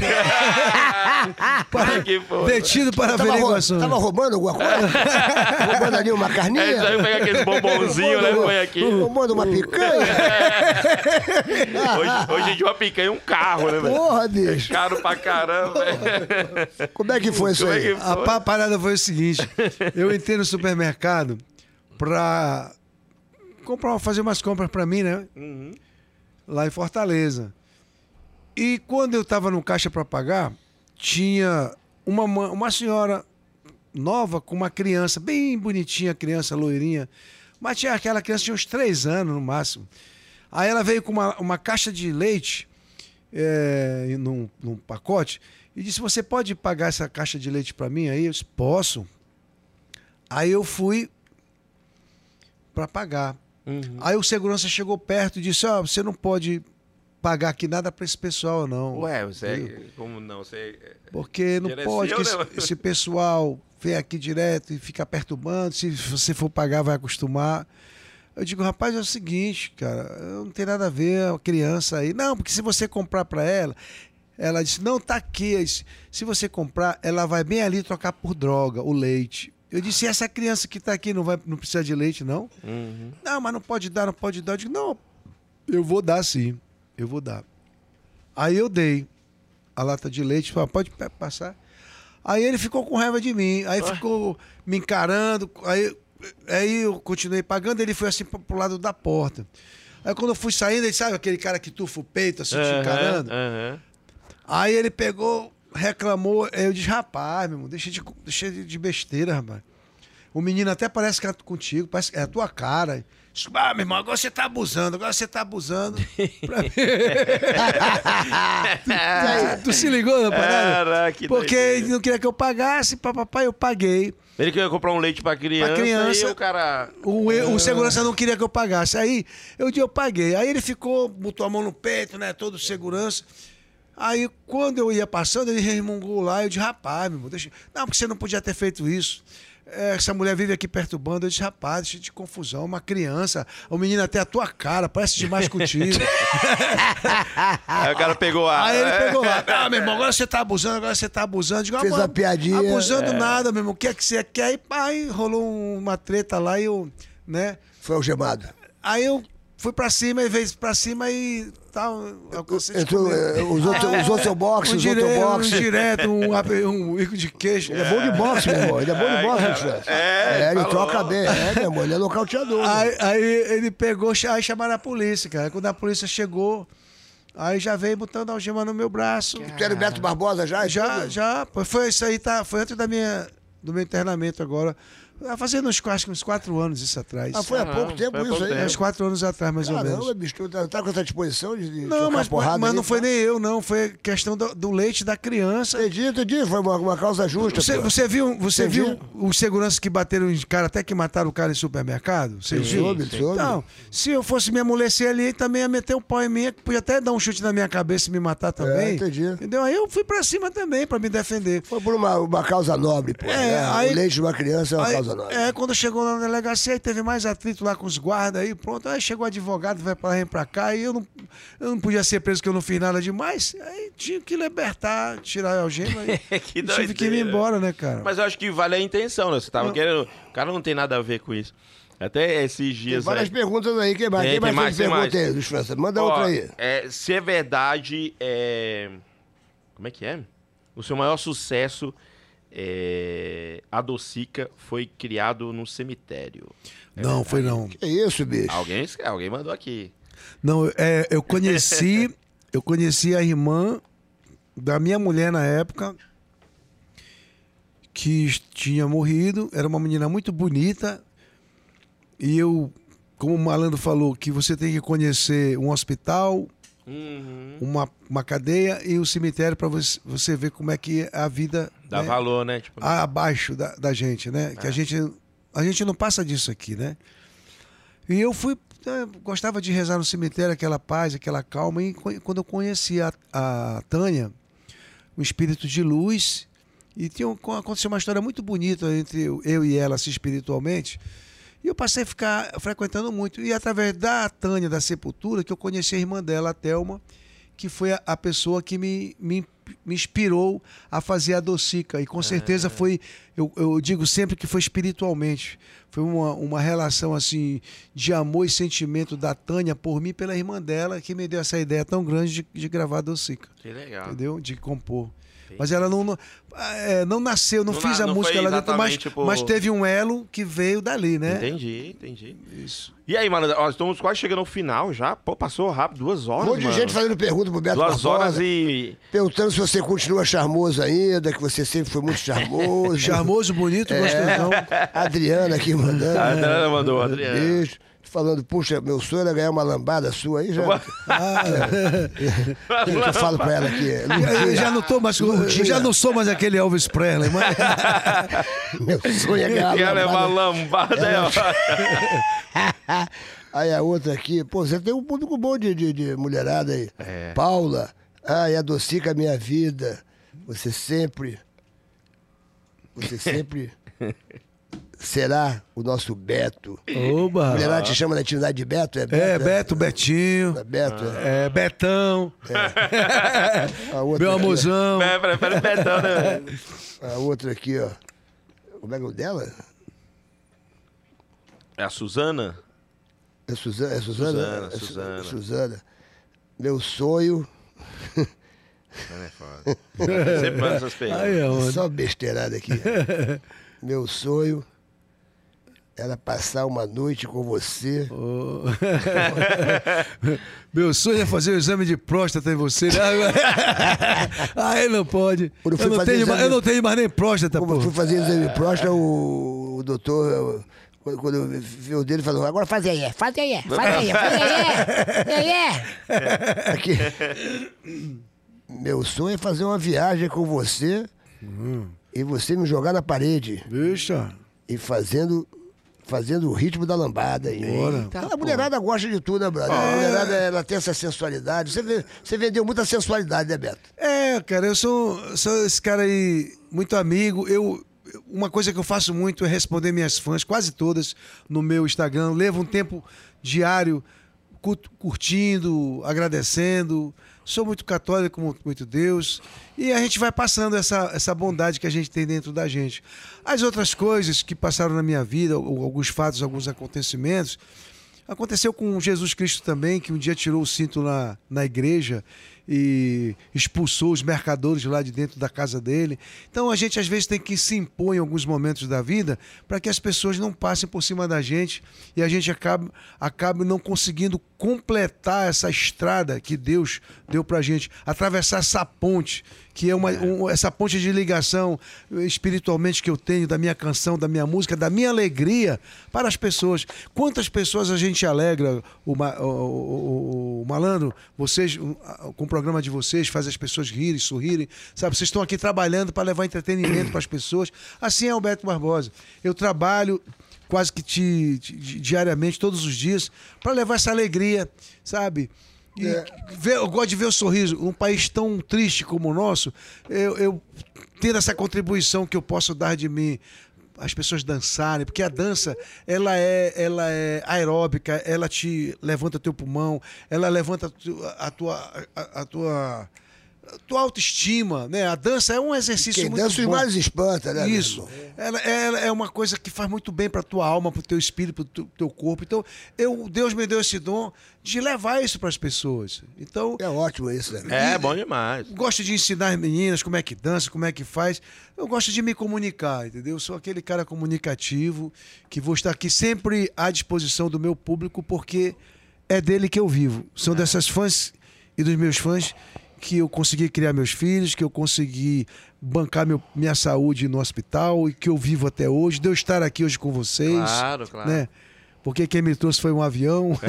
Para- Que foi? detido para Tava, rou- averiguação. tava roubando alguma coisa? (laughs) roubando ali uma carninha? É, isso aí pega aqueles bombonzinhos, né? Põe aqui. Roubando uma picanha? (laughs) Hoje, hoje em dia uma picanha é um carro, né, velho? Porra, bicho. Caro pra caramba, velho. Como é que foi isso Como é aí? que A pa- parada foi o seguinte: eu entrei no supermercado pra comprar, fazer umas compras pra mim, né? Uhum. Lá em Fortaleza. E quando eu tava no caixa pra pagar, tinha uma, ma- uma senhora nova com uma criança, bem bonitinha, criança loirinha. Mas tinha aquela criança tinha uns três anos no máximo. Aí ela veio com uma, uma caixa de leite é, num, num pacote e disse: Você pode pagar essa caixa de leite para mim? Aí eu disse: Posso. Aí eu fui para pagar. Uhum. Aí o segurança chegou perto e disse: Ó, você não pode pagar aqui nada para esse pessoal, não. Ué, você. Como não? Você. Porque não pode que esse, né? esse pessoal vem aqui direto e fica perturbando. Se você for pagar, vai acostumar. Eu digo, rapaz, é o seguinte, cara, não tem nada a ver a criança aí. Não, porque se você comprar para ela, ela disse, não, tá aqui. Disse, Se você comprar, ela vai bem ali trocar por droga, o leite. Eu disse, e essa criança que tá aqui não, vai, não precisa de leite, não? Uhum. Não, mas não pode dar, não pode dar. Eu digo, não, eu vou dar sim, eu vou dar. Aí eu dei a lata de leite, falei, pode pe- passar. Aí ele ficou com raiva de mim, aí ficou me encarando, aí, aí eu continuei pagando, ele foi assim pro, lado da porta. Aí quando eu fui saindo, ele sabe aquele cara que tufa o peito, assim, te Aham, encarando? aham. Aí ele pegou, reclamou, aí eu disse, rapaz, meu irmão, deixa de, deixa de besteira, rapaz. O menino até parece que é contigo, parece que é a tua cara. Ah, meu irmão, agora você tá abusando, agora você tá abusando. (laughs) Pra mim. tu, tu se ligou na parada? Caraca, que Porque doideira. ele não queria que eu pagasse, papai, eu paguei. Ele queria comprar um leite pra criança, criança. e o cara. O, o segurança não queria que eu pagasse. Aí eu disse, eu paguei. Aí ele ficou, botou a mão no peito, né? Todo segurança. Aí quando eu ia passando, ele resmungou lá. Eu disse, rapaz, meu irmão, deixa. Não, porque você não podia ter feito isso. É, Essa mulher vive aqui perturbando. Eu disse, rapaz, deixa de confusão. Uma criança, o menino até a tua cara, parece demais contigo. (laughs) Aí o cara pegou a. Aí ele é. pegou lá. (laughs) Ah, meu irmão, agora você tá abusando, agora você tá abusando. Eu Digo, Fez "Ah, a piadinha. Abusando nada, meu irmão. O que é que você quer? Aí, aí rolou um- uma treta lá e eu, né? Foi algemado. Aí eu fui pra cima e veio pra cima e tal. alcancei de Entrou, eh, usou, teu, usou seu boxe, um usou teu direto, um boxe. direto, um, um bico de queixo. Ele é bom de boxe, meu irmão. Ele é bom de boxe, Chance. É, ele falou. troca bem. É, meu irmão, ele é nocauteador. né? Aí, aí ele pegou, aí chamaram a polícia, cara. Quando a polícia chegou, aí já veio botando a algema no meu braço. Tu era o Beto Barbosa já? Já, Tudo? já. Foi isso aí, tá? Foi antes da minha, do meu internamento agora. Tá fazendo uns, acho que uns quatro anos isso atrás. Ah, foi há Caramba, pouco tempo foi há isso pouco aí. tempo. né? Uns quatro anos atrás, mais ou Caramba, menos. bicho, tu tá, tá com essa disposição de, de Não, mas, porrada mas aí, não foi nem eu, não. Foi questão do, do leite da criança. Entendi, entendi. Foi uma, uma causa justa. Você, você viu, você Entendi. viu os seguranças que bateram em cara, até que mataram o cara em supermercado? Você Sim, viu? soube, soube. Então, se eu fosse me amolecer ali, também ia meter o pau em mim, podia até dar um chute na minha cabeça e me matar também. É, entendi. Entendeu? Aí eu fui pra cima também, pra me defender. Foi por uma, uma causa nobre, pô. É, né? aí- o leite de uma criança é uma Aí, causa nobre. é, quando chegou lá na delegacia, aí teve mais atrito lá com os guardas aí, pronto. Aí chegou o advogado, vai pra lá, vem pra cá, e eu não, eu não podia ser preso porque eu não fiz nada demais. Aí tinha que libertar, tirar a algema e, (laughs) Que e tive que ir embora, né, cara? Mas eu acho que vale a intenção, né? Você tava Não. querendo. O cara não tem nada a ver com isso. Até esses Tem dias. várias aí- perguntas aí. Quem mais? Tem, Quem tem mais mais, tem tem mais. aí, França? Manda Ó, outra aí. é, se é verdade, é, Como é que é? O seu maior sucesso, é, a Docica, foi criado no cemitério. É não, foi não. Que isso, bicho? Alguém, alguém mandou aqui. Não, é, eu conheci, (laughs) eu conheci a irmã da minha mulher na época, que tinha morrido, era uma menina muito bonita, e eu, como o Malandro falou, que você tem que conhecer um hospital, Uhum. uma, uma cadeia e o cemitério para você, você ver como é que é a vida Dá né, valor, né? Tipo, abaixo da, da gente, né? Que a gente a gente não passa disso aqui, né? E eu fui eh, gostava de rezar no cemitério aquela paz, aquela calma e quando eu conheci a, a Tânia, um espírito de luz e tinha aconteceu uma história muito bonita entre eu eu e ela assim, espiritualmente. E eu passei a ficar frequentando muito. E através da Tânia da Sepultura, que eu conheci a irmã dela, a Thelma, que foi a, a pessoa que me, me, me inspirou a fazer a docica. E com certeza foi, eu, eu digo sempre que foi espiritualmente. Foi uma, uma relação assim de amor e sentimento da Tânia por mim pela irmã dela que me deu essa ideia tão grande de, de gravar a docica. que legal. Entendeu? De compor. Mas ela não, não, é, não nasceu, não, Não fiz a não música lá dentro, mas, mas teve um elo que veio dali, né? Entendi, entendi. Isso. E aí, mano, ó, estamos quase chegando ao final já. Pô, passou rápido, duas Um horas, monte de gente fazendo pergunta pro Beto Duas Barbosa, horas e... perguntando se você continua charmoso ainda, que você sempre foi muito charmoso. (laughs) Charmoso, bonito, É. gostosão. (laughs) Adriana aqui mandando. A Adriana mandou, Adriana. Beijo. Falando, puxa, meu sonho era ganhar uma lambada sua aí já. (laughs) eu falo pra ela aqui. Eu já não tô mais, eu já não sou mais aquele Elvis Presley, mas (laughs) Meu sonho é ganhar uma lambada. lambada, é, ó. (laughs) Aí a outra aqui, pô, você tem um público bom de, de, de mulherada aí. É. Paula, ai, adocica a minha vida. Você sempre. Você sempre será o nosso Beto. Oba! Mulherada te chama na intimidade de Beto? É Beto? É, Beto, Betinho, É Beto, é. é, Betão, (laughs) outra meu amorzão. Pera, pera, Betão, né? A outra aqui, ó. Como é que é o dela? É a Suzana? É Suzana? É Suzana? Suzana, É Su- Suzana. Suzana. Meu sonho. É foda. Sempre manda essas perguntas. É? Só besteirada aqui. (laughs) Meu sonho era passar uma noite com você. Ô. (laughs) Meu sonho é fazer o exame de próstata em você. né? (laughs) Aí não pode. Quando eu não, tenho, exame- mais- eu não tenho mais nem próstata, Como eu fui fazer exame de próstata, o, o doutor, quando, quando eu vi o dele, falou: agora faz aí, faz aí, faz aí, faz aí, aí. (laughs) Aqui. Meu sonho é fazer uma viagem com você e você me jogar na parede Bicha. e fazendo. Fazendo o ritmo da lambada. Bora. a mulherada gosta de tudo, né, brother? A mulherada ela tem essa sensualidade. Você, vê- você vendeu muita sensualidade, né, Beto? É, cara, eu sou, sou esse cara aí, muito amigo. Eu, uma coisa que eu faço muito é responder minhas fãs, quase todas, no meu Instagram. Levo um tempo diário cu- curtindo, agradecendo. Sou muito católico, muito, muito Deus. E a gente vai passando essa, essa bondade que a gente tem dentro da gente. As outras coisas que passaram na minha vida, alguns fatos, alguns acontecimentos, Aconteceu com Jesus Cristo também, que um dia tirou o cinto na, na igreja e expulsou os mercadores lá de dentro da casa dele. Então a gente às vezes tem que se impor em alguns momentos da vida para que as pessoas não passem por cima da gente e a gente acabe, acabe não conseguindo completar essa estrada que Deus deu para gente, atravessar essa ponte que é uma um- essa ponte de ligação espiritualmente que eu tenho da minha canção, da minha música, da minha alegria para as pessoas. Quantas pessoas a gente alegra, o, o- o- o- malandro, vocês com o programa de vocês faz as pessoas rirem, sorrirem, sabe? Vocês estão aqui trabalhando para levar entretenimento para as pessoas. Assim é o Beto Barbosa. Eu trabalho quase que ti- ti- diariamente, todos os dias, para levar essa alegria, sabe? E ver- eu gosto de ver o sorriso. Um país tão triste como o nosso, eu, eu essa contribuição que eu posso dar de mim, as pessoas dançarem, porque a dança ela é, ela é aeróbica, ela te levanta teu pulmão, ela levanta a tua, a, a tua tua autoestima, né? A dança é um exercício Quem muito dança os bom. males espanta, né? Isso. Ela, ela é uma coisa que faz muito bem para tua alma, para o teu espírito, para o teu corpo. Então, eu, Deus me deu esse dom de levar isso para as pessoas. Então, É ótimo isso, né? É, bom demais. gosto de ensinar as meninas como é que dança, como é que faz. Eu gosto de me comunicar, entendeu? Eu sou aquele cara comunicativo que vou estar aqui sempre à disposição do meu público porque é dele que eu vivo. São dessas fãs e dos meus fãs que eu consegui criar meus filhos, que eu consegui bancar meu- minha saúde no hospital e que eu vivo até hoje. De eu estar aqui hoje com vocês. Claro, claro. Né? Porque quem me trouxe foi um avião. (laughs)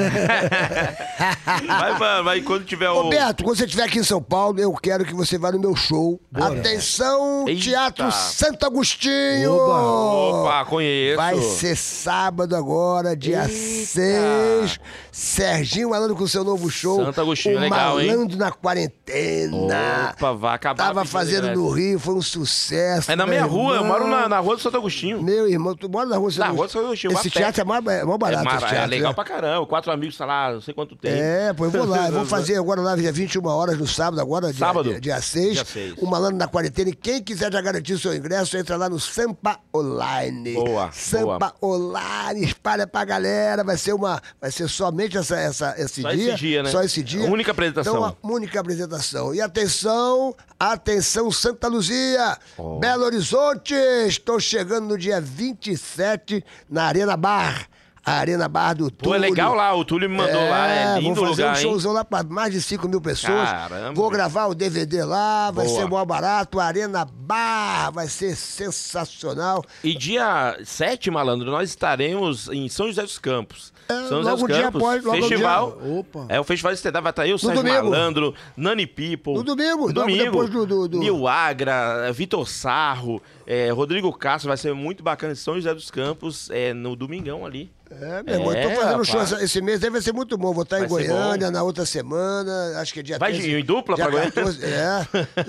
Vai, vai, vai, quando tiver o. Roberto, quando você estiver aqui em São Paulo, eu quero que você vá no meu show. Bora. Atenção, Eita. Teatro Santo Agostinho! Oba. Opa, conheço. Vai ser sábado agora, dia Eita. 6. Serginho Malandro com seu novo show. Santo Agostinho, o legal, hein? Malandro na quarentena. Opa, vai acabar. Tava fazendo do no. Rio, foi um sucesso. É na minha rua, eu moro na, na rua do Santo Agostinho. Meu irmão, tu mora na rua do Santo Na rua do Santo Agostinho, Esse teatro é mais, é mais barato. é, mara- esse é teatro, legal né? pra caramba. Quatro amigos, tá lá, não sei quanto tempo. É, pô, eu vou lá. Eu vou (laughs) fazer agora lá, dia 21 horas no sábado, agora, dia, Sábado? dia, dia 6. Dia seis. O Malandro na quarentena. E quem quiser já garantir o seu ingresso, entra lá no Sampa Online. Boa, Sampa Online, espalha pra galera. Vai ser uma. Vai ser somente essa, essa, esse Só dia. esse dia, né? Só esse dia. Única apresentação. Então, uma única apresentação. E atenção, atenção, Santa Luzia, Oh. Belo Horizonte. Estou chegando no dia 27 na Arena Bar. A Arena Bar do Pô, é Túlio. legal lá, o Túlio me mandou lá. É lindo vou o fazer lugar, um hein? showzão lá pra mais de 5 mil pessoas. Caramba, Vou gravar o DVD lá, vai Boa. ser mó barato. Arena Bar vai ser sensacional. E dia 7, malandro, nós estaremos em São José dos Campos. É, São José logo dos dia Campos. após, logo festival. dia- Opa. É o festival de stand-up. Vai estar eu, Sérgio domingo. Malandro, Nani People. No domingo, domingo. depois do- do- do- Nil Agra, Vitor Sarro, é, Rodrigo Castro. Vai ser muito bacana. São José dos Campos, é, no domingão ali. É, meu irmão, eu É, tô fazendo um show rapaz. esse mês, deve ser muito bom. Vou estar em Vai ser Goiânia bom. na outra semana, acho que é dia Vai 13, em dupla pra Goiânia? 14, é,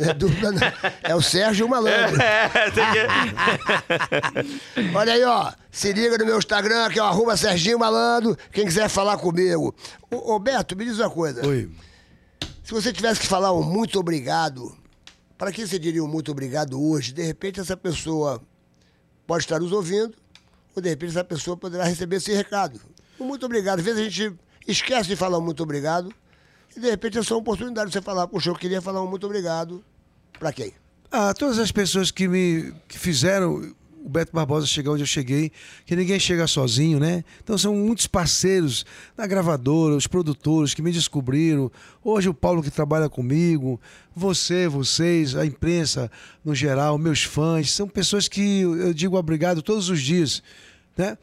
é dupla, não. é o Sérgio e o Malandro. (laughs) É, tem que... (laughs) Olha aí, ó. Se liga no meu Instagram, que é o arroba Serginho Malandro. Quem quiser falar comigo. Ô, ô, Beto, me diz uma coisa. Oi. Se você tivesse que falar um muito obrigado, para quem você diria um muito obrigado hoje? De repente essa pessoa pode estar nos ouvindo, ou de repente essa pessoa poderá receber esse recado. Muito obrigado. Às vezes a gente esquece de falar um muito obrigado, e de repente é só uma oportunidade de você falar, poxa, eu queria falar um muito obrigado. Para quem? Ah, todas as pessoas que me que fizeram o Beto Barbosa chegar onde eu cheguei, que ninguém chega sozinho, né? Então são muitos parceiros da gravadora, os produtores que me descobriram. Hoje o Paulo que trabalha comigo, você, vocês, a imprensa no geral, meus fãs, são pessoas que eu digo obrigado todos os dias, né?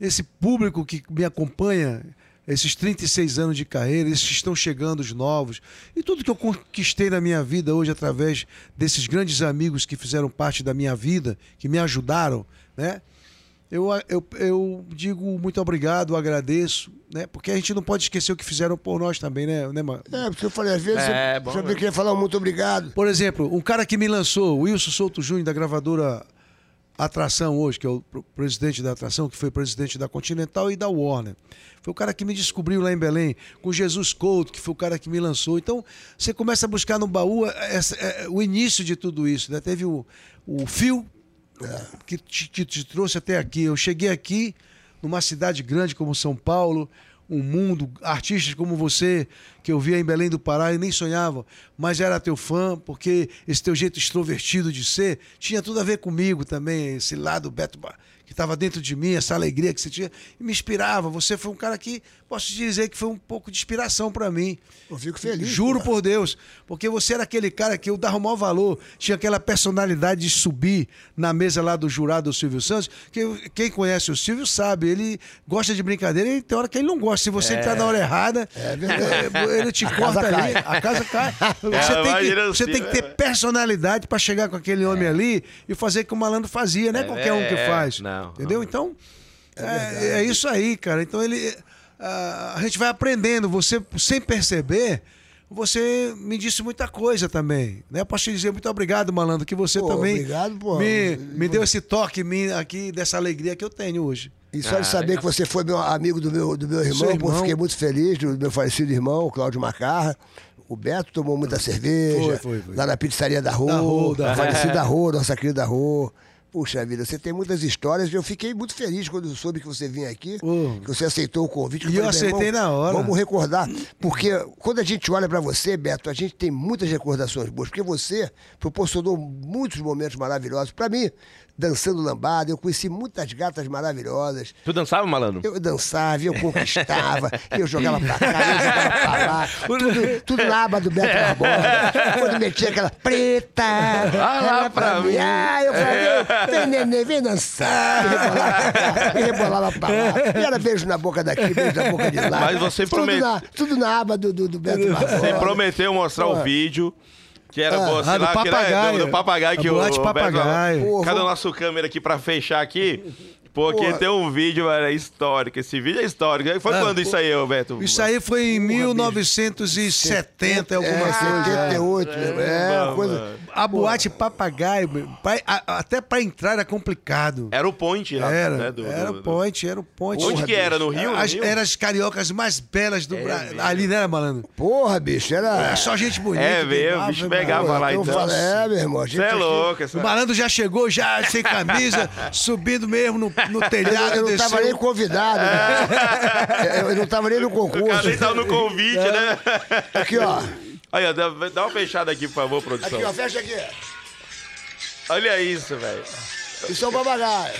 Esse público que me acompanha, esses 36 anos de carreira, esses que estão chegando os novos, e tudo que eu conquistei na minha vida hoje através desses grandes amigos que fizeram parte da minha vida, que me ajudaram, né? Eu, eu, eu digo muito obrigado, agradeço, né? Porque a gente não pode esquecer o que fizeram por nós também, né, né mano? É, porque eu falei, às vezes É, você, bom, você né? queria falar um muito obrigado. Por exemplo, um cara que me lançou, o Wilson Souto Júnior, da gravadora Atração hoje, que é o pr- presidente da Atração, que foi presidente da Continental e da Warner. Foi o cara que me descobriu lá em Belém, com Jesus Couto, que foi o cara que me lançou. Então, você começa a buscar no baú essa- é, o início de tudo isso. Né? Teve o, fio que te, que te trouxe até aqui. Eu cheguei aqui, numa cidade grande como São Paulo, um mundo, artistas como você, que eu via em Belém do Pará e nem sonhava, mas era teu fã, porque esse teu jeito extrovertido de ser tinha tudo a ver comigo também, esse lado Beto que estava dentro de mim, essa alegria que você tinha, e me inspirava. Você foi um cara que, posso te dizer que foi um pouco de inspiração para mim. Eu fico feliz. Juro pô. por Deus, porque você era aquele cara que eu dava o maior valor, tinha aquela personalidade de subir na mesa lá do jurado do Silvio Santos, que quem conhece o Silvio sabe, ele gosta de brincadeira e tem hora que ele não gosta. Se você entrar na hora errada, é, ele te A corta ali, cai. a casa cai. (laughs) Você, É, tem, que, você tem que ter Silvio, personalidade para chegar com aquele homem ali e fazer o que o malandro fazia, não é qualquer um que é, faz. não, entendeu? não. Então, é, é isso aí, cara. Então ele. ah, a gente vai aprendendo, você sem perceber, você me disse muita coisa também. Né? Eu posso te dizer muito obrigado, malandro, que você Pô, também obrigado, pô. me, me deu esse toque mim aqui dessa alegria que eu tenho hoje. E só Ah, de saber legal. que você foi meu amigo do meu, do meu irmão, Seu pô, irmão. fiquei muito feliz, do meu falecido irmão, o Cláudio Macarra. o Beto tomou muita cerveja. Foi, foi, foi. Lá na pizzaria da Rô. Da Rô, da. Falecida Rô, nossa querida Rô. Puxa vida, você tem muitas histórias e eu fiquei muito feliz quando eu soube que você vinha aqui, que você aceitou o convite. E eu falei, meu aceitei na hora. Vamos recordar, porque quando a gente olha pra você, Beto, a gente tem muitas recordações boas, porque você proporcionou muitos momentos maravilhosos Pra mim. Dançando lambada, eu conheci muitas gatas maravilhosas. Tu dançava, malandro? Eu dançava, eu conquistava, (laughs) eu jogava pra cá, eu jogava pra lá. Tudo, tudo na aba do Beto Barbosa. Quando metia aquela preta. Ah, lá era pra mim. Ah, eu falei, vem neném, vem dançar. E rebolava pra cá, rebolava pra lá. E era beijo na boca daqui, beijo na boca de lá. Mas você tudo promete- Na, tudo na aba do, do, do Beto Barbosa. Você prometeu mostrar o vídeo. Que era, pô, sei ah, do lá, que era papagaio. do, do papagaio que o. boate o Beto- papagaio. Cadê o nosso câmera aqui pra fechar aqui? Porque Porra. tem um vídeo, velho, é histórico. Esse vídeo é histórico. Foi Ah, quando isso aí, ô, Beto? Isso aí foi em 1970, alguma é, coisa. 78, meu. É, uma coisa. mano. A boate papagaio, pra- a- até pra entrar era complicado. Era o point lá, Era, né? do- era do- o point, era o point. Onde que era? No Rio? No As, Rio? eram as cariocas mais belas do Brasil. mesmo. Ali, né, malandro? Porra, bicho, era. Era só gente bonita. É mesmo, Ave bicho Maria. pegava lá então. falei, é, meu irmão. a gente Você é aqui- louco, O essa... malandro já chegou, já sem camisa, (laughs) subindo mesmo no, no telhado. Eu não desceu. tava nem convidado. né? Eu eu não tava nem no O cara concurso. nem tava no convite, É. né? Aqui, ó. Aí, ó, dá, dá uma fechada aqui, por favor, produção. Aqui, ó. Fecha aqui. Olha isso, velho. Isso é um papagaio.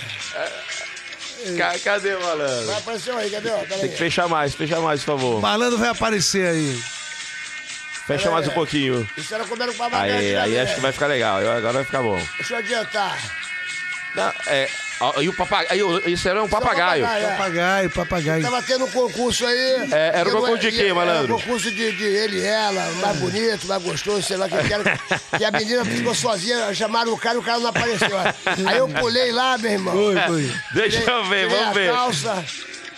Ca- Cadê o malandro? Vai aparecer um aí, cadê? ó? Tem que fechar mais, fechar mais, por O favor. malandro vai aparecer aí. Fecha mais um pouquinho. Isso era comendo papagaio. Aí, aí né? acho que vai ficar legal. Agora vai ficar bom. Deixa eu adiantar. Não, é, e o papagaio. Isso era um papagaio. papagaio. É. Papagaio, papagaio. Tava tendo um concurso aí. É, era um não concurso de quê, era malandro? um concurso de, de ele e ela, mais bonito, mais gostoso, sei lá o que que era. Que (laughs) a menina ficou sozinha, chamaram o cara e o cara não apareceu. Aí eu pulei lá, meu irmão. Foi, foi. Deixa eu ver, Tirei vamos a ver. calça.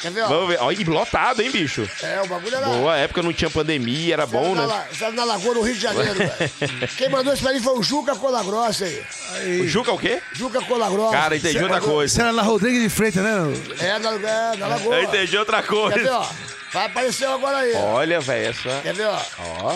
Quer ver, ó? Vamos ver. Olha, e lotado, hein, bicho? É, o bagulho era. Boa época não tinha pandemia, era bom, né? La- era na Lagoa, no Rio de Janeiro, (laughs) velho. Quem mandou isso pra mim foi o Juca Colagrossa aí. O Juca é o quê? Juca Colagrossa. Cara, entendi outra Isso coisa. era na Rodrigues de Freitas, né? É, na, é, na Lagoa. Eu entendi outra Quer ver, coisa. ó? Vai aparecer agora aí. ó. Olha, velho, essa. Quer ver, ó? Ó.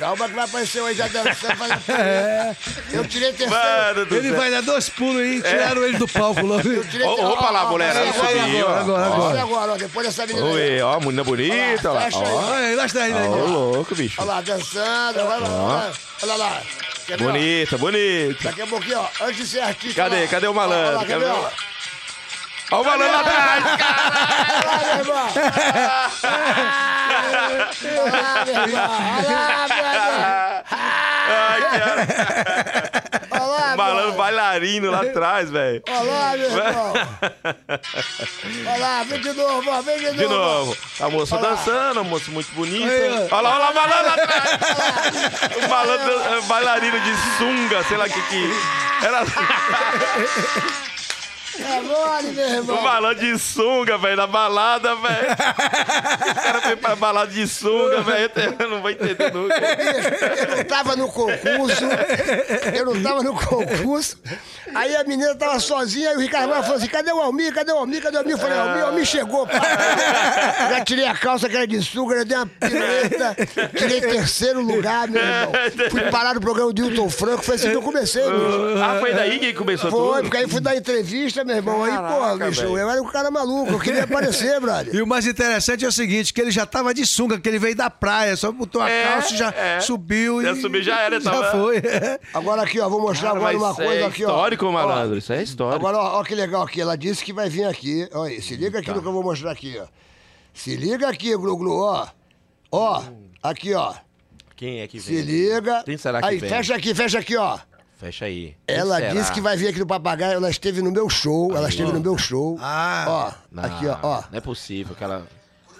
Calma que vai aparecer aí já dançando. fazendo- Eu tirei terceiro. Mano do Ele céu. vai dar dois pulos aí, tiraram ele do palco logo. Eu tirei Ô, ter- opa lá, mulherada, agora, subiu, ó. agora, agora, Agora, agora. agora, ó, depois dessa menina ver, ó, menina bonita, Olha lá, Olha, lá aí. louco, bicho. Olha lá, dançando. Olha lá, olha lá. Bonita, bonita. Daqui a pouquinho, ó, antes de ser artista. Cadê? olha lá. Cadê o malandro? Olha? Ó o malandro. Olha irmão. Olha lá, meu irmão. Olha lá, meu irmão. Ai, cara. Olha lá, O malandro meu bailarino lá atrás, velho. Olha lá, meu irmão. (laughs) Olha lá, vem de novo, ó, vem de novo. De novo. A moça Olha lá. dançando, a moça muito bonita. Olha lá, olha lá o malandro lá atrás. O malandro eh, bailarino de sunga, sei lá o que que... Era (laughs) É mole, meu irmão. o malandro de sunga, velho, na balada, velho. O cara foi pra balada de sunga, (laughs) velho. Eu não vou entender nunca. Eu não tava no concurso. Eu não tava no concurso. Aí a menina tava sozinha, aí o Ricardo falou assim: cadê o Almir? Cadê o Almir? Cadê o Almir? Eu falei, Almir, o Almir chegou, pá. Já tirei a calça que era de suga, já dei uma pirueta, tirei terceiro lugar, meu irmão. Fui parar no programa do Hilton Franco, foi assim que eu comecei, bicho. Ah, foi daí que começou Foi, tudo? porque aí fui dar entrevista, meu irmão. Aí, Caraca, porra, bicho, velho. eu era um cara maluco, eu queria aparecer, (laughs) brother. E o mais interessante é o seguinte, que ele já tava de sunga, que ele veio da praia, só botou a É, calça e já é. subiu. Já e... subiu, já era, (laughs) Já tava- foi. Agora aqui, ó, vou mostrar Cara, agora uma isso coisa é aqui, ó. histórico, Ó, malandro. Isso é histórico. Agora, ó, ó que legal aqui. Ela disse que vai vir aqui. Olha aí, se liga aqui Tá. no que eu vou mostrar aqui, ó. Se liga aqui, Glu Glu, ó. Ó, aqui, ó. Quem é que vem? Se liga. Quem será que aí, vem? fecha aqui, fecha aqui, ó. Fecha aí. Quem Ela será? disse que vai vir aqui no Papagaio. Ela esteve no meu show. Ela esteve no meu show. Ah. Ó, Não, aqui, ó, ó. Não é possível que ela...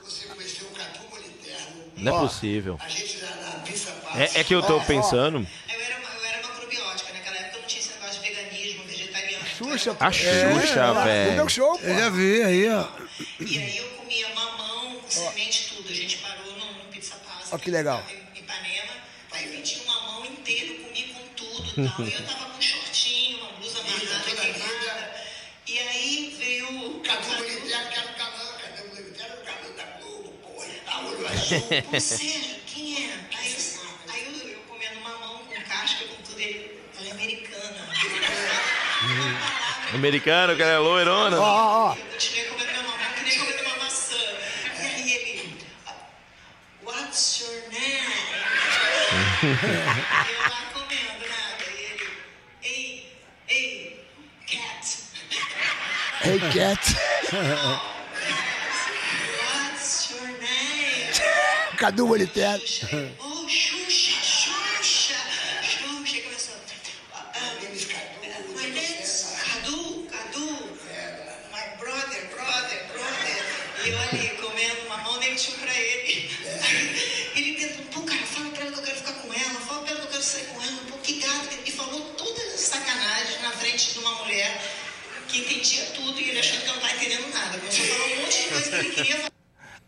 Você conheceu o Catu Moliterno. Não é possível. A gente na, na Pizza É, é que eu tô pensando... Eu era, uma, eu era macrobiótica, naquela época eu não tinha esse negócio de veganismo, vegetariano. Xuxa, A Xuxa, lá, No velho. meu show, pô. Eu já vi aí, ó. E aí eu comia mamão com semente tudo. A gente parou no, Pizza Pasta. Ó, que legal. e eu tava com um shortinho, uma blusa amarrada, toda. E aí veio o Cadu Bolivero, que era o Cadu o canal da Globo, pô, e tal, olho azul. (laughs) Quem é? era? É? É aí, eu, aí eu, eu comendo mamão com casca, com tudo, ele, ela é. Americano, hum. que é loirona. Ó, ó. Uma maçã. E aí ele, what's your name? (laughs) Hey, cat. What's your name? Cadu Moliterno. Oh, Xuxa, Xuxa, Xuxa. Começou. My name's Cadu, Cadu. My brother, brother, brother. E eu ali comendo mamão, nem tinha pra ele. Ele tentou, pô, cara, fala pra ela que eu quero ficar com ela, fala pra ela que eu quero sair com ela, pô, que gato. E falou todas as sacanagens na frente de uma mulher que entendia tudo e ele achando que eu não tava entendendo nada. Começou a falar um monte de coisa que ele queria falar.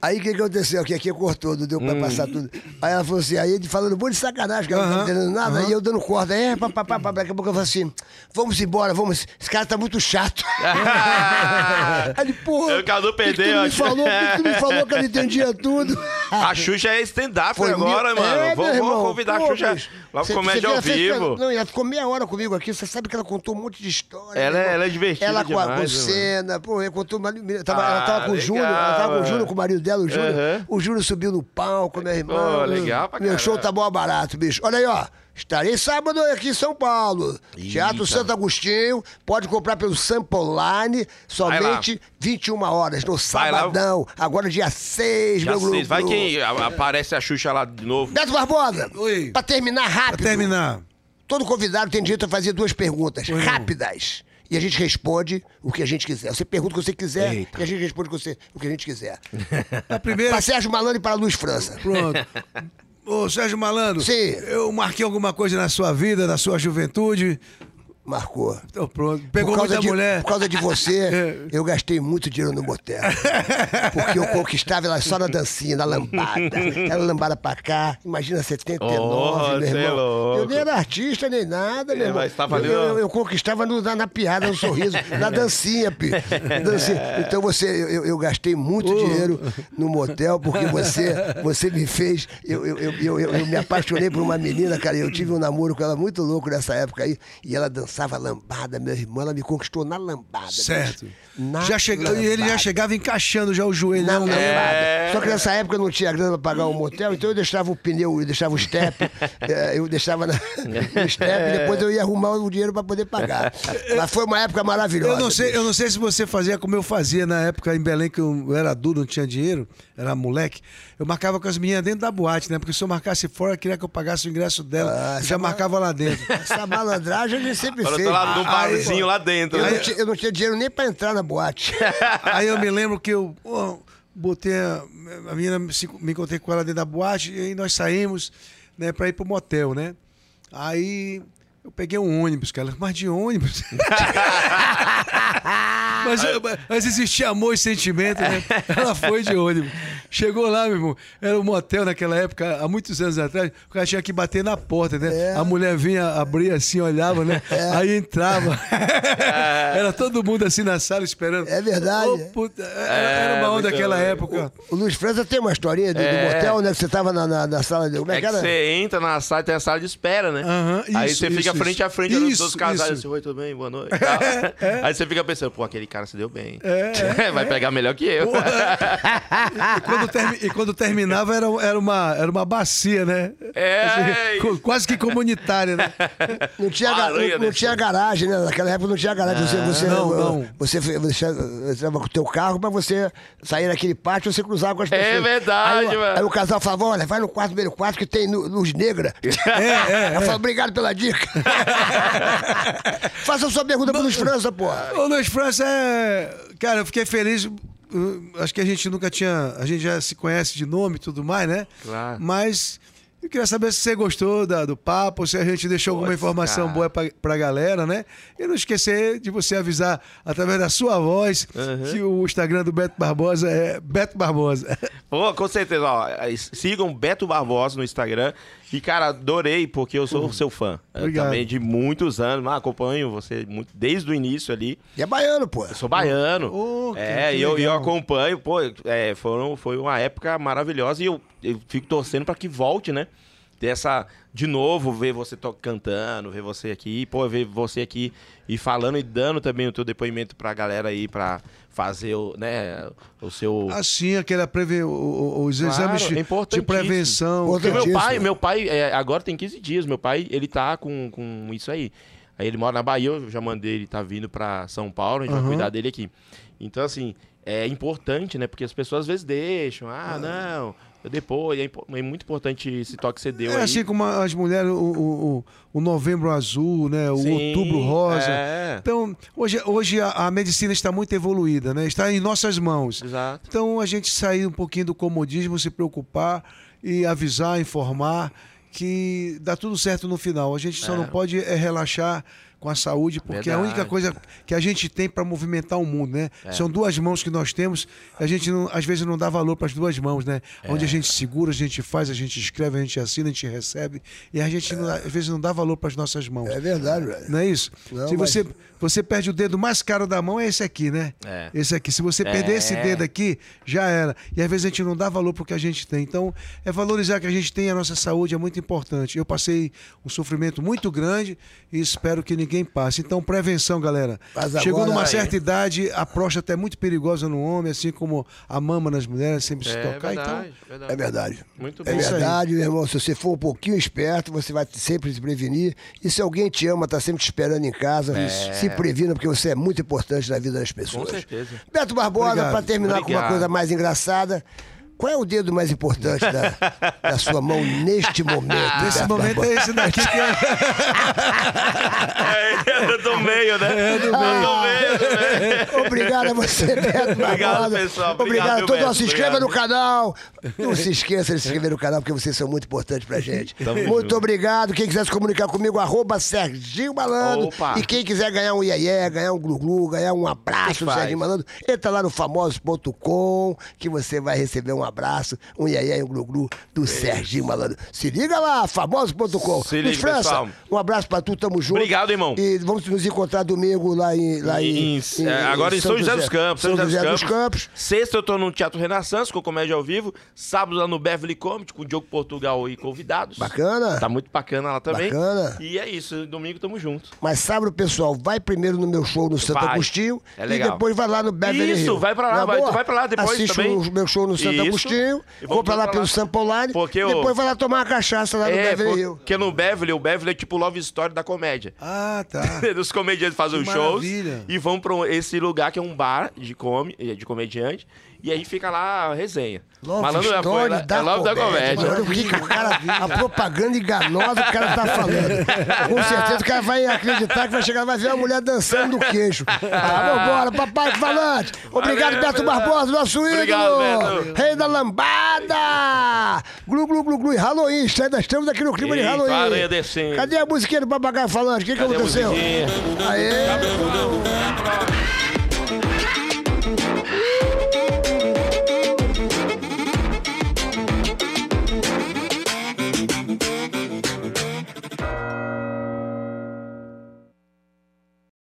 Aí o que aconteceu? Que aqui cortou, não deu pra passar tudo. Aí ela falou assim, aí ele falando monte de sacanagem, que ela não tá entendendo nada, aham. e eu dando corda. É, papapá, daqui a pouco eu falei assim, vamos embora, vamos, esse cara tá muito chato. (laughs) Aí ele, porra, O Cadu que que perdeu, tu me falou, que que tu me falou que eu não (laughs) entendia tudo? A Xuxa é stand-up agora, mil- mano. É, vou, irmão, convidar pô, a Xuxa lá pro comédia ao vivo. Não, ela ficou meia hora comigo aqui. Você sabe que ela contou um monte de história. Ela é- ela é divertida Ela com a demais, né, Lucena, pô, ela contou. Ela tava, Ah, com o Júnior, ela tava com o. Júnior, com o marido dela, o Júnior. Aham. O Júnior subiu no palco, meu irmão. Pô, legal pra Meu caralho. show tá bom barato, bicho. Olha aí, ó. Estarei sábado aqui em São Paulo. Teatro Santo Agostinho. Pode comprar pelo Sampa Online. Somente 21 horas, no sabadão. Agora dia 6, Já meu grupo. Vai quem aparece a Xuxa lá de novo. Beto Barbosa, Oi. pra terminar rápido. Pra terminar. Todo convidado tem direito a fazer duas perguntas rápidas. E a gente responde o que a gente quiser. Você pergunta o que você quiser Eita. e a gente responde o que, você, o que a gente quiser. (laughs) A primeira. Pra Sérgio Malandro e para Luiz França. Pronto. (laughs) Ô, Sérgio Malandro. Sim. Eu marquei alguma coisa na sua vida, na sua juventude. Marcou. Então, pronto. Pegou por causa muita de, mulher. Por causa de você, (laughs) É. eu gastei muito dinheiro no motel. Porque eu conquistava ela só na dancinha, na lambada. Ela lambada pra cá, imagina 79, Oh, meu é irmão. louco. eu nem era artista nem nada, meu É, irmão. mas tava ali, eu, eu, eu conquistava no- na, na piada, no sorriso, na dancinha, pi. Dancinha. Então você, eu, eu gastei muito dinheiro no motel, porque você, você me fez. Eu, eu, eu, eu, eu- eu me apaixonei por uma menina, cara. e Eu tive um namoro com ela muito louco nessa época aí. E ela dançava lambada, meu irmão. Ela me conquistou na lambada. Certo. Na Já chega... E ele já lambada. chegava encaixando já o joelho. Na né? lambada. É. Só que nessa época eu não tinha grana pra pagar um motel, então eu deixava o pneu, eu deixava o step, (laughs) eh, eu deixava na- no step e depois eu ia arrumar o dinheiro pra poder pagar. Mas foi uma época maravilhosa. Eu não, sei, eu não sei se você fazia como eu fazia na época em Belém, que eu era duro, não tinha dinheiro, era moleque. Eu marcava com as meninas dentro da boate, né? Porque se eu marcasse fora, queria que eu pagasse o ingresso dela. Ah, eu já marcava lá dentro. (laughs) Essa malandragem a gente sempre Agora eu fez. tô lá no Aí, barzinho lá dentro. Eu né? não, tinha, eu não tinha dinheiro nem pra entrar na boate. (laughs) Aí eu me lembro que eu pô, botei a, a menina, me encontrei com ela dentro da boate e aí nós saímos, né, pra ir pro motel, né? Aí eu peguei um ônibus, cara, mas de ônibus. (laughs) mas, eu- mas existia amor e sentimento, né? Ela foi de ônibus. Chegou lá, meu irmão, era um motel naquela época, há muitos anos atrás, o cara tinha que bater na porta, né? É. A mulher vinha, abria assim, olhava, né? Aí entrava. (laughs) era todo mundo assim na sala esperando. É verdade. Ô, puta, era, era uma onda muito daquela época. O Luiz França tem uma historinha do, do É. motel, né? Que você tava na, na, na sala de. Como é, É que era? você entra na sala, tem a sala de espera, né? Aí isso, você fica isso, frente isso. a frente olhando Isso, todos os casais isso. assim, oi, tudo bem? Boa noite. (laughs) Aí você fica pensando, pô, aquele cara se deu bem. É, (laughs) Vai pegar melhor que eu. E quando, termi- e quando terminava era, era, uma, era uma bacia, né? É, Assim, quase que comunitária, né? Não tinha, ga- não, não tinha garagem, né? Naquela época não tinha garagem. Você, você, não, não. você, você entrava com o teu carro pra você sair naquele pátio você cruzava com as É pessoas. verdade, aí, mano. Aí o casal falava: olha, vai no quarto, primeiro quarto que tem luz negra. É, é, Eu falo, obrigado pela dica. (laughs) Faça sua pergunta pro Luiz França, porra. O Luiz França é. Cara, eu fiquei feliz. Uh, Acho que a gente nunca tinha. A gente já se conhece de nome e tudo mais, né? Claro. Mas eu queria saber se você gostou da- do papo, se a gente deixou alguma informação cara. boa pra, pra galera, né? E não esquecer de você avisar através da sua voz que o Instagram do Beto Barbosa é Beto Barbosa. Pô, com certeza, ó. Sigam Beto Barbosa no Instagram. E, cara, adorei, porque eu sou seu fã. Também de muitos anos. Mas acompanho você muito, desde o início ali. E é baiano, pô. Eu sou baiano. Oh, é, e eu, eu acompanho, pô, é, foram, foi uma época maravilhosa e eu, eu fico torcendo pra que volte, né? Ter essa. De novo, ver você to- cantando, ver você aqui, pô, ver você aqui e falando e dando também o teu depoimento pra galera aí pra fazer o, né, o seu. Assim, aquela preve... os exames é de, prevenção. Porque meu pai, Importantíssimo. meu pai, é, agora tem 15 dias, meu pai, ele tá com, com isso aí. Aí ele mora na Bahia, eu já mandei ele tá vindo pra São Paulo, a gente vai Aham. cuidar dele aqui. Então, assim, é importante, né? Porque as pessoas às vezes deixam, ah, não, depois, é, é muito importante esse toque que você deu É aí. assim como as mulheres, o, o, o- o novembro azul, né? O Sim, outubro rosa. É, Então, hoje, hoje a, a medicina está muito evoluída, né? Está em nossas mãos. exato. Então, a gente sair um pouquinho do comodismo, se preocupar e avisar, informar que dá tudo certo no final. A gente só É. não pode é, relaxar com a saúde, porque é a única Verdade. coisa que a gente tem para movimentar o mundo, né? É. São duas mãos que nós temos, a gente não- às vezes não dá valor para as duas mãos, né? É. Onde a gente segura, a gente faz, a gente escreve, a gente assina, a gente recebe, e a gente não- às vezes não dá valor para as nossas mãos. É verdade, velho. Não é isso? Não, Se mas- você, você perde o dedo mais caro da mão, é esse aqui, né? É. Esse aqui. Se você perder esse É. dedo aqui, já era. E às vezes a gente não dá valor pro que a gente tem. Então, é valorizar que a gente tem, a nossa saúde é muito importante. Eu passei um sofrimento muito grande e espero que ninguém passe. Então, prevenção, galera. Mas Chegou agora- numa Aí. certa idade, a próstata é muito perigosa no homem, assim como a mama nas mulheres, sempre se É tocar. verdade, Então, verdade. É verdade. Muito É bom. aí. verdade, meu irmão. Se você for um pouquinho esperto, você vai sempre se prevenir. E se alguém te ama, tá sempre te esperando em casa, se previna, porque você é muito importante na vida das pessoas. Com certeza. Beto Barbosa, Obrigado. para terminar com uma Obrigado. coisa mais engraçada. Qual é o dedo mais importante da, da sua mão neste momento? nesse momento é esse daqui que é. É, do meio, né? É do meio. Obrigado a você, Beto Obrigado, Barbosa. pessoal. Obrigado, Obrigado a todos. Beto? Se inscreva Obrigado. no canal. Não se esqueça de se inscrever no canal, porque vocês são muito importantes pra gente. Tamo muito junto. obrigado. Quem quiser se comunicar comigo, arroba Serginho Malandro. Opa. E quem quiser ganhar um iaié, ganhar um glu-glu, ganhar um abraço do? Serginho Malandro, entra lá no famosos.com que você vai receber um abraço, um iaié e um glu-glu do Serginho Malandro. Se liga lá, famosos.com. Se liga, França, pessoal. um abraço pra tu, tamo junto. Obrigado, irmão. E vamos nos encontrar domingo lá em... Lá em, Em- é, agora em São José dos Campos. São José dos Campos. Sexta eu tô no Teatro Renaissance com comédia ao vivo. Sábado lá no Beverly Comedy com o Diogo Portugal e convidados. Bacana. Tá muito bacana lá também. Bacana. E é isso. Domingo tamo junto. Mas sábado, pessoal, vai primeiro no meu show no Santo Vai. Agostinho É e legal. depois vai lá no Beverly Isso, Hill. vai pra lá, Na vai- vai pra lá depois Assiste também. o meu show no Santo Isso. Agostinho, E vou pra lá pelo lá. Sampo Online, Porque eu- depois vai lá tomar uma cachaça lá no é, Beverly Hill. porque no Beverly, o Beverly é tipo Love Story da comédia. Ah, tá. (laughs) Os comediantes fazem Que os shows maravilha. e vão pra esse lugar que é um bar de, come, de comediante. E aí fica lá a resenha. Love Malandro foi Story da é Love da comédia. Mano, o que o cara, (laughs) a propaganda enganosa que o cara tá falando. Com certeza o cara vai acreditar que vai chegar, vai ver uma mulher dançando no queixo. Ah, vambora, papai falante. Obrigado, Beto. Barbosa, nosso Obrigado, ídolo. Beto. Rei da lambada. Glu, glu, glu, glu. Halloween, ainda estamos aqui no clima de Eita, Halloween. aranha descendo. Cadê a musiquinha do papagaio falante? O que, que a aconteceu? Aê. A.